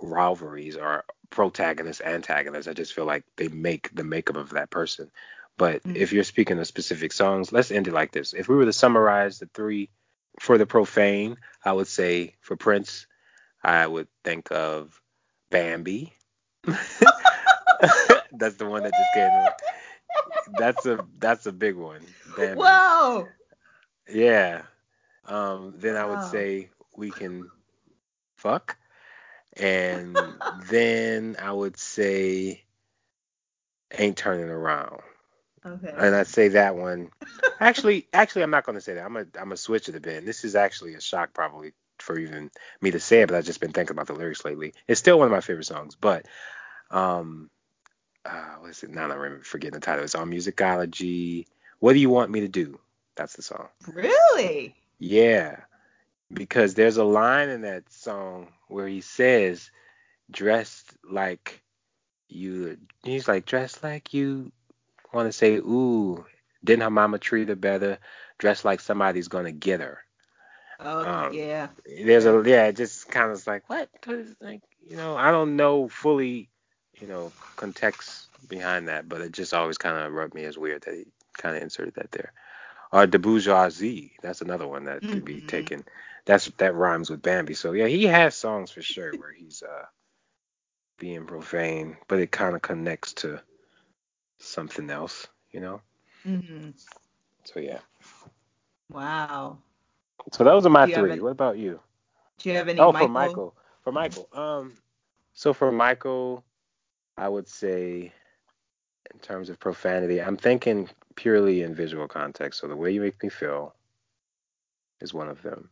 Speaker 1: rivalries or protagonists antagonists. I just feel like they make the makeup of that person. But mm-hmm. if you're speaking of specific songs, let's end it like this. If we were to summarize the three for the profane, I would say for Prince, I would think of Bambi. <laughs> that's the one that just came up. That's a that's a big one.
Speaker 2: Bambi. Wow.
Speaker 1: Yeah. Um, then. I would say we can fuck. And then I would say Ain't Turning Around.
Speaker 2: Okay.
Speaker 1: And I'd say that one. Actually, actually, I'm not going to say that. I'm gonna I'm gonna switch it a bit. And this is actually a shock probably for even me to say it, but I've just been thinking about the lyrics lately. It's still one of my favorite songs, but um, uh, what is it? Now I'm forgetting the title. It's on Musicology. What do you want me to do? That's the song.
Speaker 2: Really?
Speaker 1: Yeah, because there's a line in that song where he says, "Dressed like you." He's like, "Dressed like you." Want to say, "Ooh, didn't her mama treat her better? Dressed like somebody's gonna get her."
Speaker 2: Oh um, yeah.
Speaker 1: There's a yeah, it just kind of like what? Like you know, I don't know fully, you know, context behind that, but it just always kind of rubbed me as weird that he kind of inserted that there. Or the bourgeoisie, that's another one that mm-hmm. could be mm-hmm. taken. That's that rhymes with Bambi. So yeah, he has songs for sure where he's uh being profane, but it kind of connects to something else, you know.
Speaker 2: Mm-hmm.
Speaker 1: So yeah.
Speaker 2: Wow.
Speaker 1: So those are my three. Any, what about you?
Speaker 2: Do you have any?
Speaker 1: Oh,
Speaker 2: Michael?
Speaker 1: for Michael. For Michael. Um. So for Michael, I would say, in terms of profanity, I'm thinking purely in visual context. So the way you make me feel is one of them,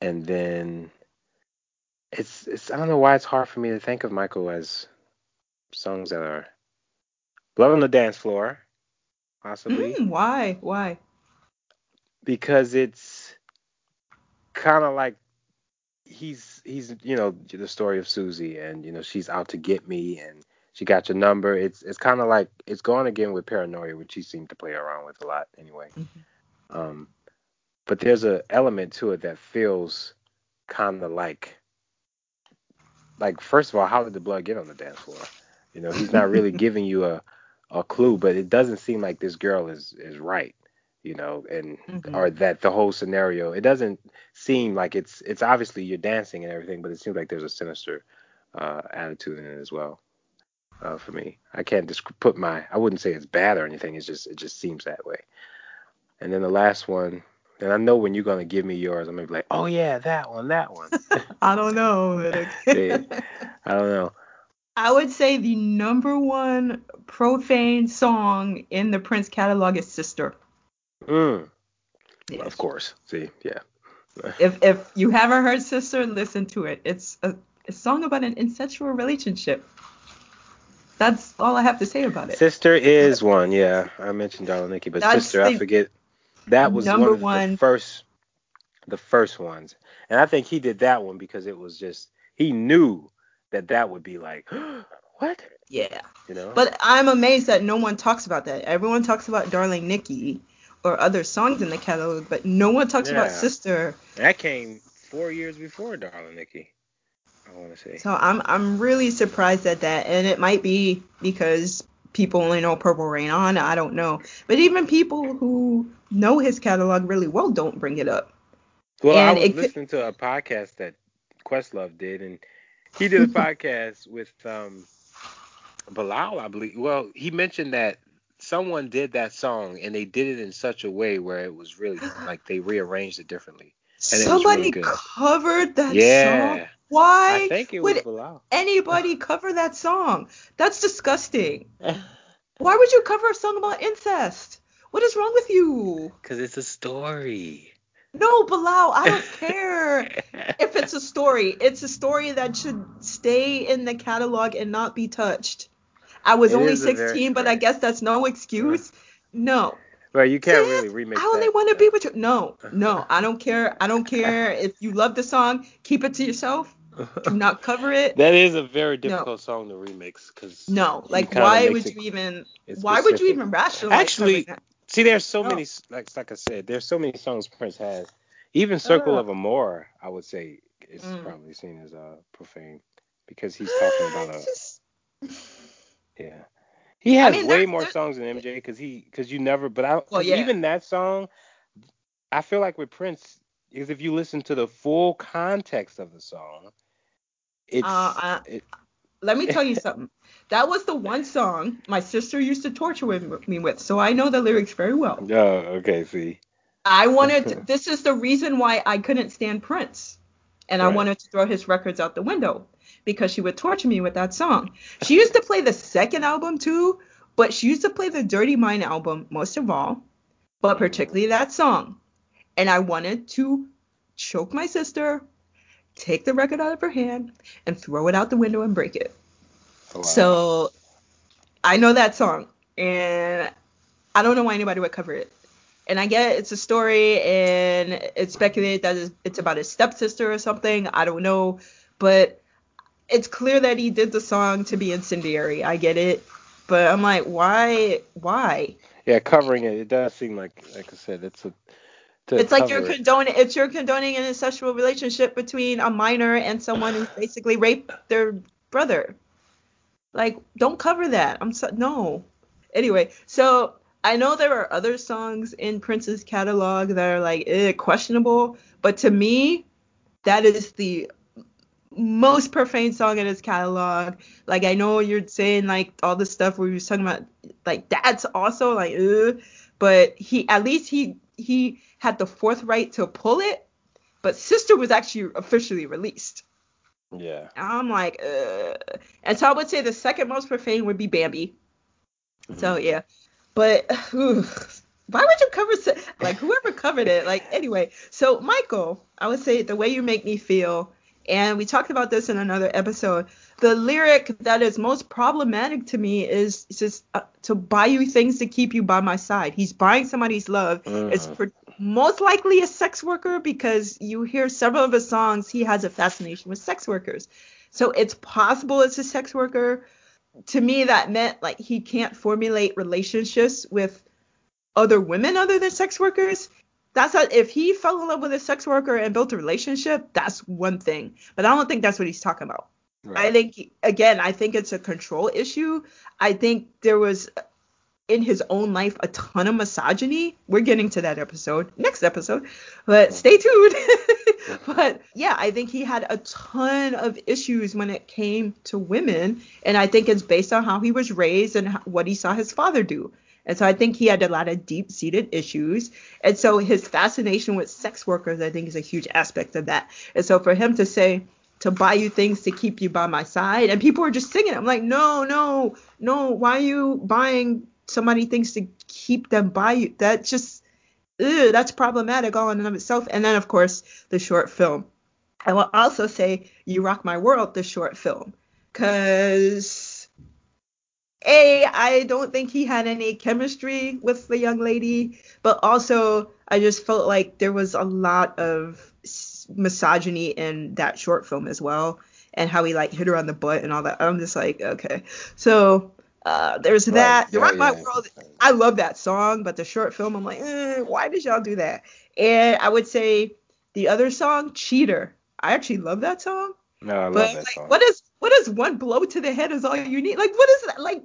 Speaker 1: and then it's it's I don't know why it's hard for me to think of Michael as songs that are Blood on the Dance Floor, possibly.
Speaker 2: Mm, why? Why?
Speaker 1: Because it's kind of like he's he's you know the story of Susie and you know she's out to get me and she got your number. It's it's kind of like it's going again with paranoia, which he seemed to play around with a lot anyway. Mm-hmm. Um, but there's a element to it that feels kind of like like first of all, how did the blood get on the dance floor? You know, he's not really <laughs> giving you a a clue, but it doesn't seem like this girl is is right you know, and mm-hmm. or that the whole scenario. It doesn't seem like it's it's obviously you're dancing and everything, but it seems like there's a sinister uh, attitude in it as well. Uh, for me, I can't just put my I wouldn't say it's bad or anything. It's just it just seems that way. And then the last one, and I know when you're gonna give me yours, I'm gonna be like, oh yeah, that one, that one. <laughs>
Speaker 2: I don't know. <laughs>
Speaker 1: yeah, I don't know.
Speaker 2: I would say the number one profane song in the Prince catalog is Sister.
Speaker 1: Mm. Yes. Of course. See, yeah. <laughs>
Speaker 2: if if you haven't heard Sister, listen to it. It's a, a song about an incestual relationship. That's all I have to say about it.
Speaker 1: Sister is one, yeah. I mentioned Darling Nikki, but That's Sister, I forget. That was one of one. the first, the first ones, and I think he did that one because it was just he knew that that would be like, <gasps> what?
Speaker 2: Yeah.
Speaker 1: You know.
Speaker 2: But I'm amazed that no one talks about that. Everyone talks about Darling Nikki, or other songs in the catalog, but no one talks yeah. about Sister.
Speaker 1: That came four years before Darling Nikki. I want to say.
Speaker 2: So I'm I'm really surprised at that, and it might be because people only know Purple Rain on. I don't know, but even people who know his catalog really well don't bring it up.
Speaker 1: Well, and I was listening could... to a podcast that Questlove did, and he did a <laughs> podcast with um Bilal, I believe. Well, he mentioned that someone did that song and they did it in such a way where it was really like they rearranged it differently. And
Speaker 2: Somebody
Speaker 1: it really
Speaker 2: covered that yeah. song. Why
Speaker 1: I think it would
Speaker 2: anybody cover that song? That's disgusting. <laughs> Why would you cover a song about incest? What is wrong with you?
Speaker 1: Because it's a story.
Speaker 2: No, Bilal, I don't <laughs> care if it's a story. It's a story that should stay in the catalog and not be touched. I was it only 16, very, but. I guess that's no excuse. No.
Speaker 1: Right, you can't really remix.
Speaker 2: I only want to be with you. No, <laughs> no, I don't care. I don't care if you love the song. Keep it to yourself. Do <laughs> not cover it.
Speaker 1: That is a very difficult no. song to remix because
Speaker 2: no, like why would you even? Why would you even rationalize? That?
Speaker 1: Actually, see, there's so no. many. Like like I said, there's so many songs Prince has. Even Circle uh, of Amour, I would say, is mm. probably seen as uh, profane because he's talking <sighs> about a. Just, yeah. He has I mean, way more songs than MJ because he because you never but I well, yeah. even that song I feel like with Prince because if you listen to the full context of the song it's uh, it,
Speaker 2: let me tell you <laughs> something that was the one song my sister used to torture with me with so I know the lyrics very well
Speaker 1: oh okay see
Speaker 2: I wanted to, <laughs> this is the reason why I couldn't stand Prince and right. I wanted to throw his records out the window because she would torture me with that song. She used to play the second album too, but she used to play the Dirty Mind album most of all, but particularly that song. And I wanted to choke my sister, take the record out of her hand, and throw it out the window and break it. Oh, wow. So I know that song, and I don't know why anybody would cover it. And I get it's a story, and it's speculated that it's about his stepsister or something. I don't know, but it's clear that he did the song to be incendiary. I get it, but I'm like, why? Why?
Speaker 1: Yeah, covering it, it does seem like, like I said, it's a.
Speaker 2: It's like you're condoning. It's you're condoning an incestual relationship between a minor and someone who basically raped their brother. Like, don't cover that. I'm so no. Anyway, so I know there are other songs in Prince's catalog that are like eh, questionable, but to me, that is the most profane song in his catalog. Like I know you're saying like all the stuff where he was talking about like that's also like ugh, but he at least he he had the forthright to pull it, but Sister was actually officially released.
Speaker 1: Yeah.
Speaker 2: I'm like, ugh. and so I would say the second most profane would be Bambi. Mm-hmm. So yeah, but ugh, why would you cover like whoever covered it? Like anyway, so Michael, I would say the way you make me feel and we talked about this in another episode. The lyric that is most problematic to me is just uh, to buy you things to keep you by my side. He's buying somebody's love. It's for, most likely a sex worker because you hear several of his songs. He has a fascination with sex workers. So it's possible it's a sex worker. To me, that meant like he can't formulate relationships with other women other than sex workers that's if he fell in love with a sex worker and built a relationship, that's one thing. But I don't think that's what he's talking about. Right. I think again, I think it's a control issue. I think there was in his own life a ton of misogyny. We're getting to that episode next episode, but stay tuned. <laughs> but yeah, I think he had a ton of issues when it came to women, and I think it's based on how he was raised and what he saw his father do. And so I think he had a lot of deep seated issues. And so his fascination with sex workers, I think, is a huge aspect of that. And so for him to say, to buy you things to keep you by my side, and people are just singing, I'm like, no, no, no, why are you buying somebody things to keep them by you? That just, ugh, that's problematic all in and of itself. And then, of course, the short film. I will also say, You Rock My World, the short film. Because a, I don't think he had any chemistry with the young lady, but also I just felt like there was a lot of misogyny in that short film as well, and how he like hit her on the butt and all that. I'm just like, okay, so uh, there's right. that. Yeah, Rock yeah. My World, I love that song, but the short film, I'm like, eh, why did y'all do that? And I would say the other song, Cheater. I actually love that song.
Speaker 1: No, I love but, that like, song.
Speaker 2: What is what is one blow to the head is all you need? Like, what is that? Like,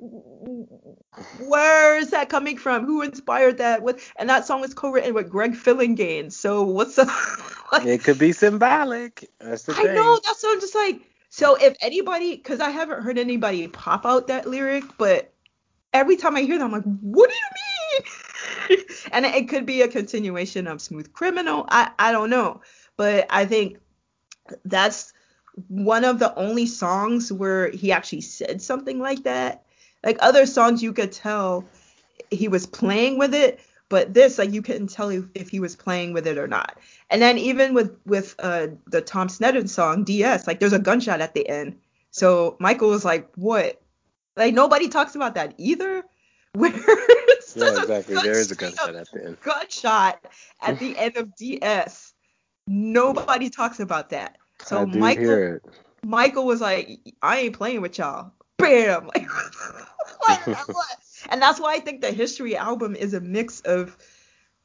Speaker 2: where is that coming from? Who inspired that? What? And that song was co-written with Greg Phillinganes. So what's up? <laughs>
Speaker 1: like, it could be symbolic. That's the I thing.
Speaker 2: know. That's what I'm just like. So if anybody, because I haven't heard anybody pop out that lyric, but every time I hear them, I'm like, what do you mean? <laughs> and it could be a continuation of Smooth Criminal. I I don't know, but I think that's one of the only songs where he actually said something like that. Like other songs, you could tell he was playing with it, but this, like, you couldn't tell if, if he was playing with it or not. And then even with with uh, the Tom Sneddon song DS, like, there's a gunshot at the end. So Michael was like, "What?" Like nobody talks about that either. <laughs> Where
Speaker 1: yeah, exactly. There is a gunshot at the end.
Speaker 2: Gunshot at the end of DS. Nobody talks about that. So Michael Michael was like, I ain't playing with y'all. Bam. <laughs> Like, <laughs> and that's why I think the History album is a mix of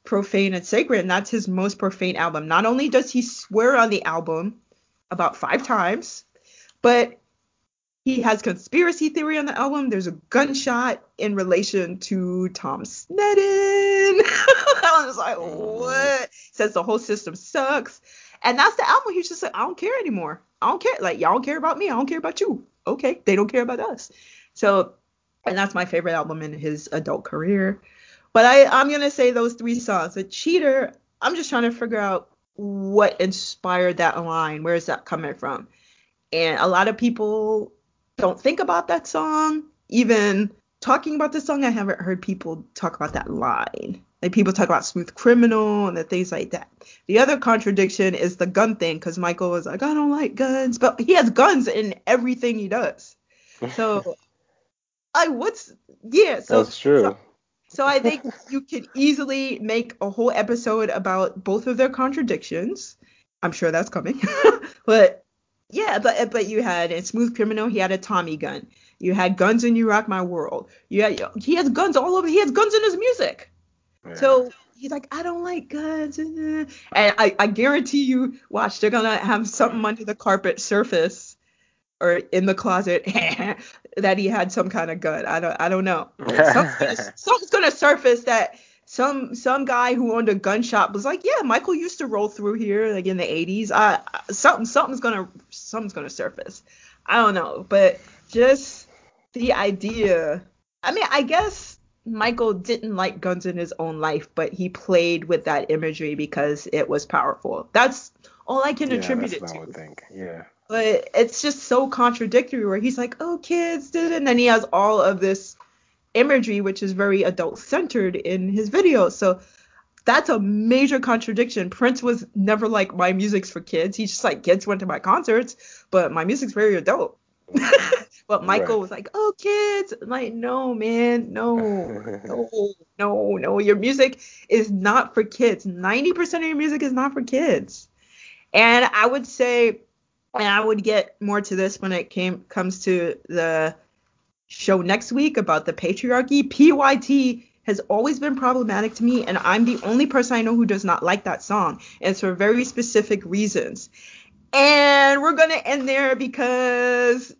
Speaker 2: profane and sacred, and that's his most profane album. Not only does he swear on the album about five times, but he has conspiracy theory on the album. There's a gunshot in relation to Tom Sneddon. <laughs> I was like, what? Says the whole system sucks. And that's the album. He's just like, I don't care anymore. I don't care. Like, y'all don't care about me. I don't care about you. Okay. They don't care about us. So, and that's my favorite album in his adult career. But I, I'm going to say those three songs. The Cheater, I'm just trying to figure out what inspired that line. Where is that coming from? And a lot of people don't think about that song. Even talking about the song, I haven't heard people talk about that line. Like people talk about Smooth Criminal and the things like that. The other contradiction is the gun thing, because Michael was like, I don't like guns, but he has guns in everything he does. <laughs> So, I what's yeah. So
Speaker 1: That's true.
Speaker 2: So, so I think you could easily make a whole episode about both of their contradictions. I'm sure that's coming. <laughs> but yeah, but but you had in Smooth Criminal, he had a Tommy gun. You had guns in You Rock My World. You had, he has guns all over. He has guns in his music. Yeah. So he's like, I don't like guns. And I, I guarantee you, watch, they're gonna have something under the carpet surface or in the closet <laughs> that he had some kind of gun. I don't I don't know. <laughs> something's, gonna, something's gonna surface that some some guy who owned a gun shop was like, yeah, Michael used to roll through here like in the 80s. I something something's gonna something's gonna surface. I don't know, but just the idea. I mean, I guess Michael didn't like guns in his own life, but he played with that imagery because it was powerful. That's all I can
Speaker 1: yeah,
Speaker 2: attribute
Speaker 1: it
Speaker 2: to.
Speaker 1: I would think. Yeah.
Speaker 2: But it's just so contradictory where he's like, oh, kids did it. And then he has all of this imagery, which is very adult centered in his videos. So that's a major contradiction. Prince was never like, my music's for kids. He's just like, kids went to my concerts, but my music's very adult. But Michael right. was like, oh, kids. I'm like, no, man, no, no, <laughs> no, no. Your music is not for kids. 90% of your music is not for kids. And I would say and I would get more to this when it came comes to the show next week about the patriarchy. PYT has always been problematic to me, and I'm the only person I know who does not like that song. And it's for very specific reasons. And we're gonna end there because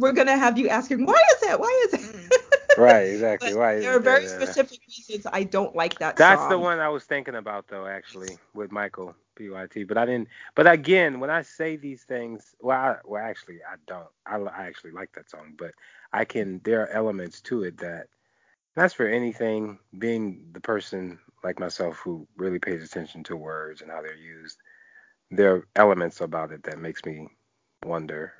Speaker 2: we're gonna have you asking, why is that? Why is it? Mm. <laughs>
Speaker 1: right, exactly. Why
Speaker 2: there are very specific reasons I don't like that song.
Speaker 1: That's
Speaker 2: song.
Speaker 1: the one I was thinking about though, actually, with Michael. PYT. But I didn't. But again, when I say these things, well, I, well, actually, I don't. I, I actually like that song, but I can. There are elements to it that. That's for anything. Being the person like myself who really pays attention to words and how they're used, there are elements about it that makes me wonder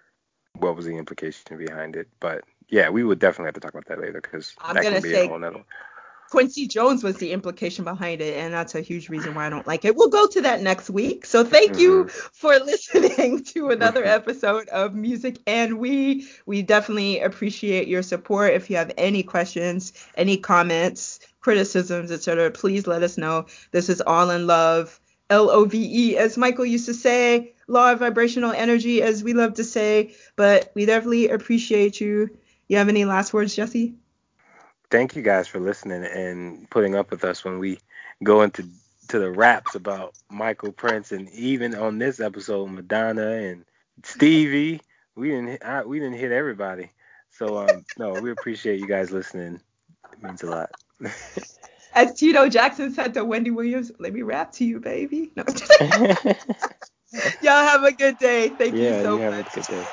Speaker 1: what was the implication behind it. But yeah, we would definitely have to talk about that later because that can be
Speaker 2: say,
Speaker 1: a whole nother.
Speaker 2: Quincy Jones was the implication behind it, and that's a huge reason why I don't like it. We'll go to that next week. So thank you mm-hmm. for listening <laughs> to another <laughs> episode of Music and We. We definitely appreciate your support. If you have any questions, any comments, criticisms, etc., please let us know. This is all in love. L O V E, as Michael used to say, law of vibrational energy, as we love to say. But we definitely appreciate you. You have any last words, Jesse?
Speaker 1: thank you guys for listening and putting up with us when we go into to the raps about Michael Prince and even on this episode Madonna and Stevie. We didn't I, we didn't hit everybody. So um, no, we appreciate you guys listening. It means a lot.
Speaker 2: As Tito Jackson said to Wendy Williams, "Let me rap to you, baby." No. <laughs> Y'all have a good day. Thank
Speaker 1: yeah,
Speaker 2: you so
Speaker 1: you
Speaker 2: much.
Speaker 1: Have a good day.